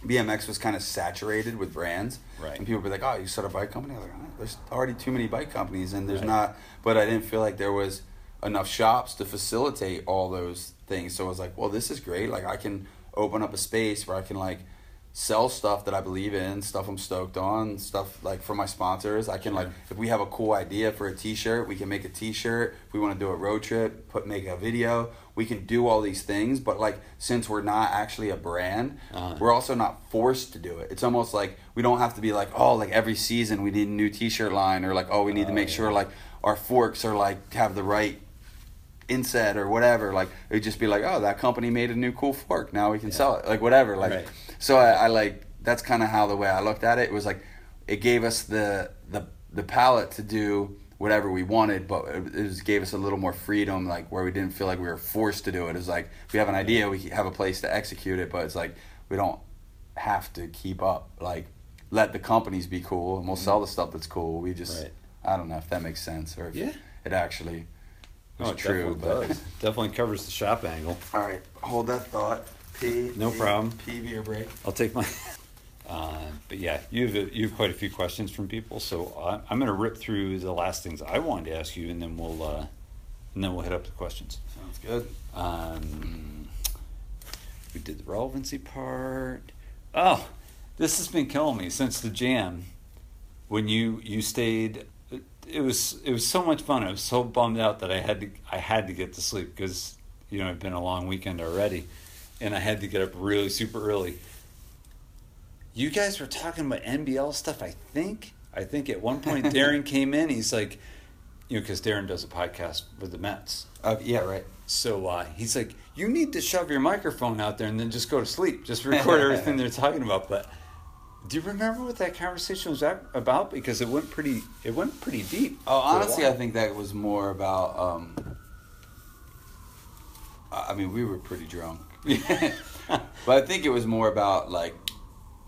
BMX was kind of saturated with brands, Right. And people would be like, "Oh, you start a bike company?" I was like, oh, "There's already too many bike companies, and there's Right. not." But I didn't feel like there was enough shops to facilitate all those things. So I was like, "Well, this is great. Like I can open up a space where I can like." Sell stuff that I believe in, stuff I'm stoked on, stuff like for my sponsors. I can like if we have a cool idea for a t-shirt, we can make a t-shirt. If we want to do a road trip, put make a video, we can do all these things, but like since we're not actually a brand, Uh-huh. we're also not forced to do it. It's almost like we don't have to be like, "Oh, like every season we need a new t-shirt line or like, oh, we need to Oh, make yeah. sure like our forks are like have the right inset or whatever. Like it'd just be like, oh, that company made a new cool fork. Now we can Yeah. sell it. Like whatever. Like Right. So I, I like that's kind of how the way I looked at it. It was like it gave us the the the palette to do whatever we wanted, but it, just gave us a little more freedom, like where we didn't feel like we were forced to do it. It's like we have an idea, we have a place to execute it, but it's like we don't have to keep up. Like let the companies be cool, and we'll mm-hmm. sell the stuff that's cool. We just Right. I don't know if that makes sense or if Yeah. it actually Oh, it true. definitely But does. definitely covers the shop angle. all right, hold that thought. P. No P- problem. P beer break. I'll take my. Uh, but yeah, you've you've quite a few questions from people, so I, I'm going to rip through the last things I wanted to ask you, and then we'll uh, and then we'll hit up the questions. Sounds good. Um, we did the relevancy part. Oh, this has been killing me since the jam. When you you stayed, it was it was so much fun. I was so bummed out that I had to I had to get to sleep because you know it'd been a long weekend already, and I had to get up really super early. You guys were talking about NBL stuff. I think I think at one point Darren came in. He's like, you know, because Darren does a podcast with the Mets. Uh, yeah, right. So uh, he's like, you need to shove your microphone out there and then just go to sleep. Just record everything they're talking about. But do you remember what that conversation was about? Because it went pretty, it went pretty deep. Oh, honestly, I think that was more about. Um, I I mean, we were pretty drunk, but I think it was more about like,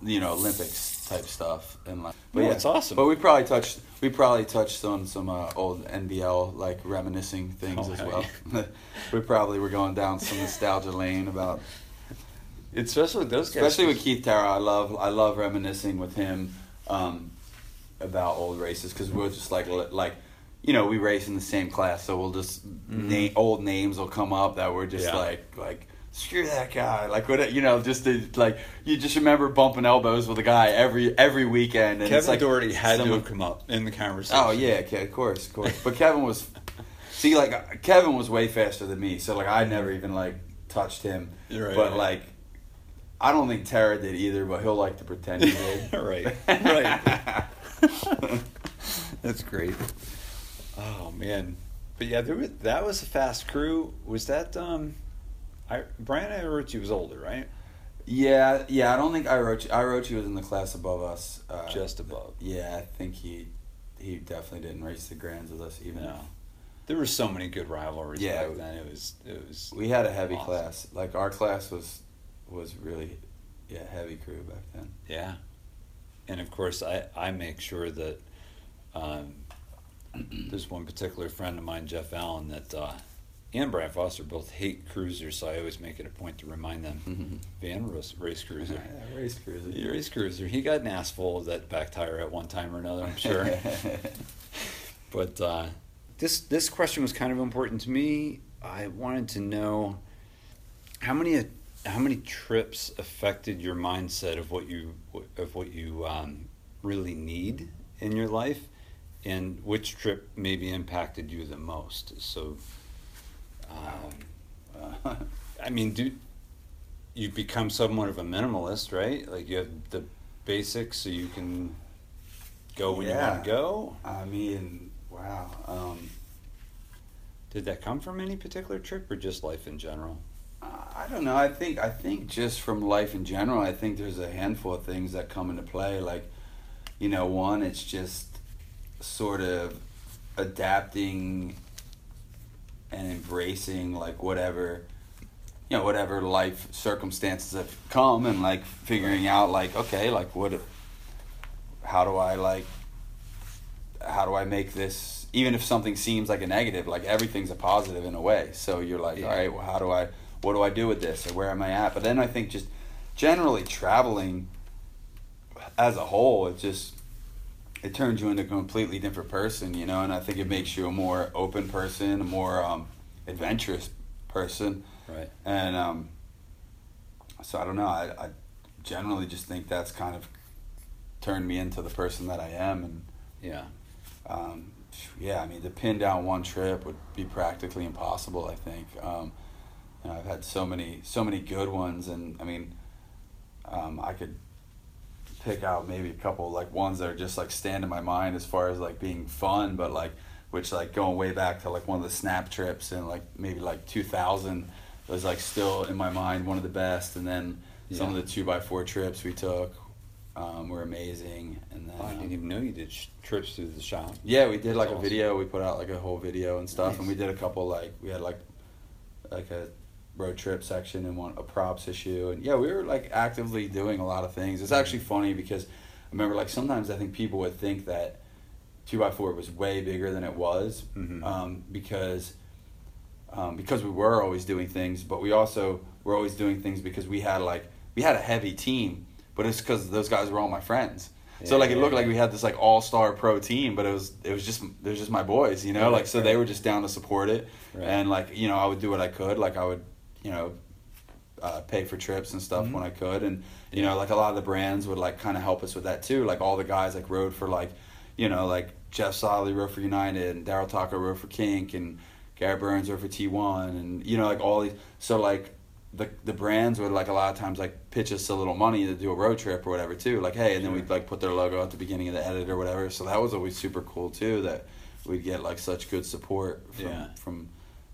you know, Olympics type stuff and like. But No, it's awesome. But we probably touched. We probably touched on some uh, old NBL like reminiscing things Oh, as well. we probably were going down some nostalgia lane about especially with those guys. especially with Keith Tara. I love I love reminiscing with him um, about old races because we are just like like you know, we race in the same class, so we'll just name old names will come up that we're just Mm-hmm. Yeah. like like screw that guy, like what you know, just to, like you just remember bumping elbows with a guy every every weekend, and Kevin like Doherty had someone- to have come up in the conversation. Oh yeah, okay, of course, of course. But Kevin was, see, like Kevin was way faster than me, so like I never even like touched him. Right, but right. like, I don't think Tara did either, but he'll like to pretend he did. right, right. That's great. Oh man, but yeah, there was, that was a fast crew. Was that um, I Brian Iarocci was older, right? yeah, yeah. I don't think Iarocci Iarocci was in the class above us. Uh, Just above. Yeah, I think he he definitely didn't race the grands with us even. No. There were so many good rivalries Yeah. back then. It was it was We had a heavy Awesome. class. Like our class was was really yeah heavy crew back then. Yeah. And of course, I, I make sure that um, there's one particular friend of mine, Jeff Allen, that uh, and Brian Foster both hate cruisers, so I always make it a point to remind them Van race, race cruiser. Yeah, race cruiser. He race cruiser. He got an ass full of that back tire at one time or another, I'm sure. but uh, this this question was kind of important to me. I wanted to know how many how many trips affected your mindset of what you of what you um, really need in your life, and which trip maybe impacted you the most. So, um, Uh, I mean, do you become somewhat of a minimalist, right? Like you have the basics, so you can go when you want to go. I mean, wow. Um, Did that come from any particular trip, or just life in general? I don't know. I think I think just from life in general, I think there's a handful of things that come into play. Like, you know, one, it's just sort of adapting and embracing like whatever you know whatever life circumstances have come and like figuring out like okay like what how do I like how do I make this even if something seems like a negative like everything's a positive in a way. So you're like Yeah. all right well how do I what do I do with this? Or where am I at? But then I think just generally traveling as a whole it just it turns you into a completely different person you know and I think it makes you a more open person a more um, adventurous person Right. and um, so I don't know. I, I generally just think that's kind of turned me into the person that I am. And Yeah. um, yeah, I mean, to pin down one trip would be practically impossible. I think. Um, you know, I've had so many, so many good ones, and I mean, um, I could pick out maybe a couple like ones that are just like stand in my mind as far as like being fun, but like which like going way back to like one of the snap trips and like maybe like 2000 was like still in my mind one of the best and then some of the two by four trips we took um, were amazing and then Oh, I um, didn't even know you did sh- trips through the shop. yeah, we did like That's a video. We put out like a whole video and stuff, Nice. and we did a couple like we had like like a road trip section and one a props issue, and yeah, we were like actively doing a lot of things. It's actually funny because I remember like sometimes I think people would think that two by four was way bigger than it was Mhm. um, because um, because we were always doing things, but we also were always doing things because we had like we had a heavy team, but it's because those guys were all my friends. So like it yeah, looked like we had this like all star pro team, but it was it was just it was just my boys, you know. Right, like so right. they were just down to support it, Right. and like you know I would do what I could, like I would you know uh, pay for trips and stuff Mhm. when I could, and you know like a lot of the brands would like kind of help us with that too. Like all the guys like rode for like you know like Jeff Solly rode for United, and Daryl Tocco rode for Kink, and Garrett Byrnes rode for T one, and you know like all these. So like the the brands would like a lot of times like pitch us a little money to do a road trip or whatever too. Like hey, and then we'd like put their logo at the beginning of the edit or whatever. So that was always super cool too. That we'd get like such good support from Yeah. from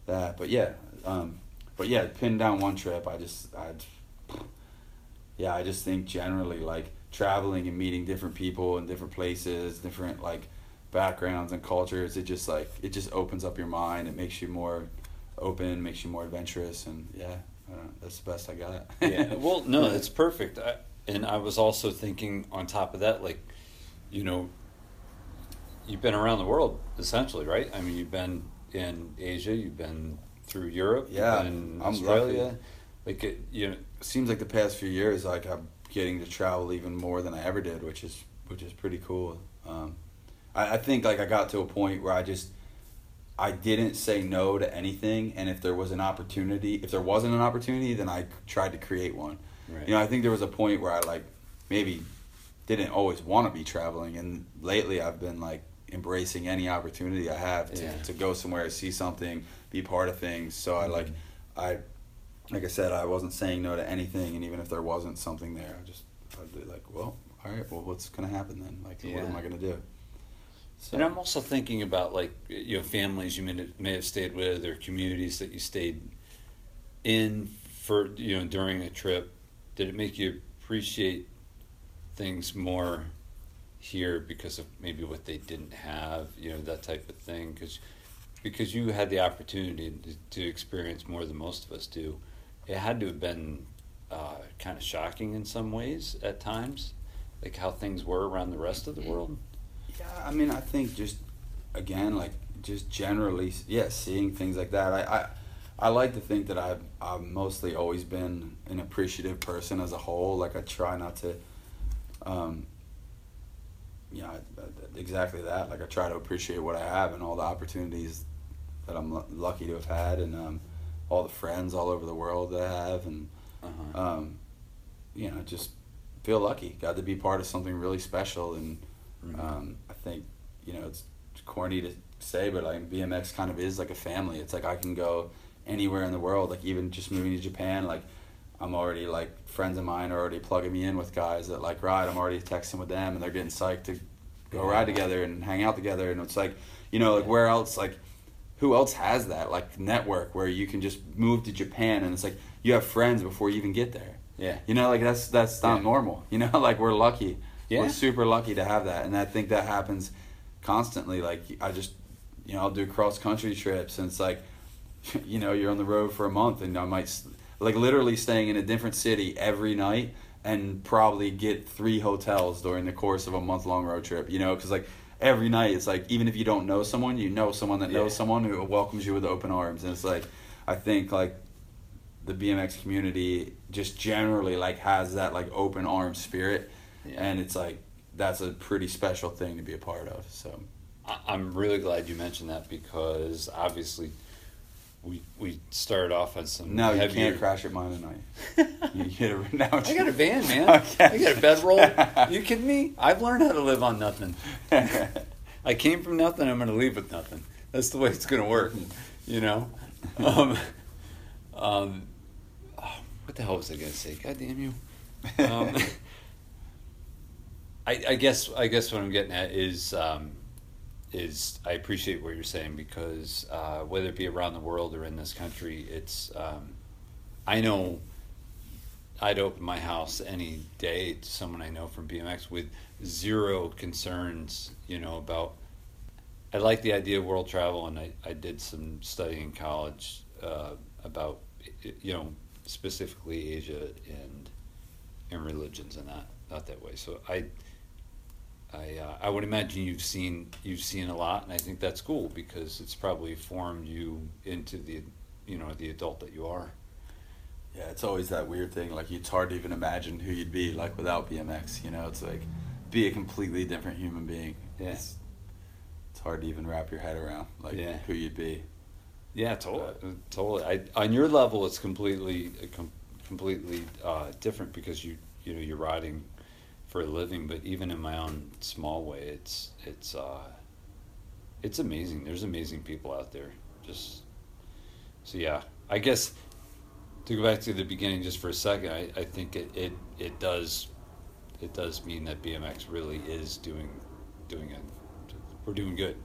that. But yeah, um, but yeah, pin down one trip. I just I yeah, I just think generally like traveling and meeting different people in different places, different like backgrounds and cultures. It just like it just opens up your mind. It makes you more open, makes you more adventurous, and yeah, I don't that's the best I got. yeah. Well, no, it's perfect. I, and I was also thinking on top of that, like, you know, you've been around the world essentially, right? I mean, you've been in Asia, you've been through Europe, Yeah, and I'm Australia. lucky. Like, it, you know, seems like the past few years, like I'm getting to travel even more than I ever did, which is which is pretty cool. Um, I, I think like I got to a point where I just I didn't say no to anything, and if there was an opportunity, if there wasn't an opportunity, then I tried to create one. Right. You know, I think there was a point where I like maybe didn't always want to be traveling, and lately I've been like embracing any opportunity I have to, Yeah. to go somewhere, see something, be part of things. So I like, Mm-hmm. I, like I said, I wasn't saying no to anything, and even if there wasn't something there, I just I'd be like, well, all right, well, what's gonna happen then? Like, what am I gonna do? So, And I'm also thinking about like you know families you may may have stayed with or communities that you stayed in for you know during a trip. Did it make you appreciate things more here because of maybe what they didn't have? You know that type of thing because because you had the opportunity to, to experience more than most of us do. It had to have been uh, kind of shocking in some ways at times, like how things were around the rest of the world. Yeah, I mean, I think just again, like just generally, yeah, seeing things like that. I, I, I like to think that I've I've mostly always been an appreciative person as a whole. Like I try not to, um, yeah, I- I- exactly that. Like I try to appreciate what I have and all the opportunities that I'm lu- lucky to have had, and um, all the friends all over the world that I have, and Uh-huh. um, you know, just feel lucky. Got to be part of something really special, and Mhm. um, I think you know it's corny to say, but like BMX kind of is like a family. It's like I can go anywhere in the world. Like even just moving to Japan, like I'm already like friends of mine are already plugging me in with guys that like ride. I'm already texting with them, and they're getting psyched to go ride together and hang out together. And it's like you know like where else like who else has that like network where you can just move to Japan and it's like you have friends before you even get there. Yeah. You know, like that's that's not Yeah. normal. You know, like we're lucky. Yeah. We're super lucky to have that, and I think that happens constantly. Like I just, you know, I'll do cross country trips, and it's like, you know, you're on the road for a month, and I might, like, literally staying in a different city every night, and probably get three hotels during the course of a month long road trip. You know, because like every night, it's like even if you don't know someone, you know someone that knows Yeah. someone who welcomes you with open arms, and it's like, I think like the BMX community just generally like has that like open arm spirit, Yeah. and it's like that's a pretty special thing to be a part of. So I'm really glad you mentioned that because obviously we we started off on some no, you can't crash at mine tonight. you get a now. I got a van, man. Okay. I got a bedroll. You kidding me? I've learned how to live on nothing. I came from nothing. I'm going to leave with nothing. That's the way it's going to work. You know. Um, um, oh, what the hell was I going to say? God damn you. Um, I, I guess I guess what I'm getting at is um, is I appreciate what you're saying because uh, whether it be around the world or in this country, it's um, I know I'd open my house any day to someone I know from BMX with zero concerns, you know, about. I like the idea of world travel, and I, I did some studying in college uh, about, you know, specifically Asia and and religions and that not that way. So I I uh, I would imagine you've seen you've seen a lot, and I think that's cool because it's probably formed you into the you know the adult that you are. yeah, it's always that weird thing. Like it's hard to even imagine who you'd be like without BMX. You know, it's like be a completely different human being. Yeah. It's, it's hard to even wrap your head around like Yeah. who you'd be. Yeah, totally. Totally. I, on your level, it's completely uh, com- completely uh, different because you you know you're riding for a living. But even in my own small way, it's it's uh, it's amazing. There's amazing people out there. Just so yeah. I guess to go back to the beginning just for a second, I, I think it, it it does it does mean that BMX really is doing doing it. We're doing good.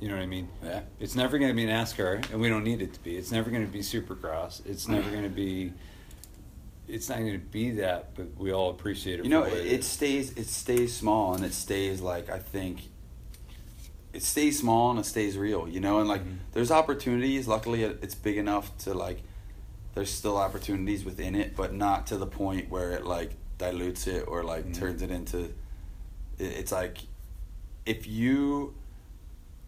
You know what I mean? Yeah. It's never going to be NASCAR, and we don't need it to be. It's never going to be Supercross. It's never going to be. It's not going to be that, but we all appreciate it. You know, for it, what stays it stays small and it stays like I think it stays small and it stays real. You know, and like Mhm. there's opportunities. Luckily, it's big enough to like there's still opportunities within it, but not to the point where it like dilutes it or like Mhm. turns it into. It, it's like if you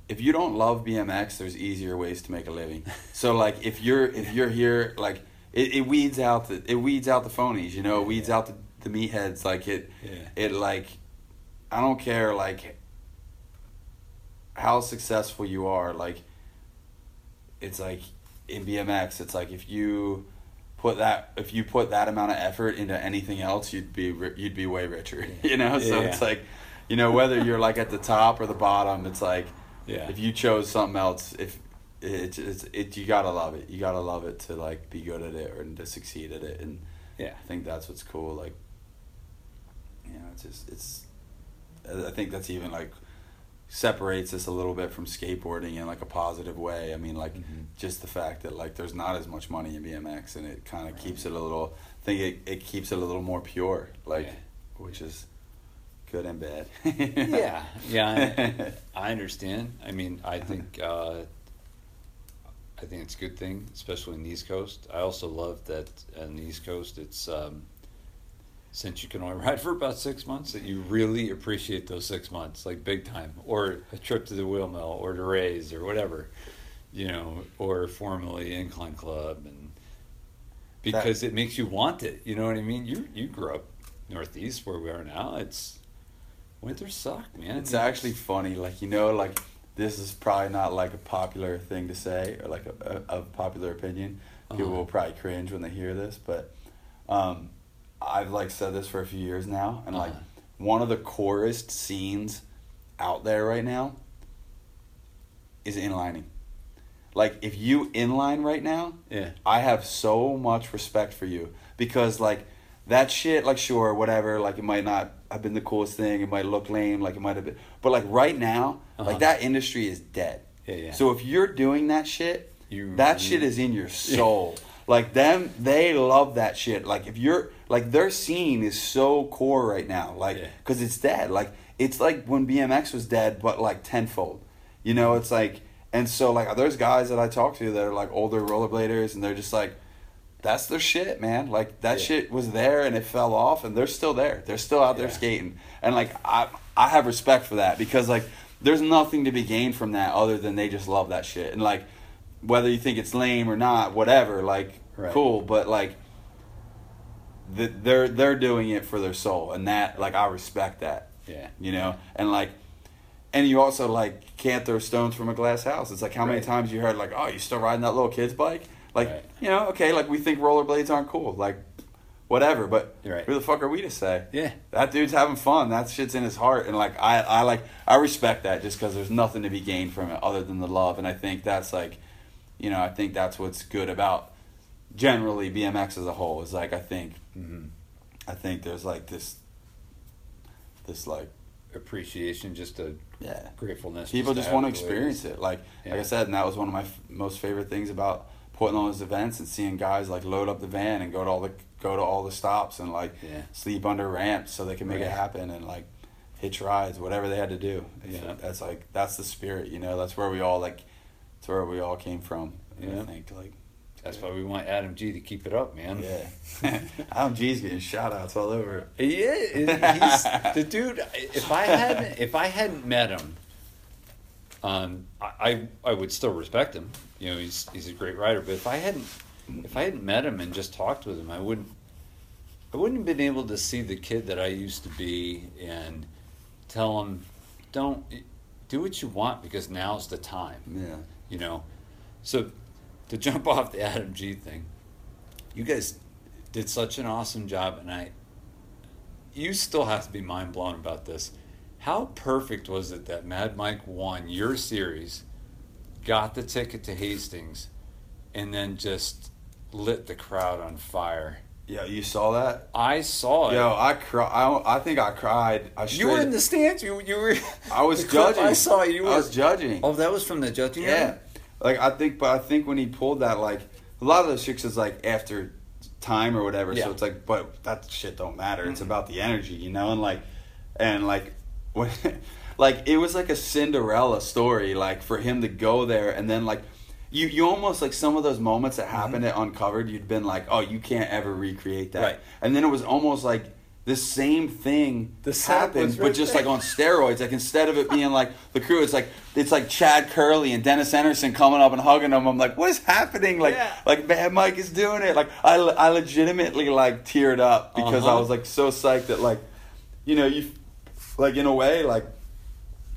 if you don't love BMX, there's easier ways to make a living. So like if you're if you're here, like it, it weeds out the it weeds out the phonies, you know, it weeds Yeah. out the, the meatheads. Like it Yeah. it like I don't care like how successful you are, like it's like in BMX, it's like if you put that if you put that amount of effort into anything else, you'd be you'd be way richer. You know, so Yeah. it's like, you know, whether you're like at the top or the bottom, it's like Yeah. if you chose something else, if it's it's it, you gotta love it. You gotta love it to like be good at it or to succeed at it, and Yeah. I think that's what's cool. Like, you know, it's just it's. I think that's even like separates us a little bit from skateboarding in like a positive way. I mean, like Mhm. just the fact that like there's not as much money in BMX, and it kind of keeps it a little. I think it it keeps it a little more pure, like, Yeah. which is good and bad. yeah, yeah, I, I understand. I mean, I think uh, I think it's a good thing, especially in the East Coast. I also love that on the East Coast, it's um, since you can only ride for about six months, that you really appreciate those six months, like big time, or a trip to the wheel mill, or to Rays, or whatever, you know, or formerly Incline Club, and because it makes you want it. You know what I mean? You you grew up Northeast where we are now. It's winter suck, man. It's actually funny, like you know, like this is probably not like a popular thing to say or like a, a, a popular opinion. People Uh-huh. will probably cringe when they hear this, but um, I've like said this for a few years now, and like Uh-huh. one of the coolest scenes out there right now is inlining. Like if you inline right now, yeah. I have so much respect for you because like that shit, like sure, whatever, like it might not have been the coolest thing, it might look lame, like it might have been, but like right now, Uh-huh. like that industry is dead. Yeah, yeah. So if you're doing that shit, You- that you- shit is in your soul. Like them, they love that shit. Like if you're like their scene is so core right now, like Yeah. because it's dead. Like it's like when BMX was dead, but like tenfold. You know, it's like and so like there's guys that I talk to that are like older rollerbladers, and they're just like, that's their shit, man. Like that Yeah. shit was there and it fell off, and they're still there. They're still out there Yeah. skating, and like I I have respect for that because like there's nothing to be gained from that other than they just love that shit, and like whether you think it's lame or not, whatever, like Right. cool, but like the, they're they're doing it for their soul, and that like I respect that Yeah. you know and like and you also like can't throw stones from a glass house it's like how many times you heard like oh you still riding that little kid's bike like Right. you know okay like we think rollerblades aren't cool like whatever but Right. who the fuck are we to say Yeah. that dude's having fun that shit's in his heart and like i i like i respect that just because there's nothing to be gained from it other than the love and i think that's like you know i think that's what's good about generally bmx as a whole is like i think hmm i think there's like this this like Appreciation, just a yeah gratefulness. people just have want to the way it experience it like like i said and that was one of my f- most favorite things about putting on those events and seeing guys like load up the van and go to all the go to all the stops and like Yeah. sleep under ramps so they can make it happen and like hitch rides whatever they had to do Yeah. that's like that's the spirit you know that's where we all like that's where we all came from Yeah. i think like That's why we want Adam G to keep it up, man. yeah adam g's getting shout outs all over Yeah, he's the dude. If I hadn't, if I hadn't met him, um, I, I would still respect him. You know, he's he's a great writer. But if I hadn't, if I hadn't met him and just talked with him, I wouldn't. I wouldn't have been able to see the kid that I used to be and tell him, don't do what you want because now's the time yeah you know. So to jump off the Adam G thing, you guys did such an awesome job, and I, you still have to be mind blown about this. How perfect was it that Mad Mike won your series, got the ticket to Hastings, and then just lit the crowd on fire? yeah you saw that I saw it. Yo, I cry. I, I think I cried. I you were in the stands. You you were. I was judging. I saw you. Were, I was judging. Oh, that was from the judging. yeah, room? like I think, but I think when he pulled that, like a lot of those chicks is like after time or whatever. Yeah. So it's like, but that shit don't matter. It's Mhm. about the energy, you know, and like, and like when, like it was like a Cinderella story, like for him to go there and then like. You, you almost like some of those moments that happened at Uncovered, you'd been like, oh, you can't ever recreate that. Right. And then it was almost like the same thing The happened, was but just there. like on steroids. Like instead of it being like the crew, it's like it's like Chad Kerley and Dennis Enarson coming up and hugging them. I'm like, what is happening? Like Yeah. like Mad Mike is doing it. Like I, I legitimately like teared up because I Uh-huh. was like so psyched that like you know you like in a way like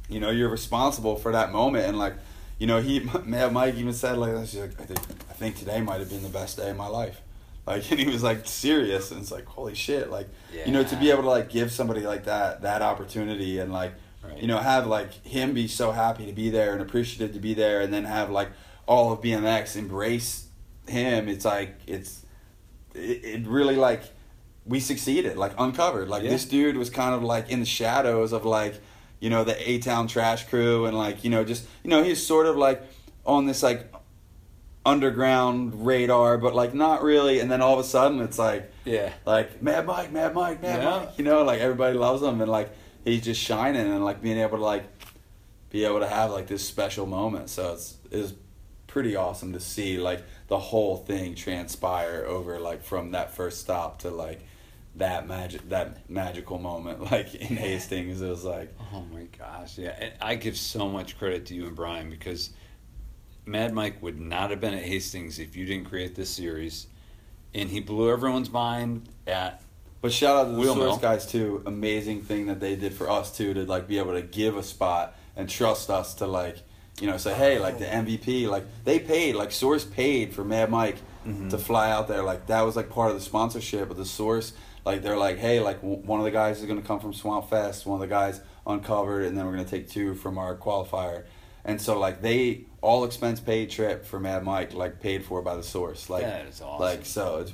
you know you're responsible for that moment and like you know, he Mike even said like, I think I think today might have been the best day of my life. Like, and he was like serious, and it's like, holy shit, like, you know, to be able to like give somebody like that that opportunity and like, Right. you know, have like him be so happy to be there and appreciative to be there, and then have like all of BMX embrace him. It's like it's it, it really like we succeeded, like uncovered. Like Yeah. this dude was kind of like in the shadows of like, you know, the A Town Trash Crew and like, you know, just you know, he's sort of like on this like underground radar, but like not really. And then all of a sudden, it's like Yeah. like Mad Mike, Mad Mike, Mad Yeah. Mike. You know, like everybody loves him, and like he's just shining, and like being able to like be able to have like this special moment. So it's it's pretty awesome to see like the whole thing transpire over like from that first stop to like that magic that magical moment like in Hastings. It was like Oh my gosh, yeah. And I give so much credit to you and Brian because Mad Mike would not have been at Hastings if you didn't create this series. And he blew everyone's mind at But shout out to the Wheel Source guys too. Amazing thing that they did for us too to like be able to give a spot and trust us to like you know say hey like the MVP like they paid like Source paid for Mad Mike Mm-hmm. to fly out there like that was like part of the sponsorship of the Source like they're like hey like w- one of the guys is gonna come from Swamp Fest one of the guys uncovered and then we're gonna take two from our qualifier and so like they all expense paid trip for Mad Mike like paid for by the Source like That is awesome. like so it's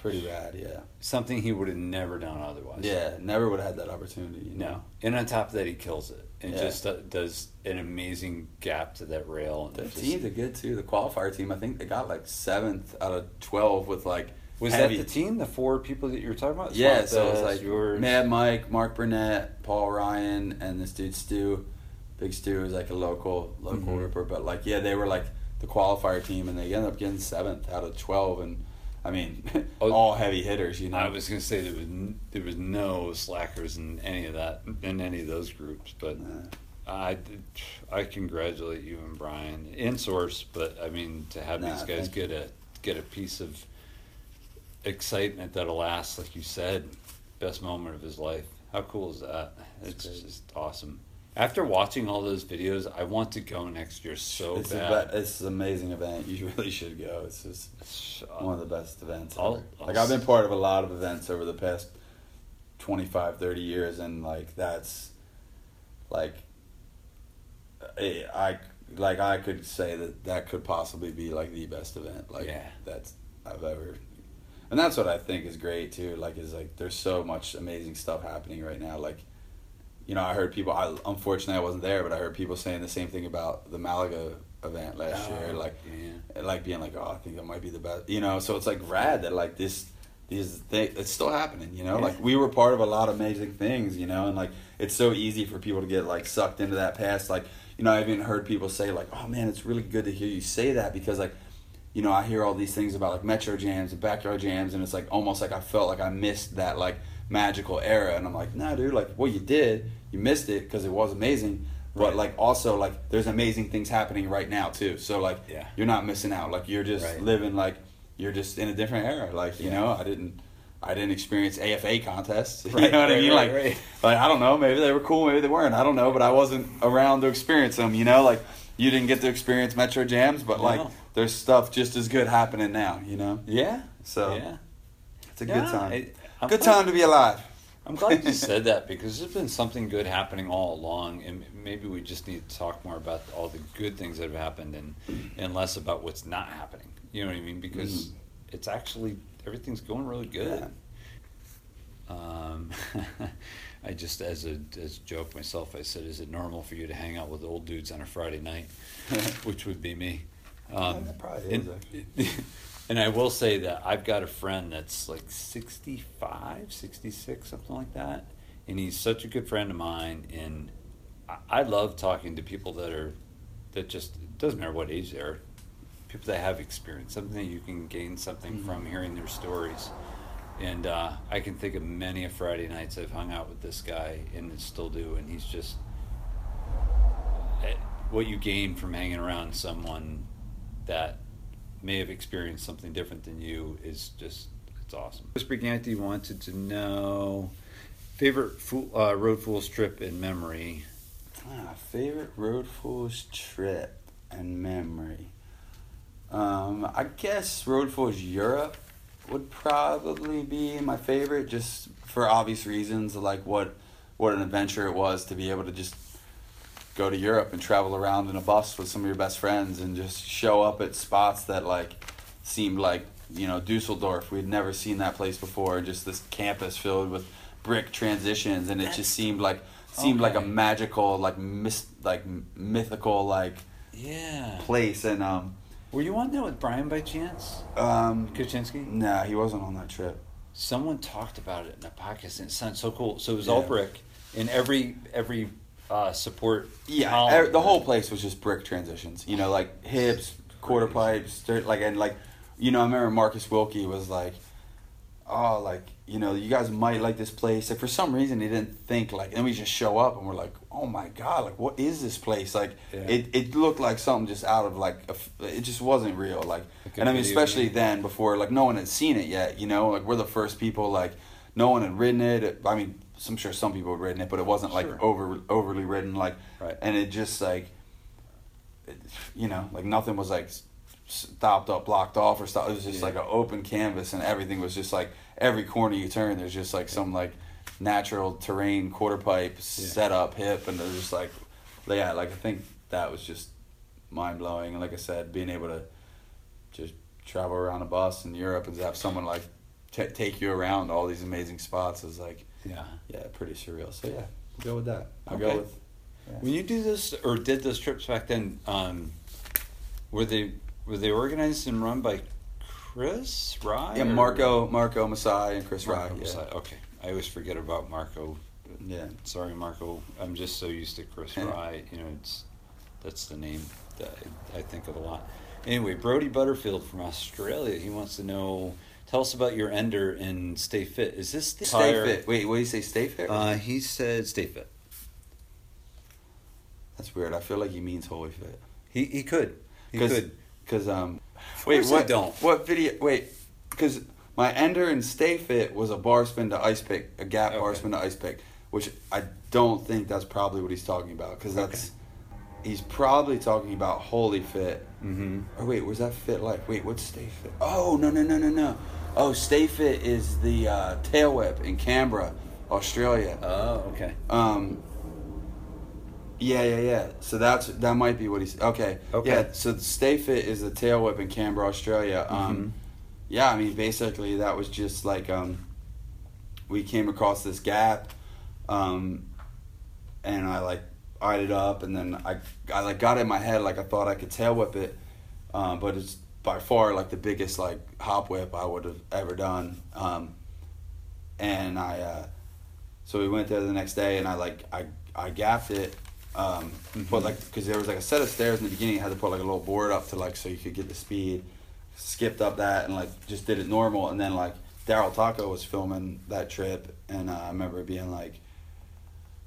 pretty rad yeah. something he would have never done otherwise. Yeah, never would have had that opportunity. You know? No. And on top of that, he kills it and Yeah. just uh, does an amazing gap to that rail. And The just- teams are good too. The qualifier team, I think they got like seventh out of twelve with like was heavy. that the team, the four people that you were talking about? Yeah, so it was like yours. Mad Mike, Mark Burnett, Paul Ryan, and this dude Stu. Big Stu is like a local local Mhm. ripper, but like yeah, they were like the qualifier team, and they ended up getting seventh out of twelve, and I mean Oh, all heavy hitters. You know, I was gonna say there was n- there was no slackers in any of that in any of those groups, but Uh, I I congratulate you and Brian in source, but I mean to have Nah, these guys get a get a piece of excitement that'll last, like you said, best moment of his life. How cool is that? It's great. just awesome. After watching all those videos, I want to go next year so it's, bad. be- it's an amazing event. You really should go. It's just one of the best events I'll- ever. I'll like I've been part of a lot of events over the past 25 30 years and like that's like I, I like I could say that that could possibly be like the best event like Yeah. that's I've ever and that's what I think is great too like is like there's so much amazing stuff happening right now like you know I heard people I unfortunately I wasn't there but I heard people saying the same thing about the Malaga event last Oh, year like yeah. like being like, oh, I think that might be the best, you know. So it's like rad that like this, these things, it's still happening, you know. Yeah. Like we were part of a lot of amazing things, you know, and like it's so easy for people to get like sucked into that past. Like you know, I've even heard people say like, oh man, it's really good to hear you say that because like, you know, I hear all these things about like metro jams and backyard jams, and it's like almost like I felt like I missed that like magical era, and I'm like, nah, dude, like what you did, you missed it because it was amazing. But Right. like also like there's amazing things happening right now too. So like Yeah. you're not missing out. Like you're just Right. living like you're just in a different era. Like you Yeah. know, I didn't I didn't experience AFA contests. you know what I mean? right, like right. like I don't know, maybe they were cool, maybe they weren't. I don't know, but I wasn't around to experience them, you know? Like you didn't get to experience Metro Jams, but like No. There's stuff just as good happening now, you know? Yeah. So yeah. it's a Yeah, good time. it- good glad- time to be alive. I'm glad you said that because there's been something good happening all along, and maybe we just need to talk more about all the good things that have happened and and less about what's not happening. You know what I mean? Because Mhm. it's actually everything's going really good. Um, I just as a as a joke myself, I said, "Is it normal for you to hang out with old dudes on a Friday night?" Which would be me. Um, Yeah, probably is, and, and I will say that I've got a friend that's like 65, 66, something like that. And he's such a good friend of mine. And I, I love talking to people that are, that just, it doesn't matter what age they are, people that have experience, something that you can gain something from hearing their stories. And uh, I can think of many a Friday nights I've hung out with this guy and still do. And he's just, eh, what you gain from hanging around someone that may have experienced something different than you is just it's awesome. Chris Briganti wanted to know favorite fool, uh, road fools trip in memory. Ah, favorite road fools trip. and memory. Um, I guess Road fools Europe would probably be my favorite, just for obvious reasons, like what what an adventure it was to be able to just go to Europe and travel around in a bus with some of your best friends and just show up at spots that like seemed like you know Dusseldorf. We'd never seen that place before. Just this campus filled with brick transitions, and it That's- just seemed like seemed like a magical, like mis- like mythical like Yeah. place. And um Were you on that with Brian by chance? um Kachinsky? nah, he wasn't on that trip. Someone talked about it in a podcast and it sounded so cool. So it was all brick in every every uh, support. Yeah, column. er- the whole place was just brick transitions. You know, like hips, quarter pipes, dirt, like and like, you know, I remember Markus Wilke was like, oh, like you know, you guys might like this place. Like for some reason, he didn't think like, and we just show up and we're like, oh my god, like what is this place? Like Yeah. it, it looked like something just out of like, a it just wasn't real. Like, Like and I mean, especially game. then before like no one had seen it yet. You know, like we're the first people. Like no one had ridden it. I mean, I'm sure some people had ridden it, but it wasn't like Sure. over overly ridden. Like Right. and it just like it, you know like nothing was like stopped up blocked off or stuff it was just Yeah. like an open canvas and everything was just like every corner you turn there's just like some like natural terrain quarter pipe set up hip and there's just like yeah like i think that was just mind-blowing and like i said being able to just travel around a bus in europe and have someone like t- take you around all these amazing spots is like Yeah. yeah pretty surreal so yeah go with that i'll Okay. go with yeah. When you do this or did those trips back then, um, were they were they organized and run by Chris Rye? Yeah, or- Marco, Marco Masai, and Chris Marco Rye. was Yeah. Okay, I always forget about Marco. yeah. Sorry, Marco. I'm just so used to Chris Yeah. Rye. You know, it's that's the name that I, I think of a lot. Anyway, Brody Butterfield from Australia. He wants to know. Tell us about your ender and stay fit. Is this the Stay fit. Wait, what do you say? Stay fit? Uh, he said stay fit. That's weird. I feel like he means holy fit. He he could. He Cause, could. Cause um, wait, what? don't. What video? Wait, cause my ender and stay fit was a bar spin to ice pick, a gap bar Okay. spin to ice pick, which I don't think that's probably what he's talking about. Cause that's he's probably talking about holy fit. Mm-hmm. Or wait, was that fit life? Wait, what's stay fit? Oh no no no no no. Oh, stay fit is the uh, tail whip in Canberra, Australia. Oh, okay. Um. Yeah, yeah, yeah. So that's that might be what he's okay. Okay. Yeah. So Stay Fit is the tail whip in Canberra, Australia. Um, Mhm. yeah. I mean, basically that was just like um, we came across this gap, um, and I like eyed it up, and then I I like got it in my head like I thought I could tail whip it, um, but it's by far like the biggest like hop whip I would have ever done. Um, and I uh, so we went there the next day, and I like I I gapped it, um, but like because there was like a set of stairs in the beginning, you had to put like a little board up to like so you could get the speed. Skipped up that and like just did it normal, and then like Daryl Tocco was filming that trip, and uh, I remember being like,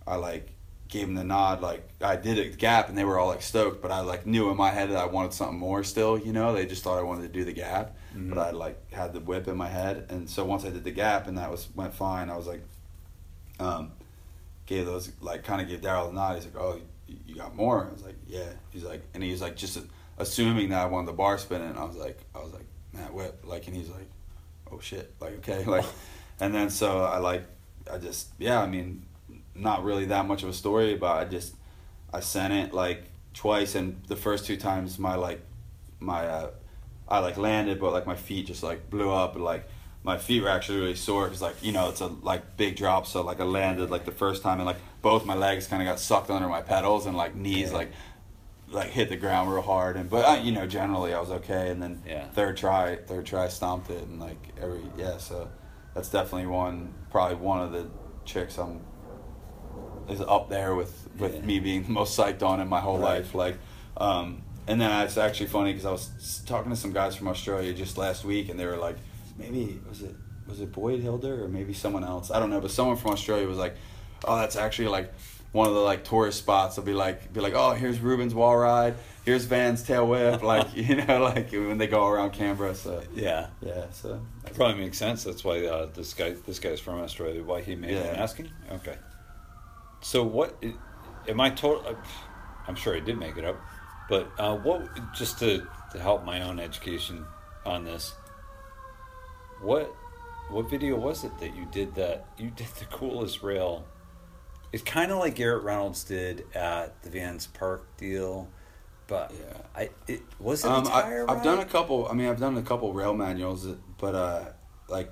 I like gave him the nod, like I did it gap, and they were all like stoked, but I like knew in my head that I wanted something more still, you know. They just thought I wanted to do the gap, Mhm. but I like had the whip in my head, and so once I did the gap and that was went fine, I was like, um, gave those like kind of gave Daryl a nod. He's like, oh, you, you got more? I was like, yeah. He's like, and he's like just assuming that I wanted the bar spin, and I was like, I was like, Matt whip, like, and he's like, oh shit, like okay, like, and then so I like, I just yeah, I mean, not really that much of a story, but I just I sent it like twice, and the first two times my like my uh, I like landed, but like my feet just like blew up, and like my feet were actually really sore because like you know it's a like big drop, so like I landed like the first time, and like both my legs kind of got sucked under my pedals, and like knees Yeah. like like hit the ground real hard, and but I, you know generally I was okay, and then Yeah. third try third try stomped it, and like every yeah, so that's definitely one probably one of the tricks I'm is up there with with Yeah. me being the most psyched on in my whole Right. life. Like, um, and then it's actually funny because I was talking to some guys from Australia just last week, and they were like, maybe was it was it Boyd Hilder or maybe someone else? I don't know, but someone from Australia was like, oh, that's actually like one of the like tourist spots. They'll be like, be like, oh, here's Ruben's wall ride, here's Van's tail whip, like you know, like when they go around Canberra. So Yeah. yeah, so Probably makes sense. That's why uh, this guy this guy's from Australia. Why he made Yeah. asking. Okay. So what? Am I total? I'm sure I did make it up. But uh, what just to, to help my own education on this, what what video was it that you did that you did the coolest rail? It's kind of like Garrett Reynolds did at the Vans Park deal, but Yeah. I it was it Um, I, I've done a couple. I mean, I've done a couple rail manuals, but uh, like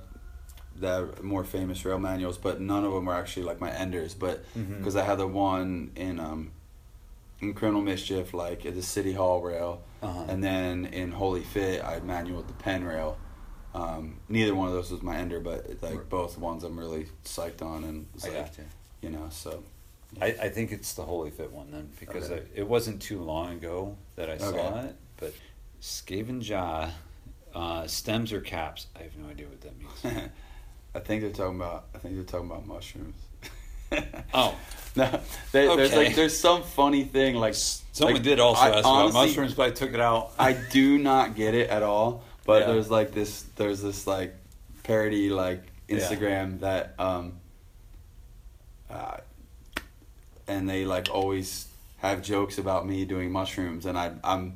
the more famous rail manuals, but none of them are actually like my enders. But because I had the one in um, in Criminal Mischief, like at the City Hall rail, Uh-huh. and then in Holy Fit, I manualed the pen rail. Um, neither one of those was my ender, but like Right. both ones I'm really psyched on, and was I like, gotcha. you know, so I, I think it's the Holy Fit one then because Okay. I, it wasn't too long ago that I saw Okay. it. But Skaven Jaw, uh, stems or caps? I have no idea what that means. I think they're talking about. I think they're talking about mushrooms. Oh. no, they, there's like there's some funny thing like Someone like, did also I ask honestly- about mushrooms, but I took it out. I do not get it at all. But Yeah. there's like this there's this like parody like Yeah. Instagram that um uh, and they like always have jokes about me doing mushrooms and I I'm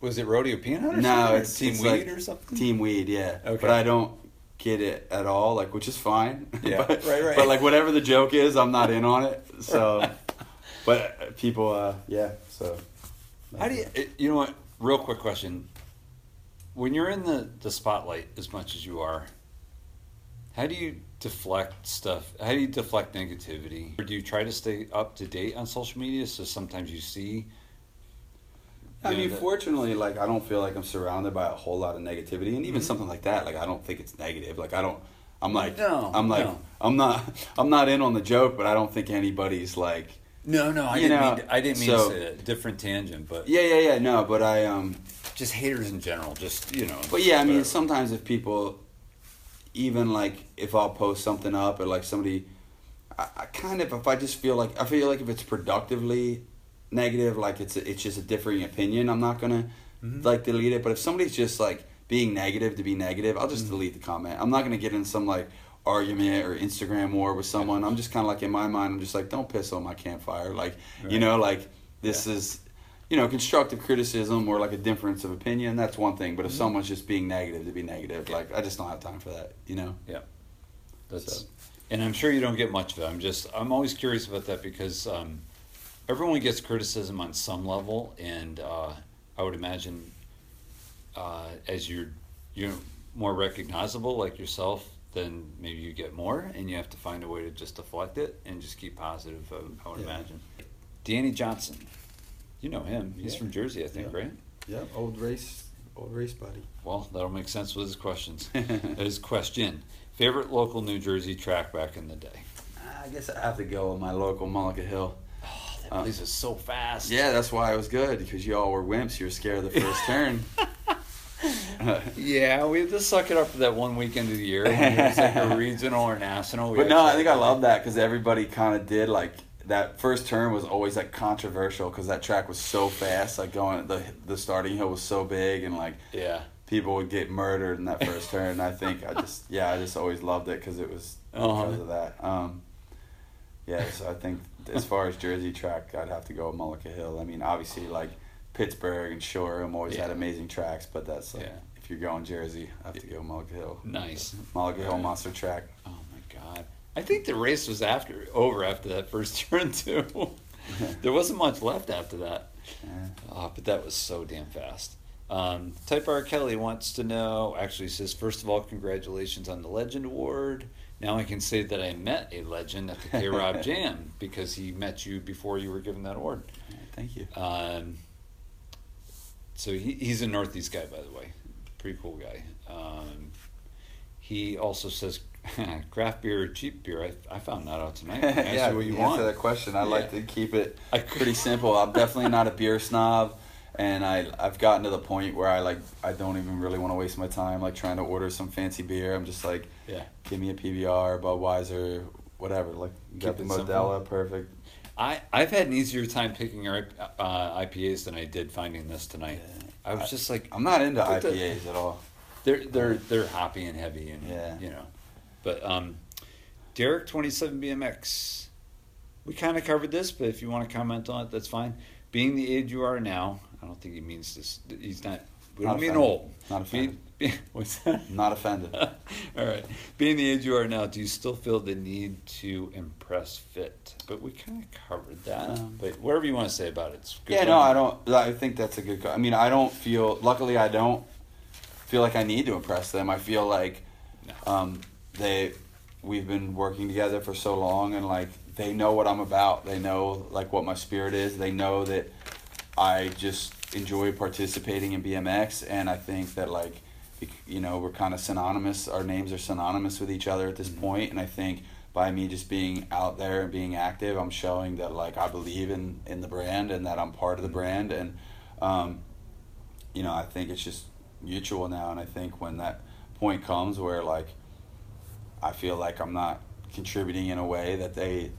Was it Rodeo Peanut? Or no? Or it's Team it's Weed like or something. Team Weed yeah Okay. but I don't get it at all like which is fine Yeah, but, right, right. but like whatever the joke is I'm not in on it so but people uh yeah so How do you? it- You know what? Real quick question. When you're in the the spotlight as much as you are, how do you deflect stuff? How do you deflect negativity? Or do you try to stay up to date on social media? So sometimes you see. I mean, that- fortunately, like I don't feel like I'm surrounded by a whole lot of negativity, and even Mhm. something like that, like I don't think it's negative. Like I don't, I'm like, No, I'm like, no. I'm not, I'm not in on the joke, but I don't think anybody's like, No, no, I didn't know, mean. I didn't mean so- a different tangent, but yeah, yeah, yeah, no, but I, um, just haters in general. Just you know. but yeah, I mean, whatever. sometimes if people, even like if I'll post something up or like somebody, I, I kind of if I just feel like I feel like if it's productively negative, like it's a, it's just a differing opinion, I'm not gonna Mhm. like delete it. But if somebody's just like being negative to be negative, I'll just Mhm. delete the comment. I'm not gonna get in some like argument or Instagram war with someone. I'm just kind of like in my mind, I'm just like, don't piss on my campfire. Like you know, like this Yeah. is. You know, constructive criticism or like a difference of opinion, that's one thing. But if Mhm. someone's just being negative to be negative, like I just don't have time for that, you know? Yeah. That's So- and I'm sure you don't get much of it. I'm just I'm always curious about that because um, everyone gets criticism on some level, and uh, I would imagine uh, as you're you're more recognizable like yourself, then maybe you get more, and you have to find a way to just deflect it and just keep positive. I, I would Yeah. imagine. Danny Johnson, you know him. He's Yeah. from Jersey, I think, Yeah. right? Yeah, old race, old race buddy. Well, that'll make sense with his questions. his question: Favorite local New Jersey track back in the day? I guess I have to go with my local Mullica Hill. That Uh, place is so fast. Yeah, that's why it was good because you all were wimps. You were scared of the first turn. Yeah, we had to suck it up for that one weekend of the year when it was like a regional or national. We but no, I think I love that because everybody kind of did like that first turn was always like controversial because that track was so fast. Like going the the starting hill was so big and like Yeah. people would get murdered in that first turn. I think I just yeah I just always loved it because it was Uh-huh. because of that. Um, yeah, so I think as far as Jersey track, I'd have to go with Mullica Hill. I mean, obviously like Pittsburgh and Shoreham always had amazing tracks, but that's like, Yeah. if you're going Jersey, I have to go Mullica Hill. Nice. Mullica Hill. Monster Track. Oh my god. I think the race was after over after that first turn too. there wasn't much left after that. Yeah. Oh, but that was so damn fast. Um, Type R Kelly wants to know. Actually, says first of all, congratulations on the Legend Award. Now I can say that I met a legend at the K Rob Jam because he met you before you were given that award. Thank you. Um, so he, he's a Northeast guy, by the way. Pretty cool guy. Um, he also says craft beer or cheap beer. I, I found that out tonight. Yeah, you what you to want. answer that question, I like to keep it pretty simple. I'm definitely not a beer snob, and I I've gotten to the point where I like I don't even really want to waste my time like trying to order some fancy beer. I'm just like, Yeah. give me a PBR, Budweiser, whatever. Like got the Keep it simple. Modelo, perfect. I, I've had an easier time picking our uh, IPAs than I did finding this tonight. Yeah. I was just like, I'm not into Put the- IPAs at all. they're they're they're hoppy and heavy and Yeah. you know, but um, Derek twenty seven BMX, we kind of covered this, but if you want to comment on it, that's fine. Being the age you are now, I don't think he means this. He's not. We Not don't mean old. Not Being- offended. what's that? Not offended. All right. Being the age you are now, do you still feel the need to impress fit? But we kind of covered that. Um, but whatever you want to say about it. It's good Yeah, no. I don't. I think that's a good. I mean, I don't feel. Luckily, I don't feel like I need to impress them. I feel like No. um, they, we've been working together for so long, and like they know what I'm about. They know like what my spirit is. They know that I just enjoy participating in BMX, and I think that like, you know, we're kind of synonymous. Our names are synonymous with each other at this Mhm. point, and I think by me just being out there and being active, I'm showing that like I believe in in the brand and that I'm part of the brand, and um, you know, I think it's just mutual now, and I think when that point comes where like I feel like I'm not contributing in a way that they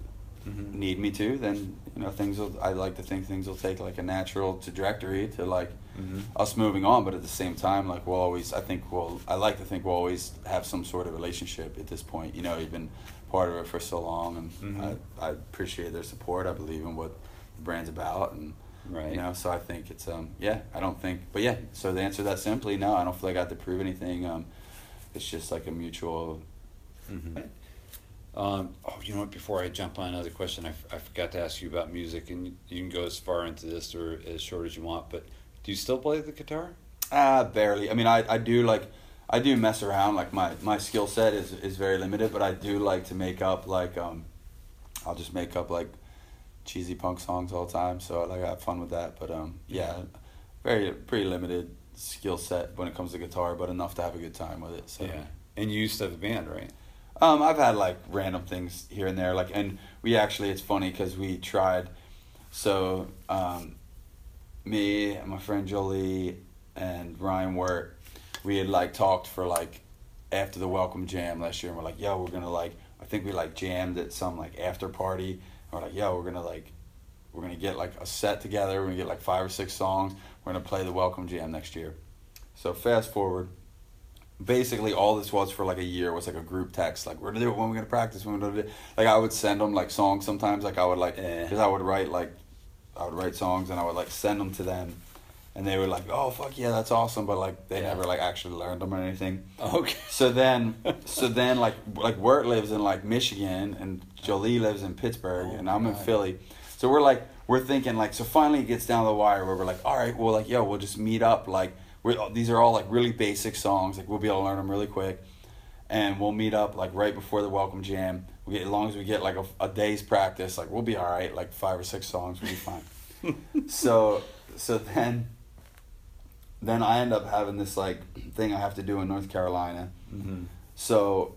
Mhm. need me to, then you know things will. I like to think things will take like a natural trajectory to like Mhm. us moving on. But at the same time, like we'll always. I think we'll. I like to think we'll always have some sort of relationship at this point. You know, you've been part of it for so long, and Mhm. I, I appreciate their support. I believe in what the brand's about, and Right. you know, so I think it's um yeah. I don't think, but yeah. So the answer that simply, no. I don't feel like I have to prove anything. Um, it's just like a mutual. Mhm. Um, oh, you know what? Before I jump on another question, I, f- I forgot to ask you about music, and you, you can go as far into this or as short as you want. But do you still play the guitar? Ah, barely. I mean, I, I do like, I do mess around. Like my, my skill set is, is very limited, but I do like to make up like, um, I'll just make up like cheesy punk songs all the time. So like I have fun with that. But um, yeah, very pretty limited skill set when it comes to guitar, but enough to have a good time with it. So Yeah. And you used to have a band, right? um, I've had like random things here and there, like, and we actually, it's funny because we tried. So, um, me and my friend Jolie and Ryan were we had like talked for like after the Welcome Jam last year, and we're like, yo, we're gonna like, I think we like jammed at some like after party. And we're like, yo, we're gonna like, we're gonna get like a set together. We're gonna get like five or six songs. We're gonna play the Welcome Jam next year. So fast forward basically all this was for like a year was like a group text like we're gonna do it when we're gonna practice when we're gonna do it. like i would send them like songs sometimes like i would like eh. because i would write like i would write songs and i would like send them to them. And they were like oh fuck yeah that's awesome but like they Yeah. never like actually learned them or anything. Okay. so then so then like like Wirt lives in like michigan and jolie lives in pittsburgh Oh and i'm in philly. So we're like we're thinking like so finally it gets down to the wire where we're like all right well like yo we'll just meet up like we're these are all like really basic songs like we'll be able to learn them really quick. And we'll meet up like right before the welcome jam we get as long as we get like a, a day's practice like we'll be all right like five or six songs we'll be fine so so then then i end up having this like thing i have to do in north carolina Mm-hmm. so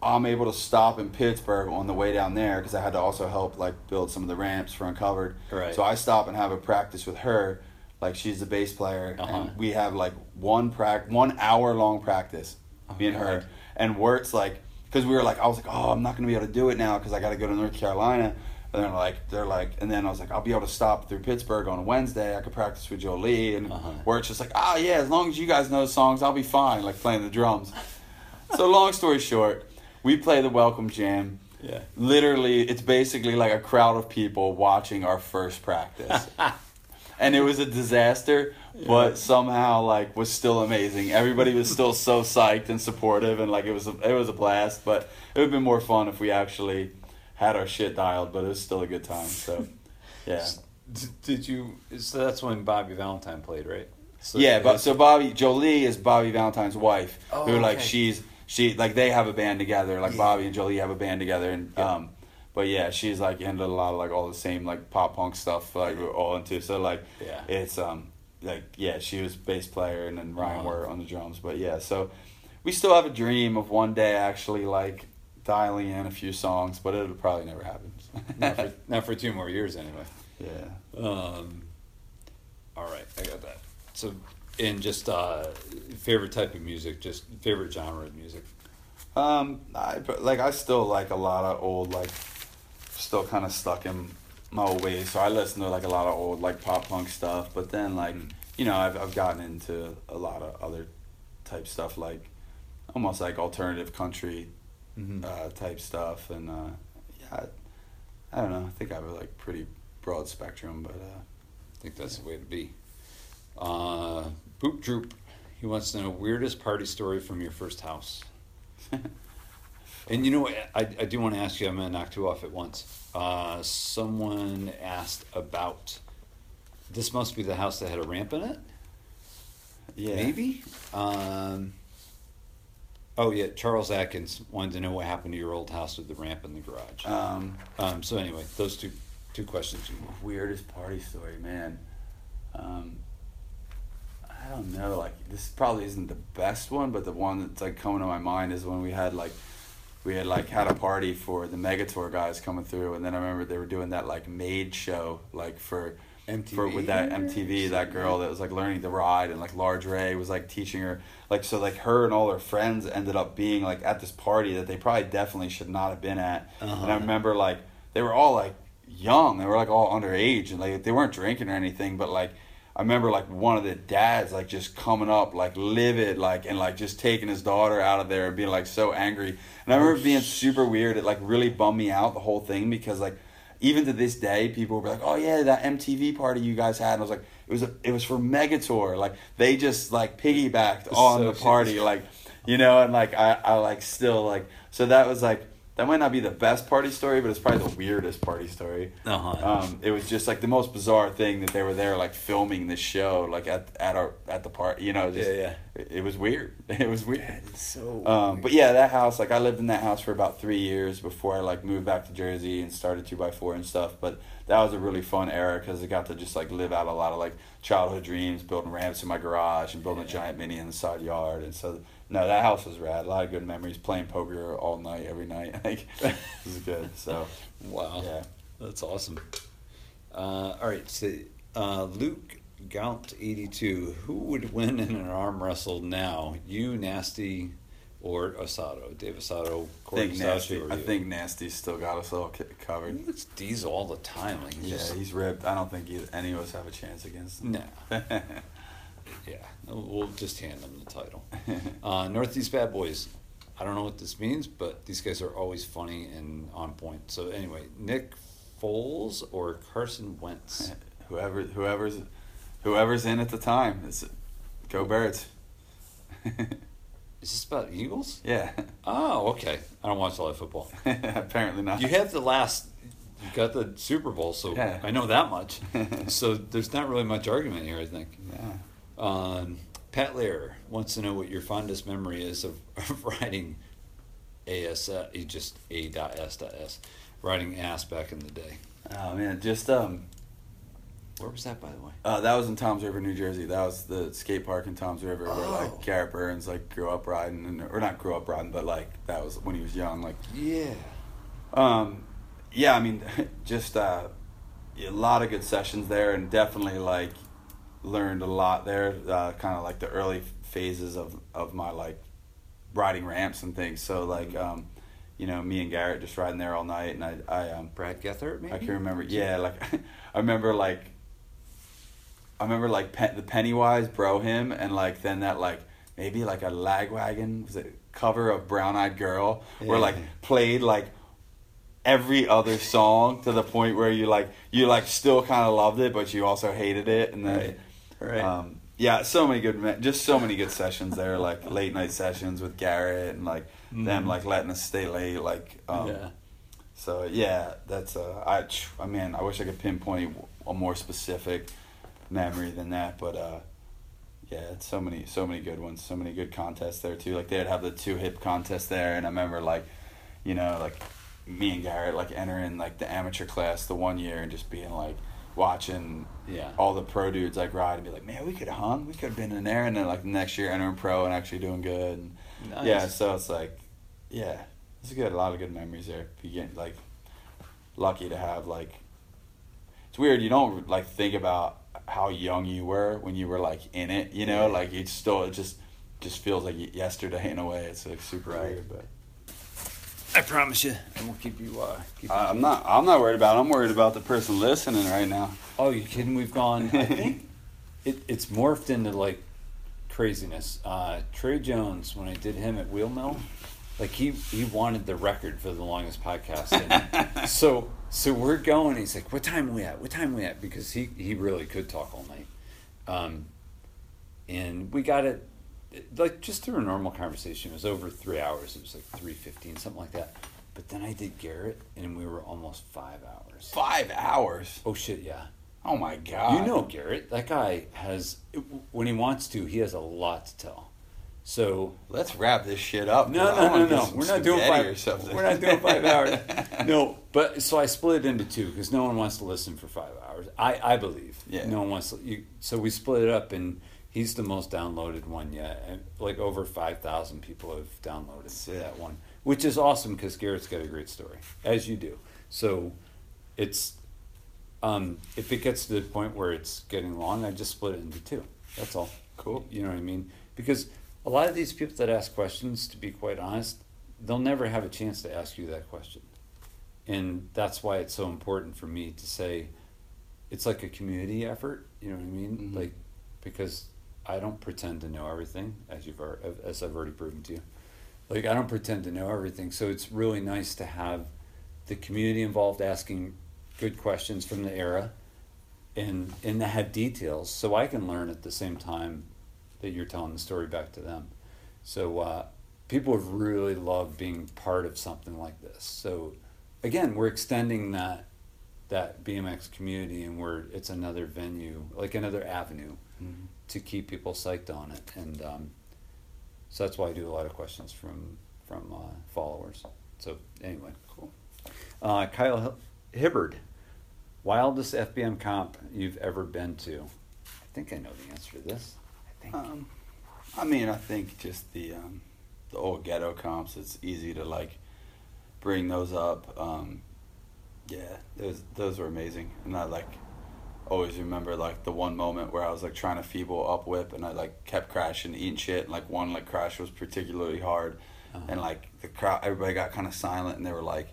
I'm able to stop in Pittsburgh on the way down there because I had to also help like build some of the ramps for Uncovered. Right. So I stop and have a practice with her. Like she's the bass player, Uh-huh. and we have like one prac one hour long practice, Oh, me and her. And Wirt's like, because we were like, I was like, oh, I'm not gonna be able to do it now because I got to go to North Carolina. And they're like, they're like, and then I was like, I'll be able to stop through Pittsburgh on Wednesday. I could practice with Jolie, and Uh-huh. Wirt's just like, ah, yeah, as long as you guys know the songs, I'll be fine. Like playing the drums. so long story short, we play the welcome jam. Yeah. Literally, it's basically like a crowd of people watching our first practice. and it was a disaster, but somehow like was still amazing. Everybody was still so psyched and supportive, and like it was a, it was a blast. But it would have been more fun if we actually had our shit dialed. But it was still a good time. So yeah, Did you? So that's when Bobby Valentine played, right? So yeah. But so Bobby Jolie is Bobby Valentine's wife, Oh, who like okay. she's she like they have a band together. Like Yeah. Bobby and Jolie have a band together, and Yeah. um. But yeah, she's like into a lot of like all the same like pop punk stuff like we're all into. So like Yeah. it's um like yeah, she was bass player and then Ryan Uh-huh. were on the drums. But yeah, so we still have a dream of one day actually like dialing in a few songs, but it'll probably never happen. not for not for two more years anyway. yeah. Um, all right, I got that. So, and just uh, favorite type of music, just favorite genre of music. Um, I like I still like a lot of old like, still kind of stuck in my old ways. So I listen to like a lot of old like pop punk stuff. But then like Mhm. you know I've I've gotten into a lot of other type stuff like almost like alternative country Mm-hmm. uh, type stuff and uh, yeah I, I don't know I think I have a like pretty broad spectrum but uh, I think that's the way to be. Uh, Boop Droop, he wants to know weirdest party story from your first house. and you know what? I, I do want to ask you, I'm going to knock two off at once. Uh, someone asked about this must be the house that had a ramp in it? Yeah. Maybe? Um, oh, yeah. Charles Atkins wanted to know what happened to your old house with the ramp in the garage. Um, Um, so, anyway, those two two questions. weirdest party story, man. Um, I don't know. Like this probably isn't the best one, but the one that's like coming to my mind is when we had like we had like had a party for the Megatour guys coming through, and then I remember they were doing that like Made show like for for with that MTV that girl that was like learning to ride and like Large Ray was like teaching her like so like her and all her friends ended up being like at this party that they probably definitely should not have been at and I Uh-huh. remember like they were all like young they were like all underage and like they weren't drinking or anything but like I remember like one of the dads like just coming up like livid like and like just taking his daughter out of there and being like so angry and I remember being super weird it like really bummed me out the whole thing because like even to this day, people were like, "Oh yeah, that MTV party you guys had." And I was like, "It was a, it was for Megator. Like they just like piggybacked on the So- party, like you know." And like I, I like still like so that was like that might not be the best party story, but it's probably the weirdest party story. Uh-huh. Um, it was just like the most bizarre thing that they were there like filming this show like at at our at the party. You know, just, Yeah, yeah. It, it was weird. It was weird. so. Um, but yeah, that house, like I lived in that house for about three years before I like moved back to Jersey and started two by four and stuff. But that was a really fun era because I got to just like live out a lot of like childhood dreams, building ramps in my garage and building a giant mini in the side yard. And so, no, that house was rad. A lot of good memories. Playing poker all night, every night. Like it was good. So wow. yeah. That's awesome. Uh, all right, so uh, Luke Gaunt eighty two. Who would win in an arm wrestle now? You, Nasty, or Osato? Dave Osato, I Corey think nasty. I think nasty's still got us all covered. he looks diesel all the time. Like he's Yeah, just, he's ripped. I don't think either, any of us have a chance against him. no. Yeah, we'll just hand them the title. Uh, Northeast Bad Boys. I don't know what this means, but these guys are always funny and on point. So anyway, Nick Foles or Carson Wentz? whoever whoever's whoever's in at the time. It's, go birds. Is this about Eagles? yeah. Oh, okay. I don't watch a lot of football. Apparently not. You have the last. You got the Super Bowl, so Yeah. I know that much. so there's not really much argument here. I think. Yeah. Um, Pat Lear wants to know what your fondest memory is of, of riding AS. Uh, just A dot S dot S, riding ass back in the day. Oh man, just um, Where was that, by the way? uh, that was in Toms River, New Jersey. That was the skate park in Toms River where Oh. like Garrett Byrnes like grew up riding, and, or not grew up riding, but like that was when he was young. Like, Yeah. um, yeah, I mean, just uh, a lot of good sessions there, and definitely like learned a lot there. Uh, kind of like the early phases of of my like riding ramps and things. So like, um, you know, me and Garrett just riding there all night, and I I um, Brad Gethert, maybe. I can remember. Yeah, like I remember like I remember like Pe- the Pennywise bro him and like then that like maybe like a lagwagon was it cover of Brown Eyed Girl where like played like every other song to the point where you like you like still kind of loved it but you also hated it and then Right. Right. um yeah so many good just so many good sessions there like late night sessions with Garrett and like them Mhm. like letting us stay late like um yeah. so yeah, that's uh, I. I mean, I wish I could pinpoint a more specific memory than that, but uh, yeah, it's so many, so many good ones, so many good contests there too. Like they'd have the two hip contest there, and I remember like, you know, like me and Garrett like entering like the amateur class the one year and just being like watching Yeah. all the pro dudes like ride and be like, man, we could have hung, we could have been in there, and then like the next year entering pro and actually doing good. And, Nice. Yeah, so it's like, yeah, it's good. A lot of good memories there. You get like lucky to have like, it's weird. You don't like think about how young you were when you were like in it. You know, like it's still it just just feels like yesterday in a way. It's like super Right. weird, but. I promise you, I won't keep you. Uh, keep you I'm not. I'm not worried about. It. I'm worried about the person listening right now. Oh, you kidding? We've gone. I think it, it's morphed into like craziness. Uh, Trey Jones, when I did him at Wheel Mill, like he he wanted the record for the longest podcast. And so so we're going. He's like, "What time we at? What time we at?" Because he he really could talk all night, um, and we got it like just through a normal conversation. It was over three hours. It was like three fifteen, something like that. But then I did Garrett, and we were almost five hours. Five hours. Oh shit! Yeah. Oh my god. You know Garrett. That guy has when he wants to, he has a lot to tell. So Let's wrap this shit up. no, no, no, no. We're not doing five. or something. We're not doing five hours. No, but so I split it into two because no one wants to listen for five hours. I, I believe. Yeah. No one wants to. You, so we split it up, and he's the most downloaded one yet. And like over five thousand people have downloaded that one, which is awesome because Garrett's got a great story, as you do. So it's um, if it gets to the point where it's getting long, I just split it into two. That's all. Cool. You know what I mean? Because a lot of these people that ask questions, to be quite honest, they'll never have a chance to ask you that question. And that's why it's so important for me to say it's like a community effort, you know what I mean? Mhm. Like because I don't pretend to know everything as you've as I've already proven to you. Like I don't pretend to know everything, so it's really nice to have the community involved asking good questions from the era and and that have details so I can learn at the same time that you're telling the story back to them. So uh, people have really loved being part of something like this. So again, we're extending that that BMX community and we're it's another venue, like another avenue Mhm. To keep people psyched on it. And um, so that's why I do a lot of questions from from uh, followers. So anyway, cool. Uh, Kyle Hibbard, wildest FBM comp you've ever been to? I think I know the answer to this. I think. Um, I mean, I think just the um, the old ghetto comps. It's easy to like bring those up. Um, yeah, those those were amazing, and I like always remember like the one moment where I was like trying to feeble up whip, and I like kept crashing, eating shit, and like one like crash was particularly hard, Uh-huh. and like the crowd, everybody got kind of silent, and they were like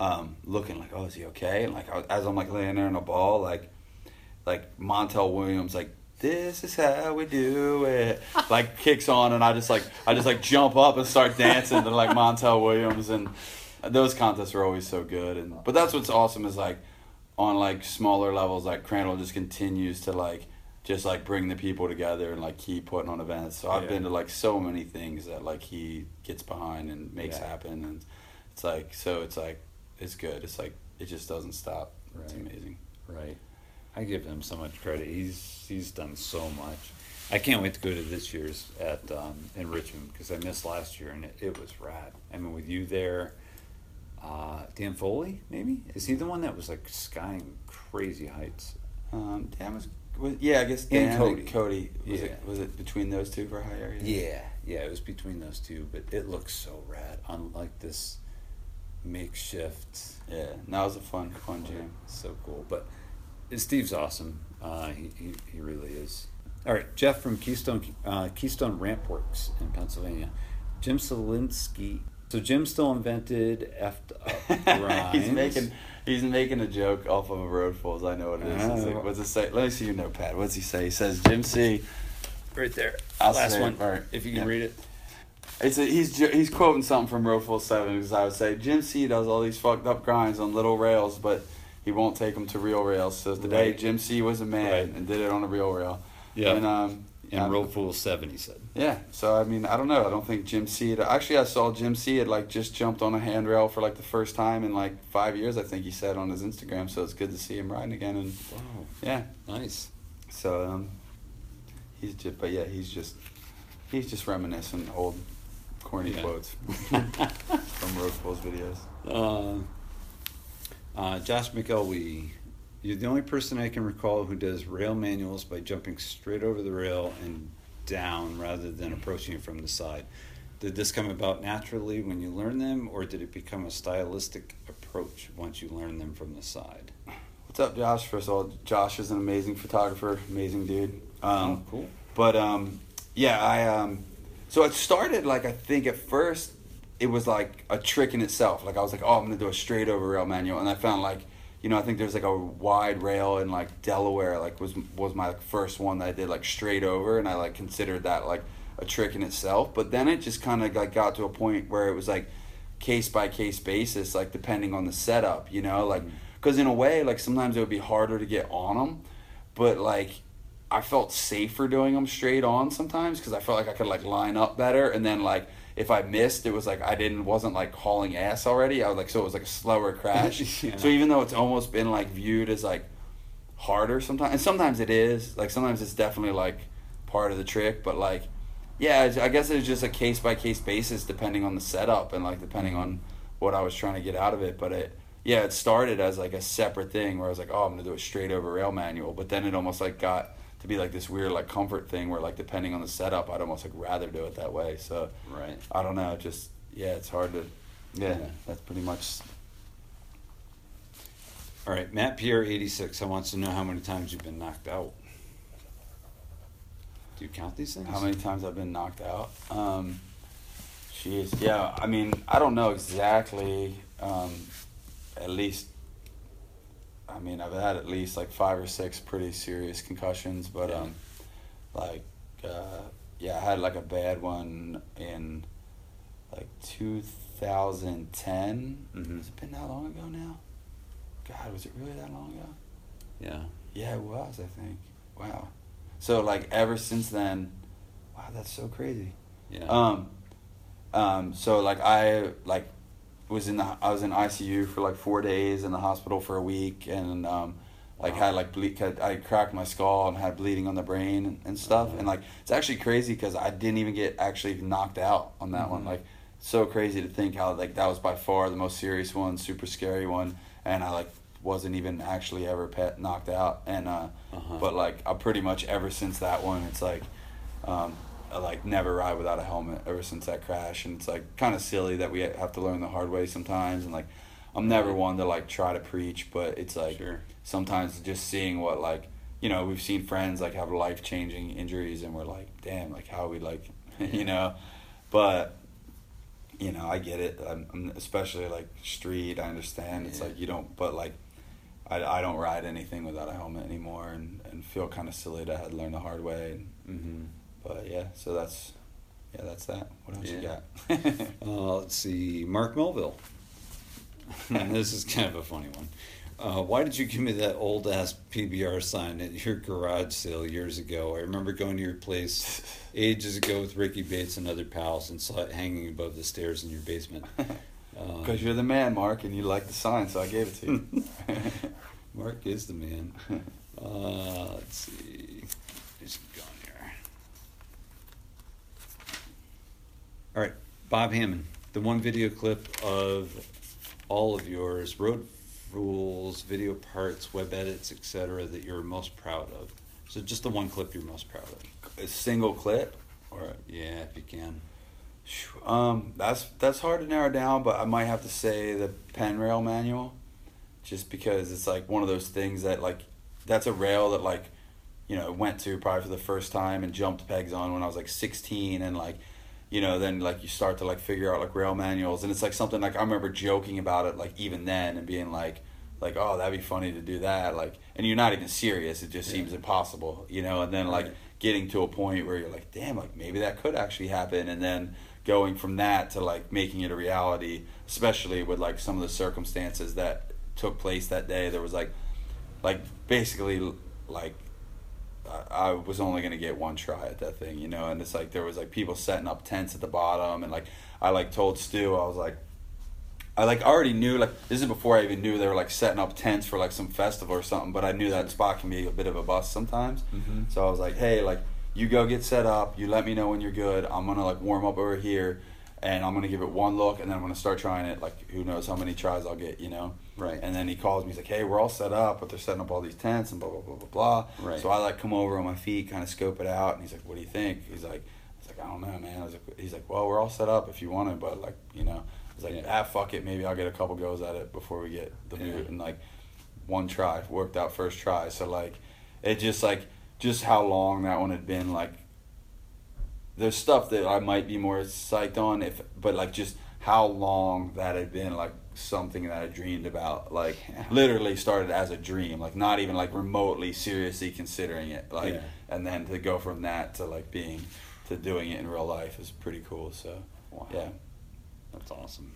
um, looking like, oh, is he okay? And like I as I'm like laying there in a ball, like like Montel Williams, like this is how we do it, like kicks on, and I just like I just like jump up and start dancing to like Montel Williams, and those contests were always so good. And but that's what's awesome is like on like smaller levels, like Crandall just continues to like just like bring the people together and like keep putting on events. So I've Yeah. been to like so many things that like he gets behind and makes Yeah. happen, and it's like so it's like it's good. It's like it just doesn't stop. It's amazing. Right. I give him so much credit. He's he's done so much. I can't wait to go to this year's at um, in Richmond because I missed last year and it, it was rad. I mean, with you there, uh, Dan Foley maybe is he the one that was like skying crazy heights? Um, Dan was, was yeah, I guess And Dan Cody. and Cody. Was Yeah. it was it between those two for high area? Yeah, yeah, it was between those two, but it looks so rad on like this makeshift. Yeah. It was a fun fun jam. So cool. But Steve's awesome. Uh, he, he, he really is. All right, Jeff from Keystone uh, Keystone Ramp Works in Pennsylvania. Jim Cielencki. So Jim still invented effed up grinds. he's making he's making a joke off of a Road Fools. I know what it is. It's Oh. like, what's it say? Let me see your notepad. What's he say? He says Jim C. right there. I'll Last say it. one. All right. If you can Yeah. read it. It's a, he's he's quoting something from Road Fools Seven because I would say Jim C does all these fucked up grinds on little rails, but he won't take them to real rails. So today Right. Jim C was a man Right. and did it on a real rail. Yeah. And um. In yeah, Road Fool Seven, he said. Yeah, so I mean, I don't know. I don't think Jim C. Had, actually, I saw Jim C. had like just jumped on a handrail for like the first time in like five years. I think he said on his Instagram. So it's good to see him riding again. And Wow. yeah, Nice. so um, he's just, but yeah, he's just, he's just reminiscing old corny Yeah. quotes from Road Fools videos. Uh, uh, Josh McElwee, you're the only person I can recall who does rail manuals by jumping straight over the rail and down rather than approaching it from the side. Did this come about naturally when you learned them, or did it become a stylistic approach once you learned them from the side? What's up, Josh? First of all, Josh is an amazing photographer, amazing dude. Um, oh, cool. But um, yeah, I um, so it started like I think at first it was like a trick in itself. Like I was like, oh, I'm gonna do a straight over rail manual, and I found like, you know, I think there's like a wide rail in like Delaware, like was was my first one that I did like straight over, and I like considered that like a trick in itself. But then it just kind of like got to a point where it was like case by case basis, like depending on the setup, you know, like mm-hmm. because in a way, like sometimes it would be harder to get on them, but like I felt safer doing them straight on sometimes because I felt like I could like line up better, and then like if I missed, it was like I didn't wasn't like hauling ass already. I was like so it was like a slower crash. Yeah. So even though it's almost been like viewed as like harder sometimes, and sometimes it is like sometimes it's definitely like part of the trick, but like yeah, I guess it's just a case by case basis depending on the setup and like depending on what I was trying to get out of it. But it, yeah, it started as like a separate thing where I was like, oh, I'm gonna do a straight over rail manual. But then it almost like got to be like this weird like comfort thing where like depending on the setup, I'd almost like rather do it that way. So Right. I don't know, just yeah, it's hard to. Yeah, that's pretty much. All right, Matt Pierre eighty six. I wants to know how many times you've been knocked out. Do you count these things? How many times I've been knocked out? Um, jeez, yeah. I mean, I don't know exactly. Um, at least, I mean, I've had at least like five or six pretty serious concussions, but Yeah. um, like, uh, yeah, I had like a bad one in like 2010. Mhm. Has it been that long ago now? God, was it really that long ago? Yeah. Yeah, it was. I think. Wow. So like ever since then, wow, that's so crazy. Yeah. Um, um, so like I like was in the I was in ICU for like four days in the hospital for a week and um, like Wow. had like ble- had- I cracked my skull and had bleeding on the brain and, and stuff Uh-huh. and like it's actually crazy because I didn't even get actually knocked out on that one Mhm. like so crazy to think how like that was by far the most serious one super scary one and I like wasn't even actually ever pet knocked out and uh, Uh-huh. but like I pretty much ever since that one it's like um, I like never ride without a helmet ever since that crash. And it's like kind of silly that we have to learn the hard way sometimes. And like I'm never one to like try to preach but it's like Sure. sometimes just seeing what like you know we've seen friends like have life changing injuries and we're like damn like how we like you know? But you know I get it. I'm, I'm especially like street I understand. It's like you don't but like I, I don't ride anything without a helmet anymore and, and feel kind of silly that I had to learn the hard way. And, Mm-hmm. But yeah so that's yeah that's that what else Yeah. you got Uh, let's see, Mark Melville. this is kind of a funny one. Uh, why did you give me that old ass PBR sign at your garage sale years ago? I remember going to your place ages ago with Ricky Bates and other pals and saw it hanging above the stairs in your basement. Because you're the man, Mark, and you like the sign, so I gave it to you. Mark is the man. Uh, let's see. Just going here. All right, Bob Hammond. The one video clip of all of yours, Road Fools, video parts, web edits, etc., that you're most proud of. So just the one clip you're most proud of. a single clip, or Yeah, if you can. Um, that's that's hard to narrow down, but I might have to say the pen rail manual, just because it's like one of those things that like, that's a rail that like, you know, went to probably for the first time and jumped pegs on when I was like sixteen, and like, you know, then like you start to like figure out like rail manuals, and it's like something like I remember joking about it like even then and being like, like oh that'd be funny to do that like, and you're not even serious, it just Yeah. seems impossible, you know, and then like Right. getting to a point where you're like, damn, like maybe that could actually happen, and then going from that to like making it a reality, especially with like some of the circumstances that took place that day. There was like, like basically like I, was only gonna get one try at that thing, you know, and it's like there was like people setting up tents at the bottom, and like I like told Stu, I was like. I like already knew like this is before I even knew they were like setting up tents for like some festival or something, but I knew that spot can be a bit of a bust sometimes. Mhm. So I was like, hey, like you go get set up, you let me know when you're good. I'm gonna like warm up over here, and I'm gonna give it one look, and then I'm gonna start trying it. Like who knows how many tries I'll get, you know? Right. And then he calls me, he's like, hey, we're all set up, but they're setting up all these tents and blah blah blah blah blah. Right. So I like come over on my feet, kind of scope it out, and he's like, what do you think? He's like, he's like, I don't know, man. I was like, he's like, well, we're all set up if you want it, but like, you know, I was like, Yeah. ah, fuck it, maybe I'll get a couple goes at it before we get the Yeah. boot, and like one try worked out first try. So like, it just like just how long that one had been like. There's stuff that I might be more psyched on if, but like just how long that had been like something that I dreamed about, like Yeah. literally started as a dream, like not even like remotely seriously considering it, like, Yeah. and then to go from that to like being to doing it in real life is pretty cool. So Wow. yeah, That's awesome.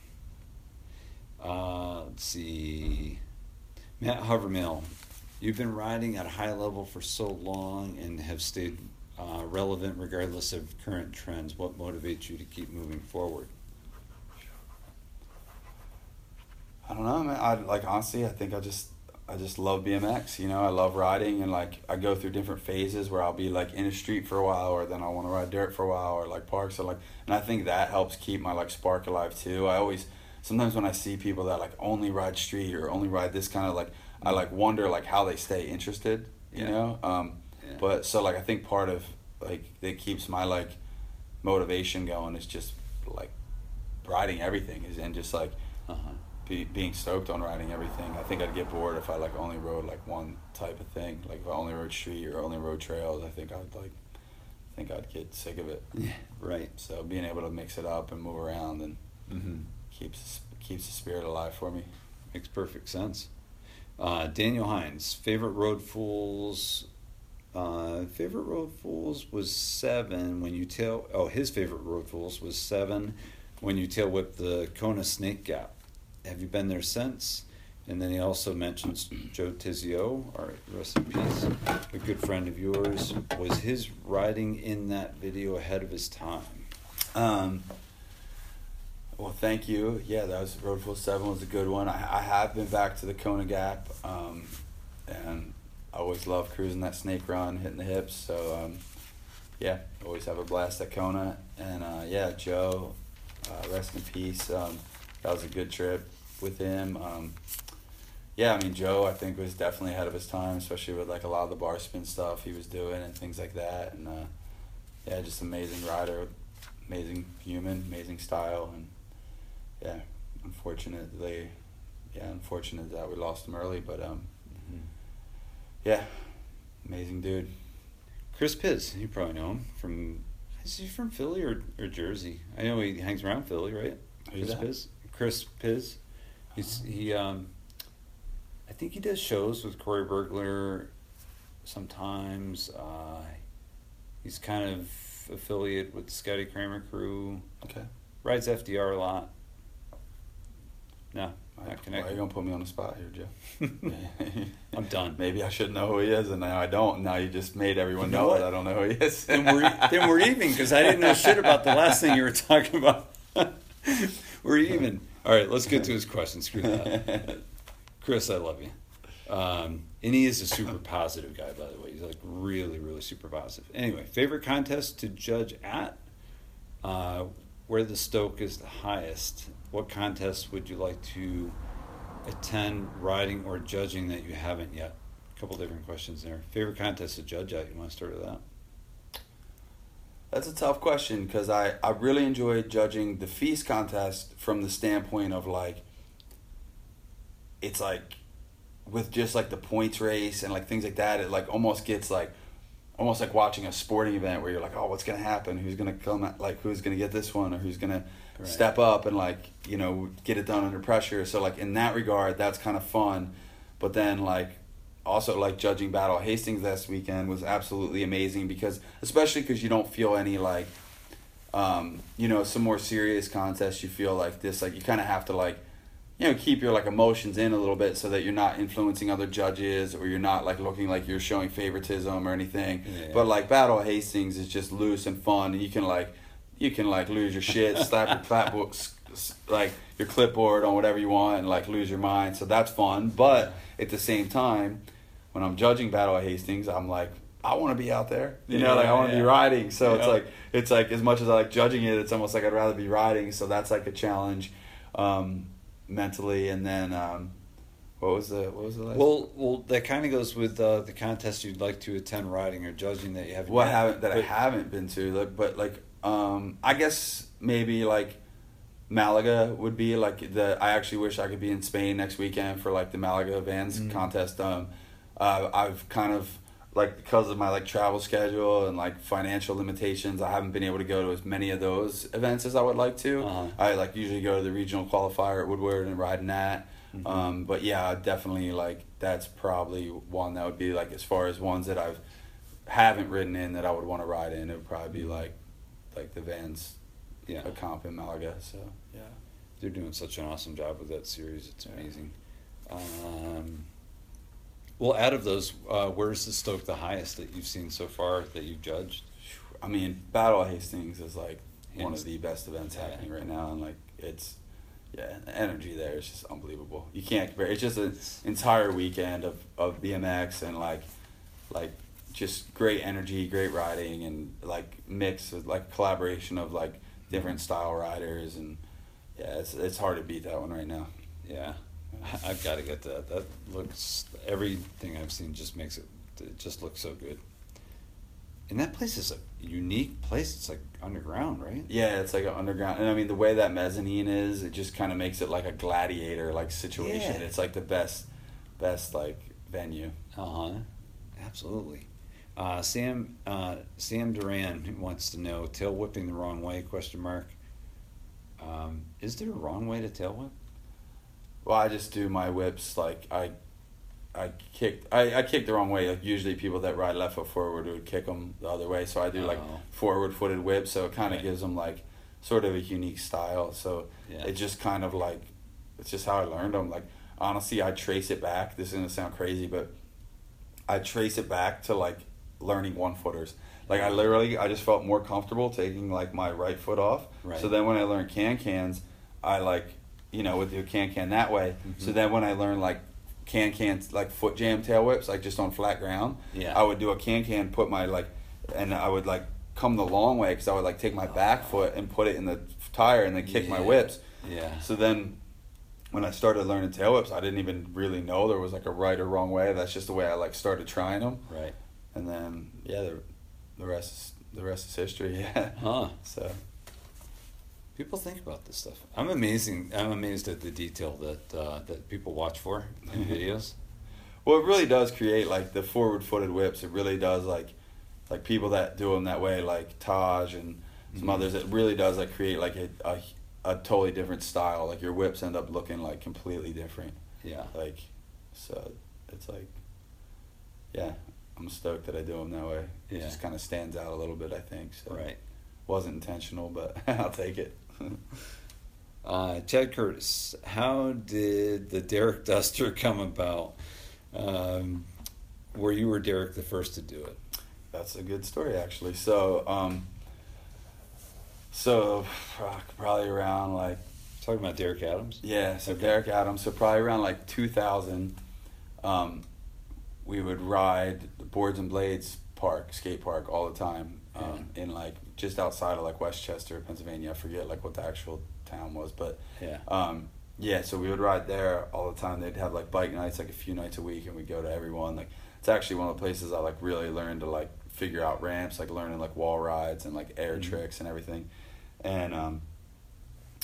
Uh, let's see. Matt Hovermill, you've been riding at a high level for so long and have stayed uh, relevant regardless of current trends. What motivates you to keep moving forward? I don't know, man. I like honestly, I think I just I just love BMX. You know, I love riding, and like I go through different phases where I'll be like in a street for a while, or then I want to ride dirt for a while, or like parks, or like, and I think that helps keep my like spark alive too. I always sometimes when I see people that like only ride street or only ride this kind of like, I like wonder like how they stay interested. You Yeah. know, um, Yeah. but so like I think part of like that keeps my like motivation going is just like riding everything is and just like Uh-huh. Be, being stoked on riding everything. I think I'd get bored if I like only rode like one type of thing. Like if I only rode street or only rode trails, I think I'd like I think I'd get sick of it. Yeah, right. So being able to mix it up and move around and Mm-hmm. keeps keeps the spirit alive for me. Makes perfect sense. Uh, Daniel Hines, favorite road fools. Uh, favorite road fools was seven when you tail. Oh, his favorite road fools was seven when you tail whip the Kona Snake Gap. Have you been there since? And then he also mentions Joe Tizio, right, rest in peace, a good friend of yours. Was his riding in that video ahead of his time? Um, well, thank you. Yeah, that was Road Fools Seven was a good one. I, I have been back to the Kona Gap, um, and I always love cruising that snake run, hitting the hips. So um, yeah, always have a blast at Kona. And uh, yeah, Joe, uh, rest in peace. Um, that was a good trip with him. Um, yeah, I mean Joe, I think was definitely ahead of his time, especially with like a lot of the bar spin stuff he was doing and things like that. And uh, yeah, just an amazing rider, amazing human, amazing style, and yeah, unfortunately, yeah, unfortunate that we lost him early, but um, yeah, amazing dude. Chris Piz, you probably know him from. Is he from Philly or, or Jersey? I know he hangs around Philly, right? Who's Chris that? Piz. Chris Piz. He's he. Um, I think he does shows with Corey Burglar. Sometimes uh, he's kind of affiliate with Scotty Cranmer crew. Okay, Rides FDR a lot. No, not why are you connected. gonna put me on the spot here, Joe? I'm done. Maybe I should know who he is, and now I don't. Now you just made everyone You know know, that I don't know who he is. then we're then we're even because I didn't know shit about the last thing you were talking about. we're even. All right, let's get to his question. Screw that. Chris, I love you. Um, and he is a super positive guy, by the way. He's like really, really super positive. Anyway, favorite contest to judge at? Uh, where the stoke is the highest? What contest would you like to attend, riding or judging that you haven't yet? A couple different questions there. Favorite contest to judge at? You want to start with that? That's a tough question because I, I really enjoy judging the FISE contest from the standpoint of like it's like with just like the points race and like things like that it like almost gets like almost like watching a sporting event where you're like oh what's gonna happen? Who's gonna come at, like who's gonna get this one or who's gonna Right. step up and like you know get it done under pressure? So like in that regard that's kind of fun. But then like also like judging battle hastings this weekend was absolutely amazing because especially because you don't feel any like um, you know some more serious contests. You feel like this like you kind of have to like you know keep your like emotions in a little bit so that you're not influencing other judges or you're not like looking like you're showing favoritism or anything. Yeah. but like battle hastings is just loose and fun and you can like you can like lose your shit slap your clapboard like your clipboard on whatever you want and like lose your mind. So that's fun. But at the same time when i'm judging battle of hastings i'm like i want to be out there you know like i want to Yeah, be riding so it's like it's like as much as i like judging it it's almost like i'd rather be riding so that's like a challenge um, mentally and then um, what was the what was the last Well, well, that kind of goes with uh, the contest you'd like to attend riding or judging that you haven't. what yet. haven't that I haven't been to, like, but like um, I guess maybe like Malaga would be like the. I actually wish I could be in Spain next weekend for like the Malaga Vans Mm. contest. Um, uh, I've kind of like because of my like travel schedule and like financial limitations, I haven't been able to go to as many of those events as I would like to. Uh-huh. I like usually go to the regional qualifier at Woodward and ride in that. Mhm. Um, but yeah, definitely like that's probably one that would be like as far as ones that I've haven't ridden in that I would want to ride in. It would probably be like like the Vans Yeah. a comp in Malaga. So yeah, they're doing such an awesome job with that series. It's amazing. Um, well, out of those, uh, where's the Stoke the highest that you've seen so far that you've judged? I mean, Battle of Hastings is like one of the best events Yeah. happening right now, and like it's yeah, the energy there is just unbelievable. You can't compare. It's just an entire weekend of, of BMX and like like just great energy, great riding, and like mix of like collaboration of like different style riders, and yeah, it's it's hard to beat that one right now. Yeah, I've got to get that. That looks everything I've seen just makes it. It just looks so good. And that place is a unique place. It's like underground, right? Yeah, it's like an underground, and I mean the way that mezzanine is, it just kind of makes it like a gladiator like situation. Yeah. It's like the best, best like venue. Uh huh. Absolutely. Uh, Sam uh, Sam Duran wants to know tail whipping the wrong way? Question mark. Um, is there a wrong way to tail whip? Well, I just do my whips like I, I kicked I, I kick the wrong way. Like usually people that ride left foot forward would kick them the other way. So I do like Oh. forward footed whips. So it kind of Right. gives them like sort of a unique style. So Yeah. it just kind of like it's just how I learned them. Like honestly, I trace it back. This is gonna sound crazy, but I trace it back to like learning one footers. Like I literally, I just felt more comfortable taking like my right foot off. Right. So then when I learned can cans, I like, you know, with your can can that way. So Mhm. then when I learned like can cans, like foot jam tail whips, like just on flat ground, Yeah. I would do a can can, put my like, and I would like come the long way because I would like take my back foot and put it in the tire and then kick my whips. Yeah. So then when I started learning tail whips, I didn't even really know there was like a right or wrong way. That's just the way I like started trying them. Right. And then yeah, the, the rest is the rest is history. Yeah. Huh. So People think about this stuff. I'm amazing. I'm amazed at the detail that uh, that people watch for in videos. well, it really does create like the forward footed whips. It really does like like people that do them that way, like Taj and some Mhm. others. It really does like create like a, a a totally different style. Like your whips end up looking like completely different. Yeah. Like so, it's like yeah. I'm stoked that I do them that way. Yeah. It just kind of stands out a little bit, I think. So Right. wasn't intentional, but I'll take it. Uh, Chad Curtis, how did the Derek Duster come about? Um, were you or Derek the first to do it? That's a good story, actually. So, um, so probably around like Talking about Derek Adams. yeah, so Okay. Derek Adams. So probably around like 2000, um, we would ride the Boards and Blades Park, skate park, all the time, um, in like just outside of like Westchester, Pennsylvania. I forget like what the actual town was, but Yeah. um, yeah, so we would ride there all the time. They'd have like bike nights, like a few nights a week, and we'd go to everyone. Like it's actually one of the places I like really learned to like figure out ramps, like learning like wall rides and like air Mhm. tricks and everything. And um,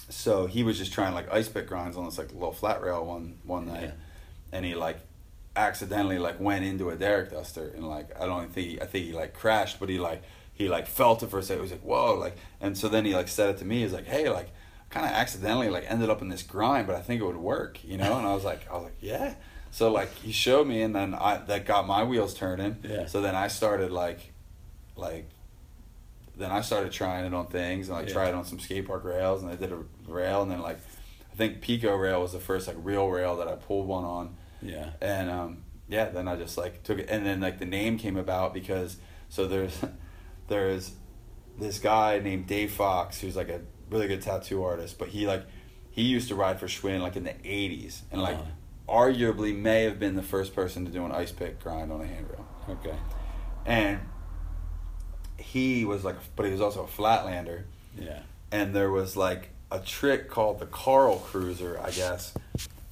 so he was just trying like ice pick grinds on this like little flat rail one one night, Yeah. and he like accidentally like went into a Derek Duster and like I don't think he, I think he like crashed, but he like he like felt it for a second. He was like whoa, like and so then he like said it to me. He's like hey like kind of accidentally like ended up in this grind, but I think it would work, you know. And I was like I was like yeah. So like he showed me, and then I that got my wheels turning. Yeah. So then I started like like then I started trying it on things and I Yeah. tried it on some skate park rails and I did a rail and then like I think Pico rail was the first like real rail that I pulled one on Yeah. and um, yeah then I just like took it and then like the name came about because so there's there's this guy named Dave Fox who's like a really good tattoo artist but he like he used to ride for Schwinn like in the 80s and like Uh-huh. arguably may have been the first person to do an ice pick grind on a handrail Okay. and he was like but he was also a flatlander Yeah. and there was like a trick called the Karl Kruzer, I guess.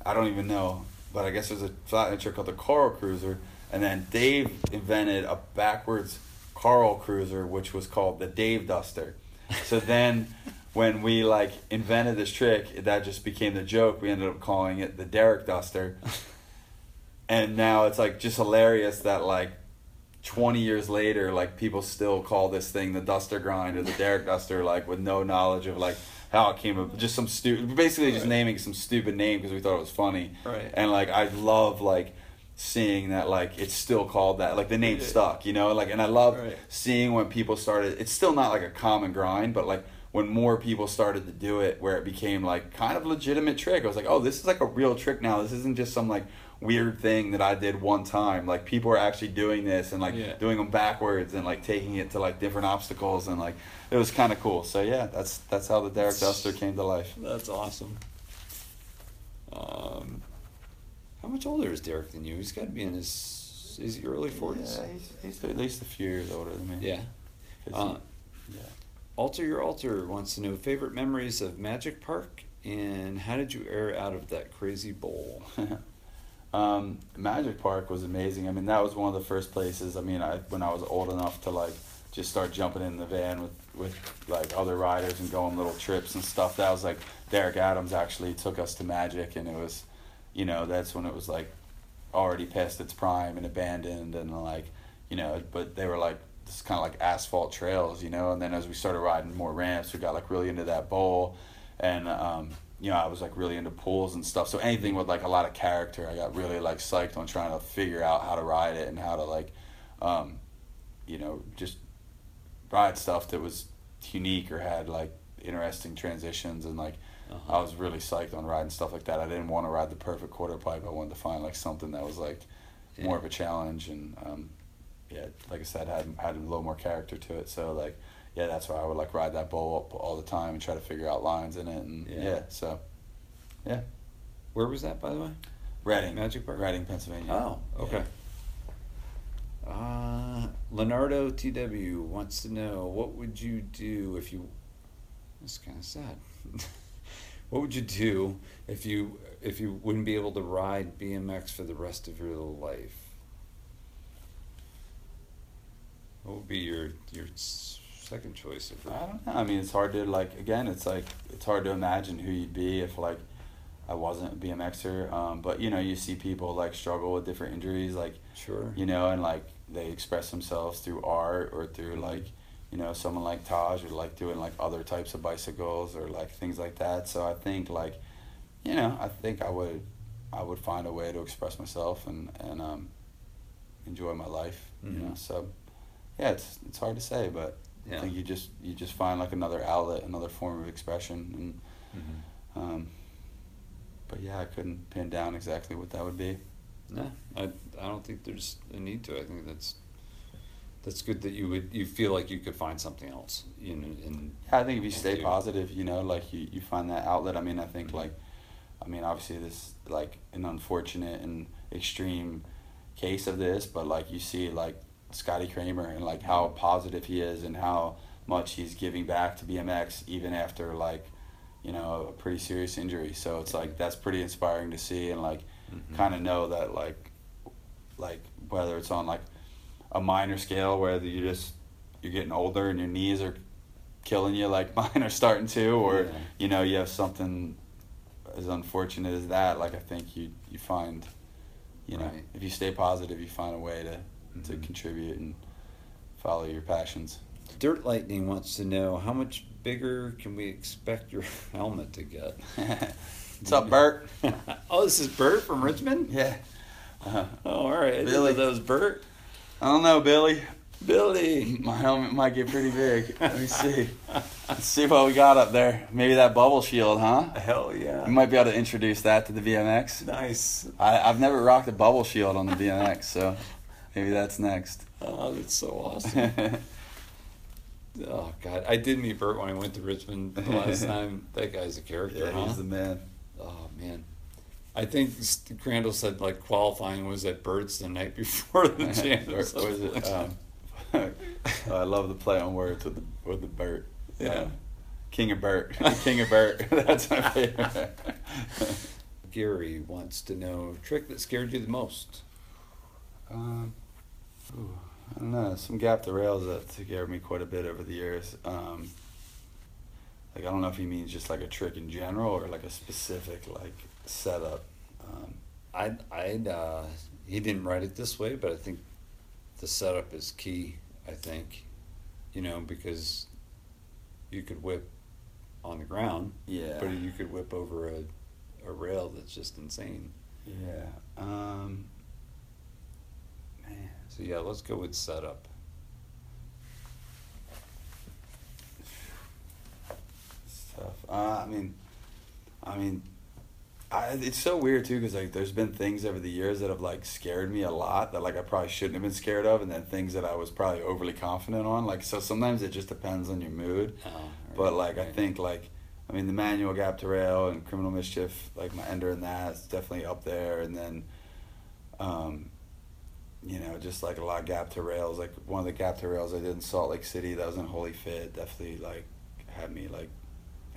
I don't even know, but I guess there's a flatland trick called the Karl Kruzer, and then Dave invented a backwards Karl Kruzer, which was called the Dave Duster. So then, when we like invented this trick, that just became the joke. We ended up calling it the Derek Duster, and now it's like just hilarious that like 20 years later, like people still call this thing the Duster Grind or the Derek Duster, like with no knowledge of like how it came up. Just some stupid, basically just naming some stupid name because we thought it was funny. Right. And like I love like seeing that like it's still called that, like the name Yeah. stuck, you know. Like and I love Right. seeing when people started. It's still not like a common grind, but like when more people started to do it, where it became like kind of legitimate trick. I was like, oh, this is like a real trick now. This isn't just some like weird thing that I did one time. Like people are actually doing this and like Yeah. doing them backwards and like taking it to like different obstacles and like it was kind of cool. So yeah, that's that's how the Derek Duster came to life. That's awesome. Um, how much older is Derek than you? He's got to be in his is he early forties? Yeah, he's, he's at least a few years older than me. Yeah. Uh, yeah. Alter Your Alter wants to know favorite memories of Magic Park and how did you air out of that crazy bowl? um, Magic Park was amazing. I mean, that was one of the first places. I mean, I when I was old enough to like just start jumping in the van with with like other riders and going little trips and stuff. That was like Derek Adams actually took us to Magic, and it was, you know, that's when it was like already past its prime and abandoned and like, you know, but they were like this kind of like asphalt trails, you know. And then as we started riding more ramps, we got like really into that bowl, and um, you know, I was like really into pools and stuff. So anything with like a lot of character, I got really like psyched on trying to figure out how to ride it and how to like, um, you know, just ride stuff that was unique or had like interesting transitions and like Uh-huh. I was really psyched on riding stuff like that. I didn't want to ride the perfect quarter pipe. I wanted to find like something that was like more of a challenge and um, yeah, like I said, had had a little more character to it. So like yeah, that's why I would like ride that bowl up all the time and try to figure out lines in it and Yeah. yeah, so yeah. Where was that, by the way? Reading, Magic Park? Reading, Pennsylvania. Oh, okay. Uh, Leonardo TW wants to know what would you do if you. That's kind of sad. what would you do if you if you wouldn't be able to ride BMX for the rest of your life? What would be your your second choice? If I don't know. I mean, it's hard to like. Again, it's like it's hard to imagine who you'd be if like I wasn't a BMXer. Um, but you know, you see people like struggle with different injuries, like sure. you know, and like they express themselves through art or through like you know someone like Taj or like doing like other types of bicycles or like things like that. So I think like you know, I think I would I would find a way to express myself and and um, enjoy my life. You Mhm. know, so yeah, it's it's hard to say, but. Yeah. I think you just you just find like another outlet, another form of expression, and um, but yeah, I couldn't pin down exactly what that would be. No, I I don't think there's a need to. I think that's that's good that you would you feel like you could find something else. And Yeah, I think if you stay dude. positive, you know, like you, you find that outlet. I mean, I think like, I mean, obviously this like an unfortunate and extreme case of this, but like you see like Scotty Cranmer and like how positive he is and how much he's giving back to BMX even after like, you know, a pretty serious injury. So it's like that's pretty inspiring to see and like Mhm. kind of know that like, like whether it's on like a minor scale, whether you just you're getting older and your knees are killing you like mine are starting to, or Yeah. you know you have something as unfortunate as that. Like I think you you find, you know, Right. if you stay positive, you find a way to to Mhm. contribute and follow your passions. Dirt Lightning wants to know how much bigger can we expect your helmet to get? What's up, Bert? oh, this is Bert from Richmond. Yeah. Uh, Oh, all right. I didn't Billy. know that was Bert. I don't know, Billy. Billy. My helmet might get pretty big. Let me see. Let's see what we got up there. Maybe that bubble shield, huh? Hell yeah. You might be able to introduce that to the BMX. Nice. I, I've never rocked a bubble shield on the BMX, so maybe that's next. Oh, that's so awesome. Oh God, I did meet Bert when I went to Richmond the last time. That guy's a character, yeah, huh? he's the man. Oh man, I think Crandall said like qualifying was at Bert's the night before the Or- or it, um, I love the play on words with the with the Bert. Yeah. Uh, King of Bert. King of Bert. That's my favorite. Gary wants to know trick that scared you the most. Um, ooh, I don't know. Some gap to rails that scared me quite a bit over the years. Um, like I don't know if he means just like a trick in general or like a specific like setup. Um, I I uh, he didn't write it this way, but I think the setup is key. I think, you know, because you could whip on the ground, yeah. but you could whip over a a rail that's just insane. yeah. Um, man. So yeah, let's go with setup. Uh, I mean, I mean, I, it's so weird too because like there's been things over the years that have like scared me a lot that like I probably shouldn't have been scared of, and then things that I was probably overly confident on. Like so, sometimes it just depends on your mood. Oh, right, But like I think like I mean the manual gap to rail and criminal mischief like my ender in that is definitely up there and then um you know just like a lot of gap to rails like one of the gap to rails I did in Salt Lake City that was in Holy Fit definitely like had me like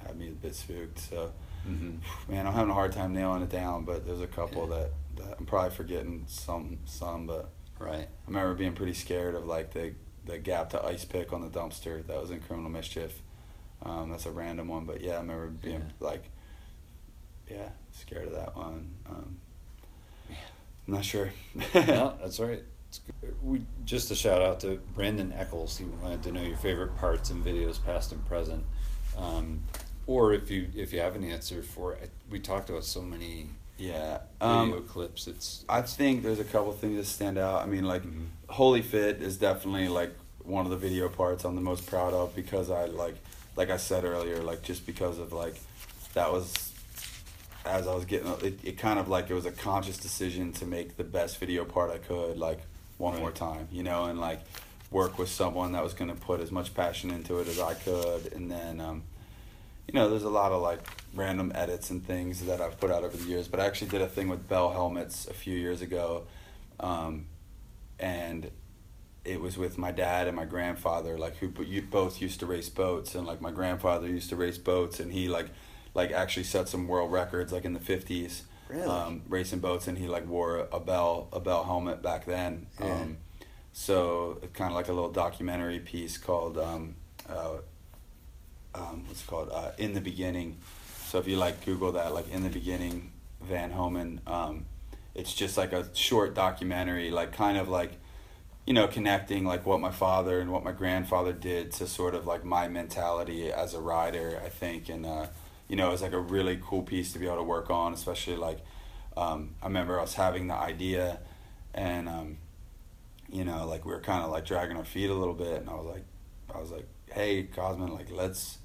had me a bit spooked so Mhm. man I'm having a hard time nailing it down but there's a couple Yeah. that, that I'm probably forgetting some some but Right. I remember being pretty scared of like the the gap to ice pick on the dumpster that was in criminal mischief. Um, that's a random one, but yeah, I remember being Yeah. like, yeah, scared of that one. Um, I'm not sure. no, that's all right. It's good. We just a shout out to Brandon Eccles. He wanted to know your favorite parts and videos, past and present, um, or if you if you have an answer for it. We talked about so many yeah, video um, clips. It's I think there's a couple things that stand out. I mean, like Mhm. Holy Fit is definitely like one of the video parts I'm the most proud of because I like, like I said earlier, like just because of like, that was, as I was getting, it, it kind of like it was a conscious decision to make the best video part I could, like one Right. more time, you know, and like work with someone that was going to put as much passion into it as I could, and then, um, you know, there's a lot of like random edits and things that I've put out over the years. But I actually did a thing with Bell helmets a few years ago, um, and it was with my dad and my grandfather, like who you both used to race boats, and like my grandfather used to race boats, and he like like actually set some world records like in the fifties, Really? um, racing boats, and he like wore a Bell a Bell helmet back then. Yeah. Um, so kind of like a little documentary piece called um, uh, um, what's called uh, in the beginning. So if you like Google that, like in the beginning, Van Homan, um, it's just like a short documentary, like kind of like, you know, connecting like what my father and what my grandfather did to sort of like my mentality as a rider. I think, and uh, you know, it's like a really cool piece to be able to work on, especially like um, I remember us having the idea, and um, you know, like we were kind of like dragging our feet a little bit, and I was like, I was like, hey, Cosman, like let's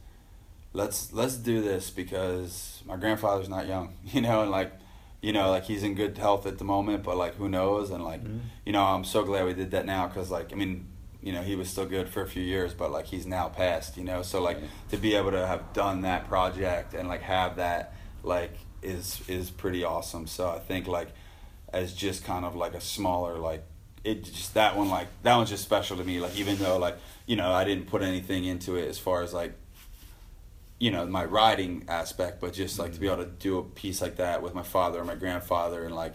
let's let's do this because my grandfather's not young, you know, and like, you know, like he's in good health at the moment, but like who knows, and like, Mhm. you know, I'm so glad we did that now because like, I mean, you know, he was still good for a few years, but like he's now passed, you know, so like Right. to be able to have done that project and like have that like is is pretty awesome. So I think like as just kind of like a smaller like it just that one like that one's just special to me like even though like you know I didn't put anything into it as far as like you know my writing aspect but just like to be able to do a piece like that with my father or my grandfather and like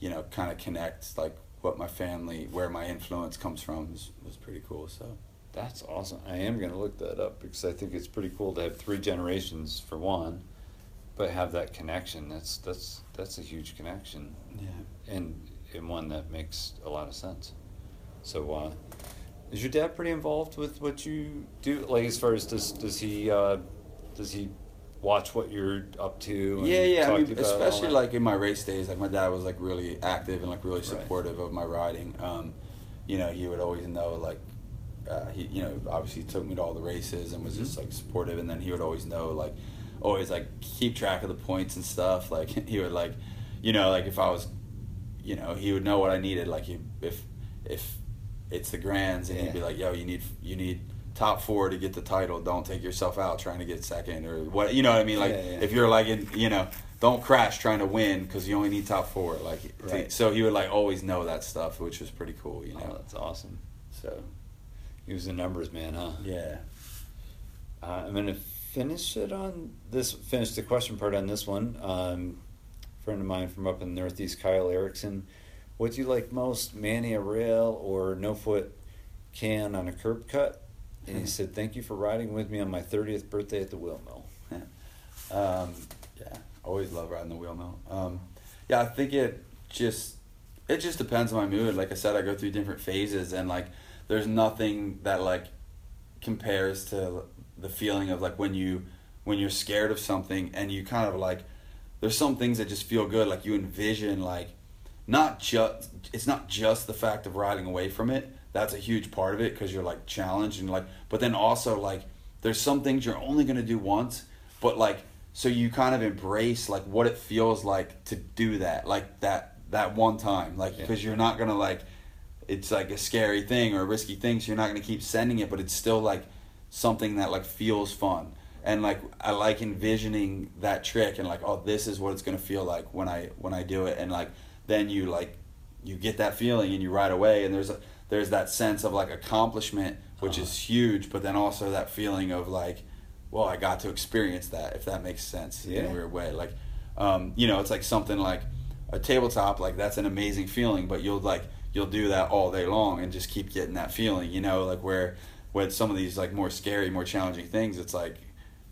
you know kind of connect like what my family where my influence comes from was, was pretty cool so That's awesome. I am going to look that up because I think it's pretty cool to have three generations for one, but have that connection. That's that's that's a huge connection, yeah and and one that makes a lot of sense. So, uh, is your dad pretty involved with what you do? Like, as far as does does he uh, does he watch what you're up to? and Yeah, yeah. I mean, especially like in my race days, like my dad was like really active and like really Right. supportive of my riding. Um, you know, he would always know like uh, he, you know, obviously took me to all the races and was just Mhm. like supportive. And then he would always know like, always like keep track of the points and stuff. Like he would like, you know, like if I was, you know, he would know what I needed. Like he, if if it's the grands and he'd be like, yo, you need you need top four to get the title. Don't take yourself out trying to get second or what. You know what I mean? Like Yeah, yeah. if you're like in, you know, don't crash trying to win because you only need top four. Like Right. so he would like always know that stuff, which was pretty cool. You Oh, know. that's awesome. So He was a numbers man, huh? yeah. Uh, I'm gonna finish it on this. Finish the question part on this one. Um, friend of mine from up in the Northeast, Kyle Erickson. What do you like most, Manny a rail or no foot can on a curb cut? And he said, "Thank you for riding with me on my 30th birthday at the wheel mill." Um, yeah, always love riding the wheel mill. Um, yeah, I think it just it just depends on my mood. Like I said, I go through different phases, and like there's nothing that like compares to the feeling of like when you when you're scared of something and you kind of like there's some things that just feel good. Like you envision like not just it's not just the fact of riding away from it. That's a huge part of it because you're like challenged and like, but then also like there's some things you're only gonna do once, but like so you kind of embrace like what it feels like to do that like that that one time like Yeah. because you're not gonna like it's like a scary thing or a risky thing so you're not gonna keep sending it but it's still like something that like feels fun and like i like envisioning that trick and like oh this is what it's gonna feel like when i when i do it and like then you like you get that feeling and you ride away and there's a there's that sense of like accomplishment which Uh-huh. is huge but then also that feeling of like well i got to experience that if that makes sense in Yeah. a weird way like um, you know it's like something like a tabletop like that's an amazing feeling but you'll like you'll do that all day long and just keep getting that feeling you know like where with some of these like more scary more challenging things it's like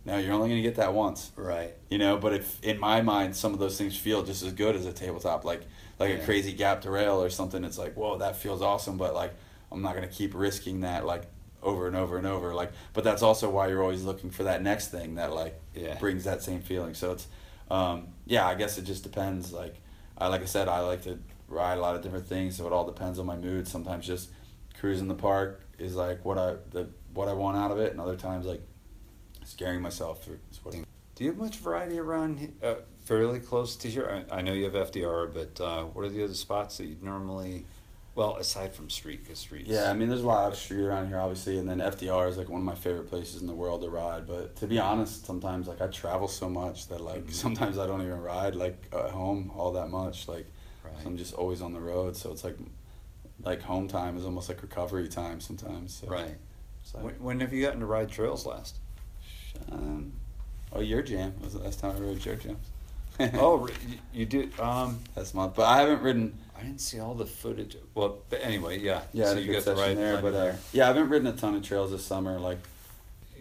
no you're only going to get that once Right. you know but if in my mind some of those things feel just as good as a tabletop like like Yeah. a crazy gap to rail or something it's like whoa that feels awesome but like i'm not going to keep risking that like over and over and over like but that's also why you're always looking for that next thing that like Yeah. brings that same feeling so it's um yeah i guess it just depends like i like i said i like to ride a lot of different things so it all depends on my mood sometimes just cruising the park is like what i the what i want out of it and other times like scaring myself through Do you have much variety around uh, fairly close to here? I, I know you have FDR, but uh, what are the other spots that you'd normally, well, aside from street, because streets. Yeah, I mean, there's a lot of street around here, obviously, and then FDR is like one of my favorite places in the world to ride. But to be honest, sometimes like I travel so much that like Mhm. sometimes I don't even ride like at home all that much. Like Right. so I'm just always on the road, so it's like like home time is almost like recovery time sometimes. So right. like, When, when have you gotten to ride trails last? um, oh, your jam was the last time I rode your jams. oh, you, did. Um, that's my. but I haven't ridden. I didn't see all the footage. Well, but anyway, yeah. Yeah, so you got to ride there, but uh, yeah, I haven't ridden a ton of trails this summer. Like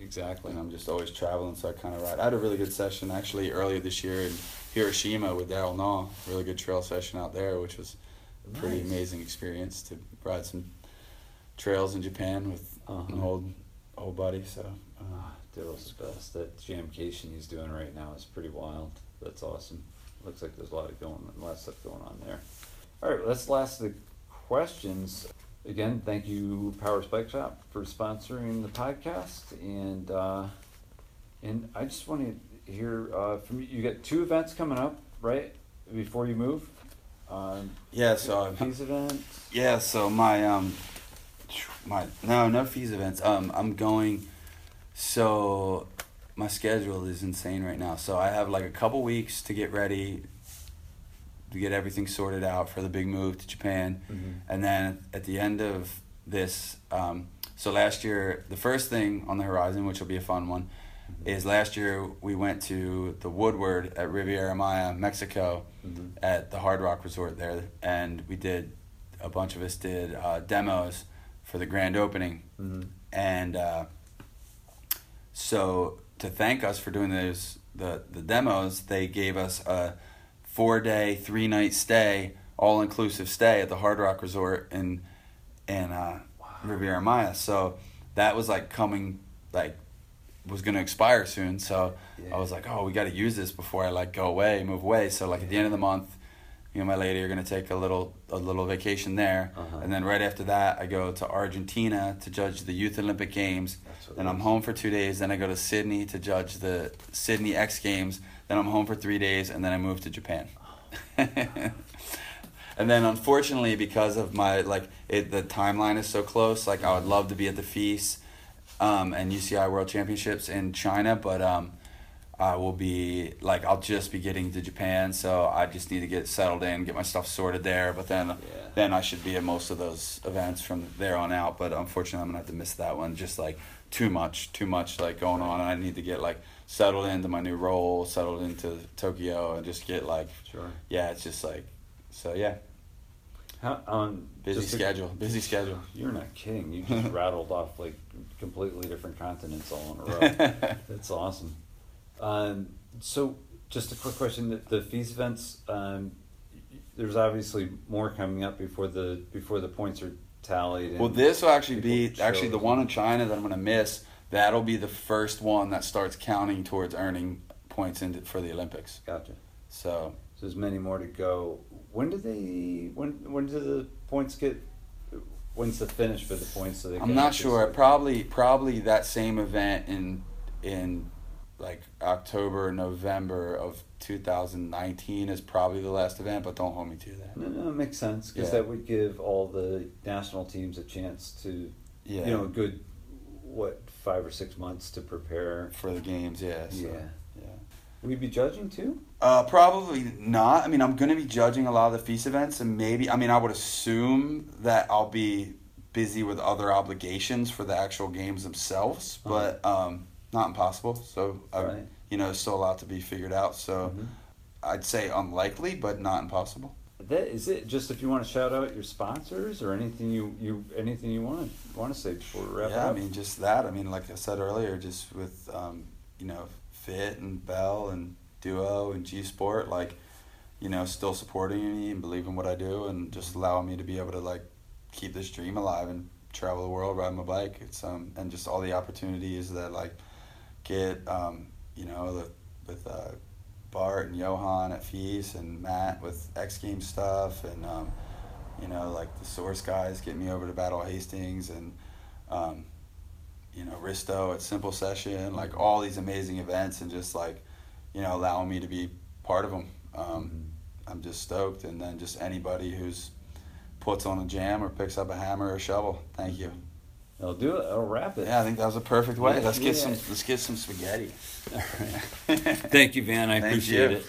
Exactly. and I'm just always traveling, so I kind of ride. I had a really good session actually earlier this year in Hiroshima with Darryl Nau. Really good trail session out there, which was a pretty Nice. amazing experience to ride some trails in Japan with Uh-huh. an old old buddy. So uh, Ah, Darryl's the best. That jamcation he's doing right now is pretty wild. That's awesome. Looks like there's a lot of going, a lot of stuff going on there. All right, let's last the questions. Again, thank you, Power Bike Shop, for sponsoring the podcast, and uh, and I just want to hear uh, from you. You got two events coming up, right? Before you move, um, yeah, so these events. Yeah, so my um my no no FISE events. Um I'm going so my schedule is insane right now. So I have like a couple weeks to get ready to get everything sorted out for the big move to Japan. Mhm. And then at the end of this um so last year the first thing on the horizon which will be a fun one is last year we went to the Woodward at Riviera Maya, Mexico Mhm. at the Hard Rock Resort there, and we did a bunch of us did uh, demos for the grand opening, Mhm. and uh, so to thank us for doing those the the demos, they gave us a four day, three night stay, all inclusive stay at the Hard Rock Resort in in uh, Riviera Maya. So that was like coming like was gonna expire soon. So Yeah. I was like, oh, we got to use this before I like go away, move away. So like at the end of the month, me and my lady are gonna take a little a little vacation there, Uh-huh. and then right after that, I go to Argentina to judge the Youth Olympic Games. Then I'm home for two days. Then I go to Sydney to judge the Sydney X Games. Then I'm home for three days, and then I move to Japan. and then unfortunately, because of my like it, the timeline is so close. Like I would love to be at the FISE um, and UCI World Championships in China, but um, I will be like I'll just be getting to Japan, so I just need to get settled in, get my stuff sorted there. But then, then I should be at most of those events from there on out. But unfortunately, I'm gonna have to miss that one. Just like too much, too much like going on, I need to get like settled into my new role, settled into Tokyo, and just get like Sure. yeah, it's just like so yeah, How, um, busy schedule, busy schedule. You're not kidding. You just rattled off like completely different continents all in a row. That's awesome. Um, so, just a quick question: the, the FISE events. Um, there's obviously more coming up before the before the points are tallied. Well, this will actually be actually the one in China that I'm gonna miss. That'll be the first one that starts counting towards earning points into for the Olympics. Gotcha. So So there's many more to go. When do they? When when do the points get? When's the finish for the points? So they I'm not sure. Probably probably that same event in in like October, November of 2019 is probably the last event, but don't hold me to that. No, no, it makes sense because Yeah. that would give all the national teams a chance to, Yeah, you know, a good what five or six months to prepare. for the games, yeah. So, Yeah. yeah. Will you be judging too? Uh, probably not. I mean, I'm going to be judging a lot of the FISE events, and maybe, I mean, I would assume that I'll be busy with other obligations for the actual games themselves, Uh-huh. but um, not impossible. So, I, Right. you know, still a lot to be figured out. So, Mhm. I'd say unlikely, but not impossible. That is it. Just if you want to shout out your sponsors or anything you, you anything you want to want to say before we wrap yeah, up. I mean, just that. I mean, like I said earlier, just with um, you know Fit and Bell and Duo and G Sport, like you know, still supporting me and believing what I do, and just allowing me to be able to like keep this dream alive and travel the world riding my bike. It's um and just all the opportunities that like get um you know the, with uh, Bart and Johan at FISE and Matt with X Games stuff and um, you know like the Source guys get me over to Battle Hastings and um, you know Risto at Simple Session like all these amazing events and just like you know allowing me to be part of them. Um, Mhm. I'm just stoked and then just anybody who's puts on a jam or picks up a hammer or a shovel. Thank you. I'll do it. I'll wrap it. Yeah, I think that was a perfect way. Let's get some let's get some spaghetti. All right. Thank you, Van. I Thank appreciate you. it.